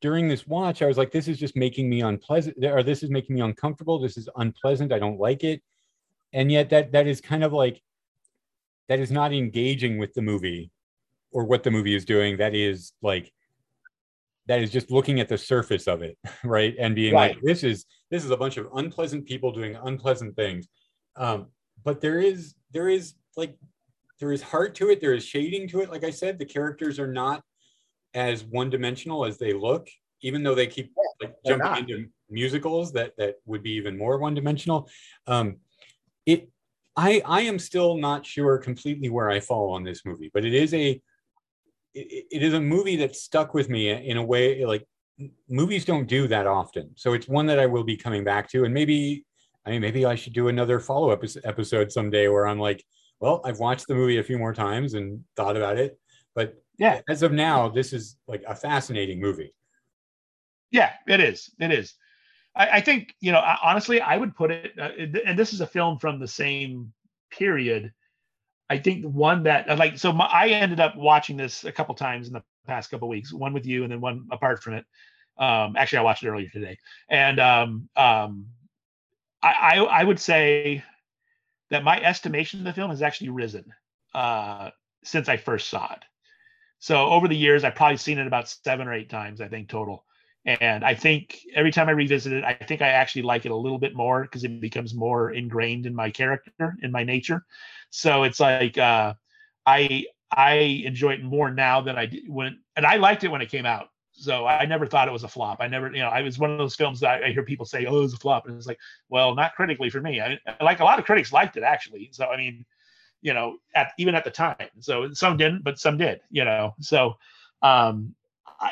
during this watch, I was like, this is just making me unpleasant, or this is making me uncomfortable. This is unpleasant. I don't like it, and yet that that is kind of like that is not engaging with the movie or what the movie is doing that is like that is just looking at the surface of it [LAUGHS] right and being like this is this is a bunch of unpleasant people doing unpleasant things um but there is there is like there is heart to it there is shading to it like i said the characters are not as one dimensional as they look even though they keep like jumping not. into musicals that that would be even more one dimensional um it I I am still not sure completely where I fall on this movie, but it is a it, it is a movie that stuck with me in a way like movies don't do that often. So it's one that I will be coming back to, and maybe I mean maybe I should do another follow up episode someday where I'm like, well, I've watched the movie a few more times and thought about it, but Yeah. as of now, this is like a fascinating movie. Yeah, it is. It is. I, I think you know. I, honestly, I would put it, uh, and this is a film from the same period. I think the one that uh, like so my, I ended up watching this a couple times in the past couple weeks. One with you, and then one apart from it. Um, actually, I watched it earlier today, and um, um, I, I I would say that my estimation of the film has actually risen uh, since I first saw it. So over the years, I've probably seen it about seven or eight times, I think total. And I think every time I revisit it, I think I actually like it a little bit more because it becomes more ingrained in my character, in my nature. So it's like uh, I I enjoy it more now than I did when, and I liked it when it came out. So I never thought it was a flop. I never, you know, I was one of those films that I, I hear people say, "Oh, it was a flop," and it's like, well, not critically for me. I, like a lot of critics liked it actually. So I mean, you know, at even at the time. So some didn't, but some did. You know, so um,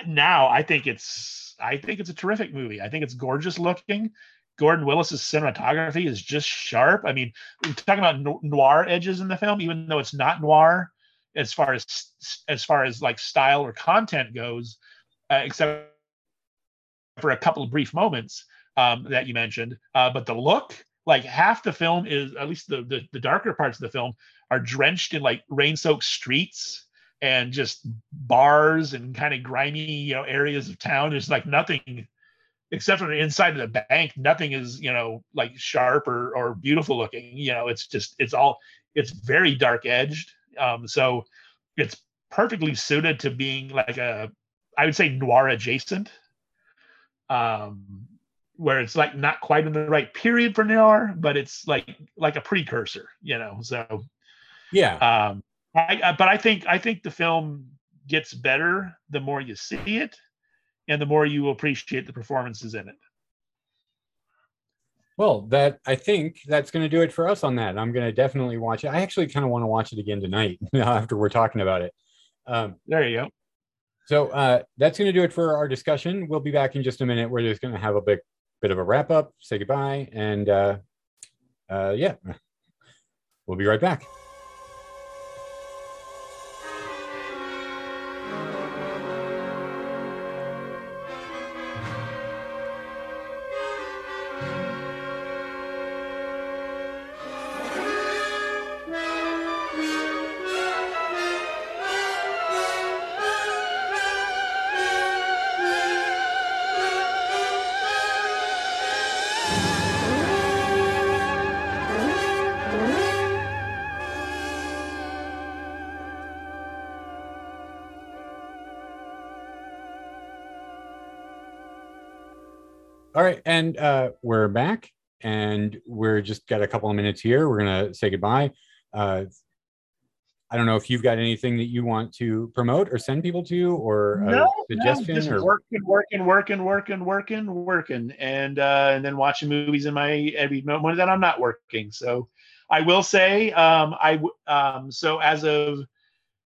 now I think it's I think it's a terrific movie. I think it's gorgeous looking. Gordon Willis's cinematography is just sharp. I mean, we're talking about noir edges in the film, even though it's not noir as far as as far as like style or content goes, uh, except for a couple of brief moments um, that you mentioned. Uh, but the look, like half the film is, at least the, the the darker parts of the film, are drenched in like rain-soaked streets and just bars and kind of grimy, you know, areas of town. There's like nothing except for the inside of the bank. Nothing is, you know, like sharp or or beautiful looking. You know, it's just it's all it's very dark edged. Um, so it's perfectly suited to being like a I would say noir adjacent. Um, where it's like not quite in the right period for noir, but it's like like a precursor, you know. So Yeah. um, I, I, but I think I think the film gets better the more you see it, and the more you appreciate the performances in it. Well, that I think that's going to do it for us on that. I'm going to definitely watch it. I actually kind of want to watch it again tonight [LAUGHS] after we're talking about it. Um, There you go. so uh, that's going to do it for our discussion. We'll be back in just a minute. We're just going to have a big bit of a wrap up, say goodbye, and uh, uh, yeah, we'll be right back. Right, and uh, we're back, and we're just got a couple of minutes here. We're gonna say goodbye. Uh, I don't know if you've got anything that you want to promote or send people to, or a no, suggestion, no, just or working, working, working, working, working, working, and uh, and then watching movies in my every moment that I'm not working. So I will say, um, I um, so as of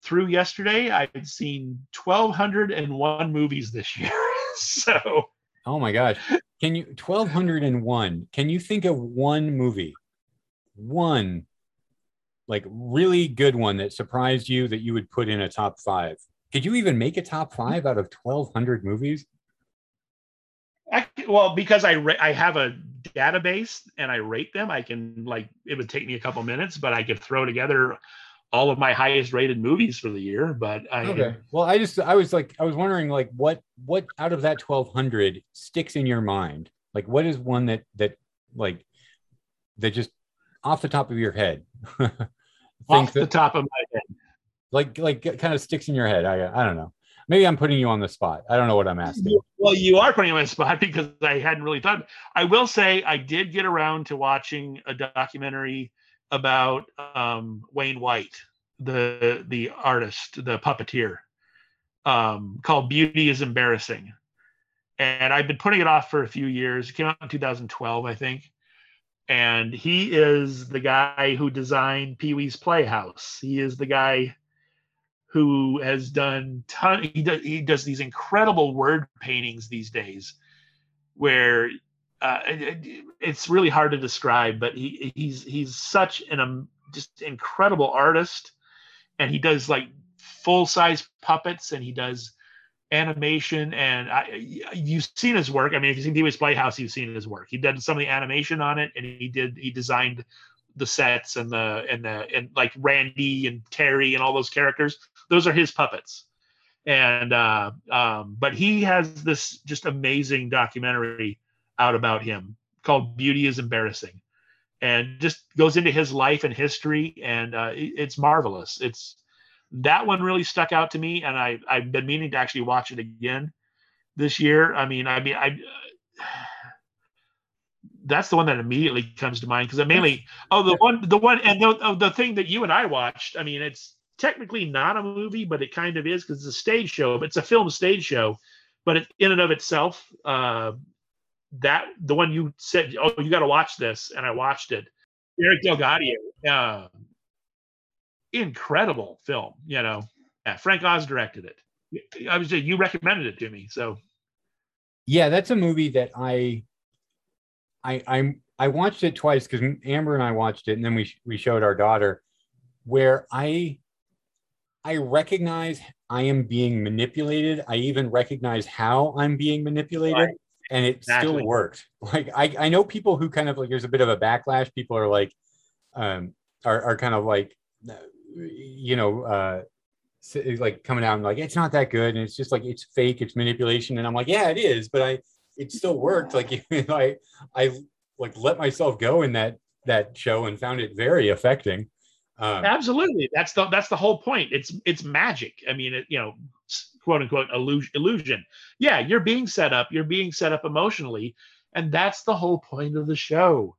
through yesterday, I've seen 1,201 movies this year. [LAUGHS] so oh my gosh, can you twelve hundred and one? Can you think of one movie, one like really good one that surprised you that you would put in a top five? Could you even make a top five out of twelve hundred movies? I, well, because I ra- I have a database and I rate them, I can like it would take me a couple minutes, but I could throw together all of my highest rated movies for the year. But I Okay. Well, I just I was like I was wondering like what what out of that twelve hundred sticks in your mind? Like what is one that that like that just off the top of your head [LAUGHS] off the that top of my head. like like kind of sticks in your head? I I don't know. Maybe I'm putting you on the spot. I don't know what I'm asking. Well, you are putting me on the spot [LAUGHS] because I hadn't really thought. I will say I did get around to watching a documentary about um, Wayne White, the the artist, the puppeteer, um, called "Beauty Is Embarrassing," and I've been putting it off for a few years. It came out in 2012, I think, and he is the guy who designed Pee Wee's Playhouse. He is the guy who has done ton he does he does these incredible word paintings these days where uh, it's really hard to describe but he he's he's such an um, just incredible artist. And he does like full size puppets and he does animation and I, you've seen his work. I mean if you've seen Pee-wee's playhouse you've seen his work. He did some of the animation on it and he did he designed the sets and the and the and like randy and terry and all those characters. Those are his puppets. And uh um but he has this just amazing documentary out about him called beauty is embarrassing. And just goes into his life and history and uh it's marvelous. It's that one really stuck out to me and i i've been meaning to actually watch it again this year. I mean i mean i [SIGHS] that's the one that immediately comes to mind because I mainly oh the one the one and the, oh, the thing that you and I watched I mean it's technically not a movie but it kind of is because it's a stage show but it's a film stage show but it, in and of itself uh that the one you said oh you got to watch this and I watched it. Derek DelGaudio uh, incredible film you know. Yeah, Frank Oz directed it. I was you recommended it to me so. Yeah, that's a movie that I I I'm I watched it twice because Amber and I watched it, and then we we showed our daughter, where I I recognize I am being manipulated. I even recognize how I'm being manipulated, Right. And it Exactly. still worked. [LAUGHS] Like I I know people who kind of like there's a bit of a backlash. People are like, um, are are kind of like, uh, you know, uh, like coming out and like it's not that good, and it's just like it's fake, it's manipulation, and I'm like, yeah, it is, but I it still worked. Like [LAUGHS] you I I like let myself go in that that show and found it very affecting. Um, Absolutely. That's the that's the whole point. It's it's magic. I mean, it, you know, quote unquote illusion. Yeah, you're being set up. You're being set up emotionally, and that's the whole point of the show.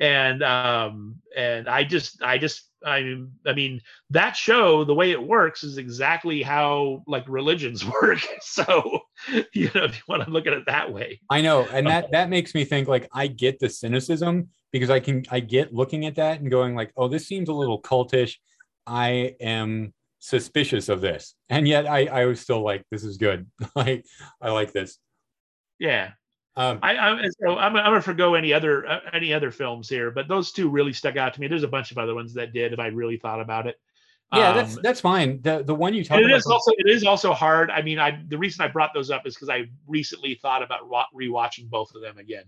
And um and I just I just I I mean that show the way it works is exactly how like religions [LAUGHS] work. So you know if you want to look at it that way. I know, and that that makes me think like I get the cynicism because I can I get looking at that and going like, oh, this seems a little cultish. I am suspicious of this, and yet I I was still like, this is good. [LAUGHS] like, I like this. Yeah. Um, I, I so I'm, I'm gonna forgo any other uh, any other films here, but those two really stuck out to me. There's a bunch of other ones that did if I really thought about it. yeah, that's Um, that's fine. The the one you talk and it about. is also it is also hard. I mean, I the reason I brought those up is because I recently thought about rewatching both of them again,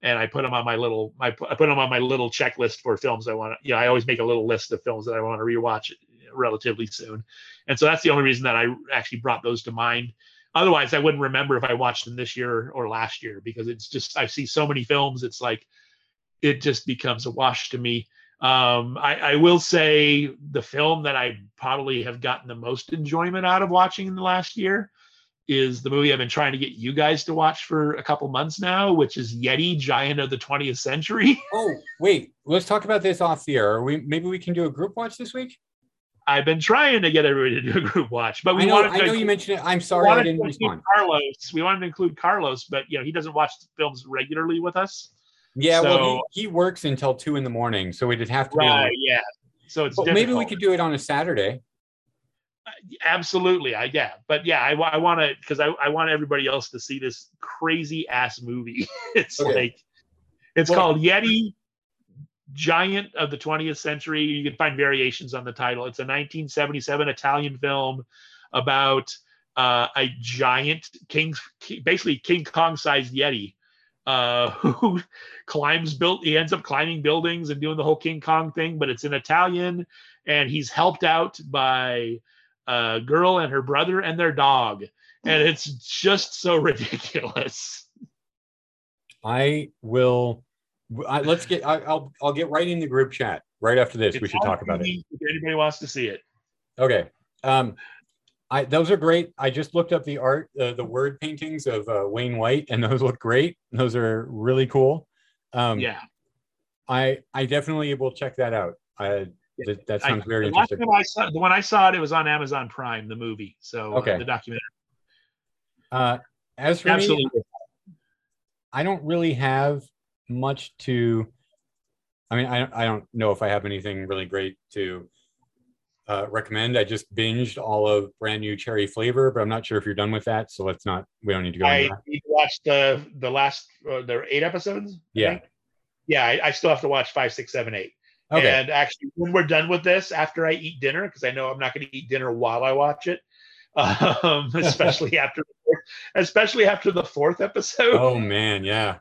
and I put them on my little my I put them on my little checklist for films I want to. You know, I always make a little list of films that I want to rewatch relatively soon, and so that's the only reason that I actually brought those to mind. Otherwise, I wouldn't remember if I watched them this year or last year because it's just I see so many films. It's like it just becomes a wash to me. Um, I, I will say the film that I probably have gotten the most enjoyment out of watching in the last year is the movie I've been trying to get you guys to watch for a couple months now, which is Yeti, Giant of the 20th Century. Oh, wait. Let's talk about this off the air. We maybe we can do a group watch this week? I've been trying to get everybody to do a group watch, but we I know, wanted I to know you mentioned it. I'm sorry I didn't include respond. Carlos. We wanted to include Carlos, but you know he doesn't watch films regularly with us. Yeah, well, he, he works until two in the morning, so it'd have to be. Right? Yeah. So it's maybe we could do it on a Saturday. Uh, absolutely. I yeah, but yeah, I, I want to because I, I want everybody else to see this crazy ass movie. [LAUGHS] it's Okay. like it's Well- called Yeti, Giant of the 20th Century. You can find variations on the title. It's a 1977 Italian film about uh, a giant king, basically King Kong sized Yeti. Uh, [LAUGHS] who climbs built he ends up climbing buildings and doing the whole King Kong thing, but it's in Italian and he's helped out by a girl and her brother and their dog. And it's just so ridiculous. I will. I, let's get. I, I'll. I'll get right in the group chat right after this. we should talk about it. If anybody wants to see it. Okay. Um, I those are great. I just looked up the art, uh, the word paintings of uh, Wayne White, and those look great. Those are really cool. Um, yeah. I I definitely will check that out. I that, that I- sounds very the last interesting. time I saw the one I saw it, it was on Amazon Prime, the movie. So uh, Okay. the documentary. Uh, as for me, Absolutely. I don't really have much to. I mean, I I don't know if I have anything really great to uh, recommend. I just binged all of brand new cherry flavor, but I'm not sure if you're done with that. So let's not. We don't need to go. I into that. need to watch the the last uh, there eight episodes. I Yeah. think. Yeah, I, I still have to watch five, six, seven, eight. Okay. And actually, when we're done with this, after I eat dinner, because I know I'm not going to eat dinner while I watch it, [LAUGHS] um, especially [LAUGHS] after, especially after the fourth episode, oh man, yeah.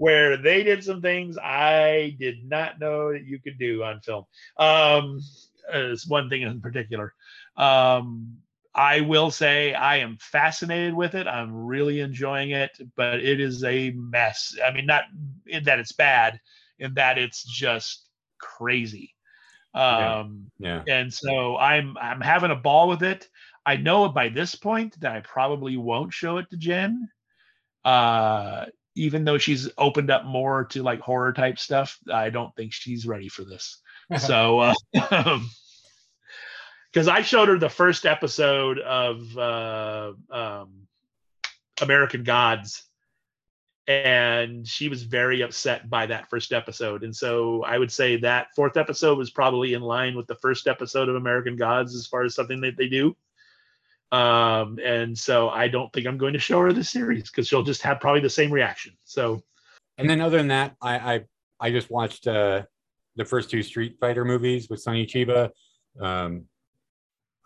Where they did some things I did not know that you could do on film. Um, it's one thing in particular. Um, I will say I am fascinated with it. I'm really enjoying it, but it is a mess. I mean, not in that it's bad, in that it's just crazy. Yeah. Um, Yeah. and so I'm I'm having a ball with it. I know by this point that I probably won't show it to Jen, uh, even though she's opened up more to like horror type stuff. I don't think she's ready for this. [LAUGHS] so, uh, because I showed her the first episode of uh, um, American Gods, and she was very upset by that first episode. And so I would say that fourth episode was probably in line with the first episode of American Gods as far as something that they do. Um, and so I don't think I'm going to show her the series because she'll just have probably the same reaction. So And then other than that, I I, I just watched uh, the first two Street Fighter movies with Sonny Chiba. Um,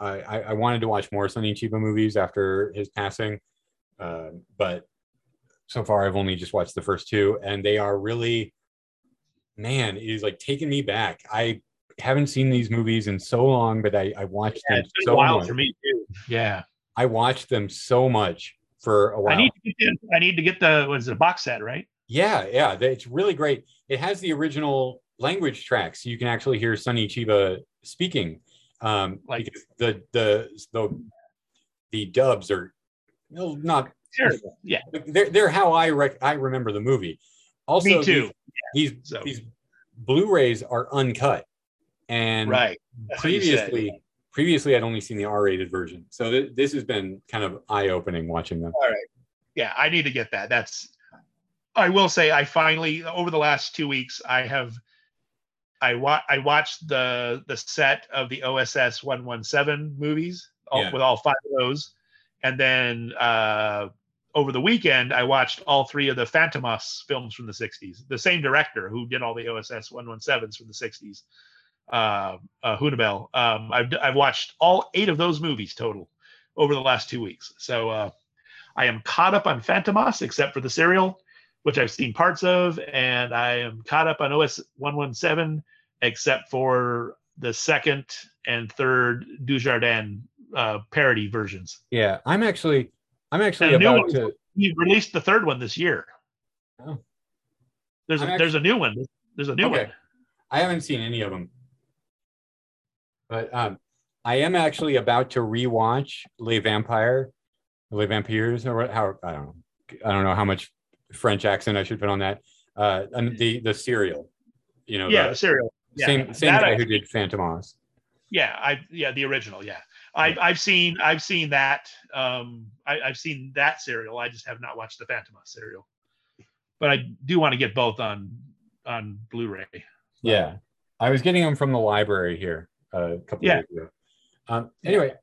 I, I I wanted to watch more Sonny Chiba movies after his passing, uh, but so far I've only just watched the first two, and they are really, man, it is like taking me back. I haven't seen these movies in so long, but I I watched yeah, them it's been so a while much. for me. Yeah. I watched them so much for a while. I need to get the, I need to get the was a box set, right? Yeah, yeah, it's really great. It has the original language tracks. You can actually hear Sonny Chiba speaking. Um, Like- the the the the dubs are no, not Terrible. Yeah. they're they're how I rec- I remember the movie. Also, Me too. These these, So- these Blu-rays are uncut, and Right. That's previously previously I'd only seen the R-rated version. So th- this has been kind of eye-opening watching them. All right. Yeah, I need to get that. That's I will say I finally over the last two weeks I have I wa- I watched the the set of the OSS 117 movies all, Yeah. with all five of those, and then uh, over the weekend I watched all three of the Fantômas films from the 60s. The same director who did all the OSS 117s from the 60s, uh, uh, Hunebelle. Um, I've I've watched all eight of those movies total over the last two weeks. So. Uh, I am caught up on Fantômas, except for the serial, which I've seen parts of, and I am caught up on OS 117, except for the second and third Dujardin uh, parody versions. Yeah, I'm actually I'm actually about to He released the third one this year. Oh. There's a, I'm there's a new one. There's a new Okay. one. I haven't seen any of them, but um, I am actually about to rewatch Les Vampire Les Vampires or what? How I don't know. I don't know how much French accent I should put on that. Uh, and the the serial, you know, yeah, the serial. Yeah, same same that guy I- who did Fantômas. Yeah, I yeah the original. Yeah, I I've seen I've seen that. Um, I, I've seen that serial. I just have not watched the Fantômas serial, but I do want to get both on on Blu-ray. Yeah, I was getting them from the library here a couple Yeah. of days ago. Um, anyway,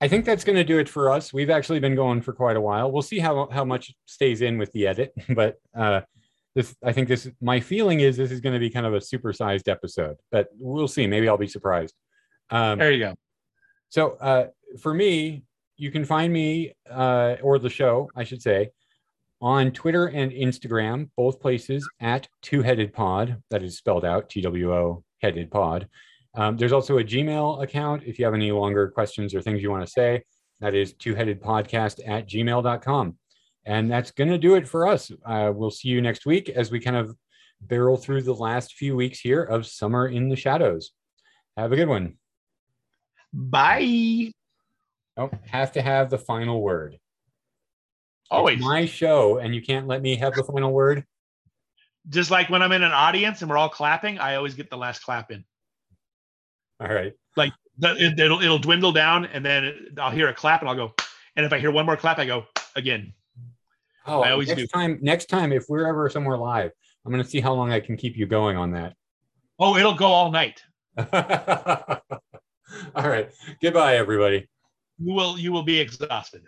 I think that's going to do it for us. We've actually been going for quite a while. We'll see how how much stays in with the edit, [LAUGHS] but uh, this I think this my feeling is this is going to be kind of a supersized episode, but we'll see. Maybe I'll be surprised. Um, There you go. so uh, for me, you can find me uh, or the show, I should say, on Twitter and Instagram, both places at Two Headed Pod. That is spelled out T W O Headed Pod. Um, there's also a Gmail account if you have any longer questions or things you want to say. That is two headed podcast at gmail.com. And that's going to do it for us. Uh, we'll see you next week as we kind of barrel through the last few weeks here of Summer in the Shadows. Have a good one. Bye. Oh, have to have the final word. Always. It's my show, and you can't let me have the final word. Just like when I'm in an audience and we're all clapping, I always get the last clap in. All right. The- it, it'll it'll dwindle down, and then I'll hear a clap, and I'll go. And if I hear one more clap, I go again. Oh, I always next do. time. Next time, if we're ever somewhere live, I'm going to see how long I can keep you going on that. Oh, it'll go all night. [LAUGHS] All right. Goodbye, everybody. You will you will be exhausted.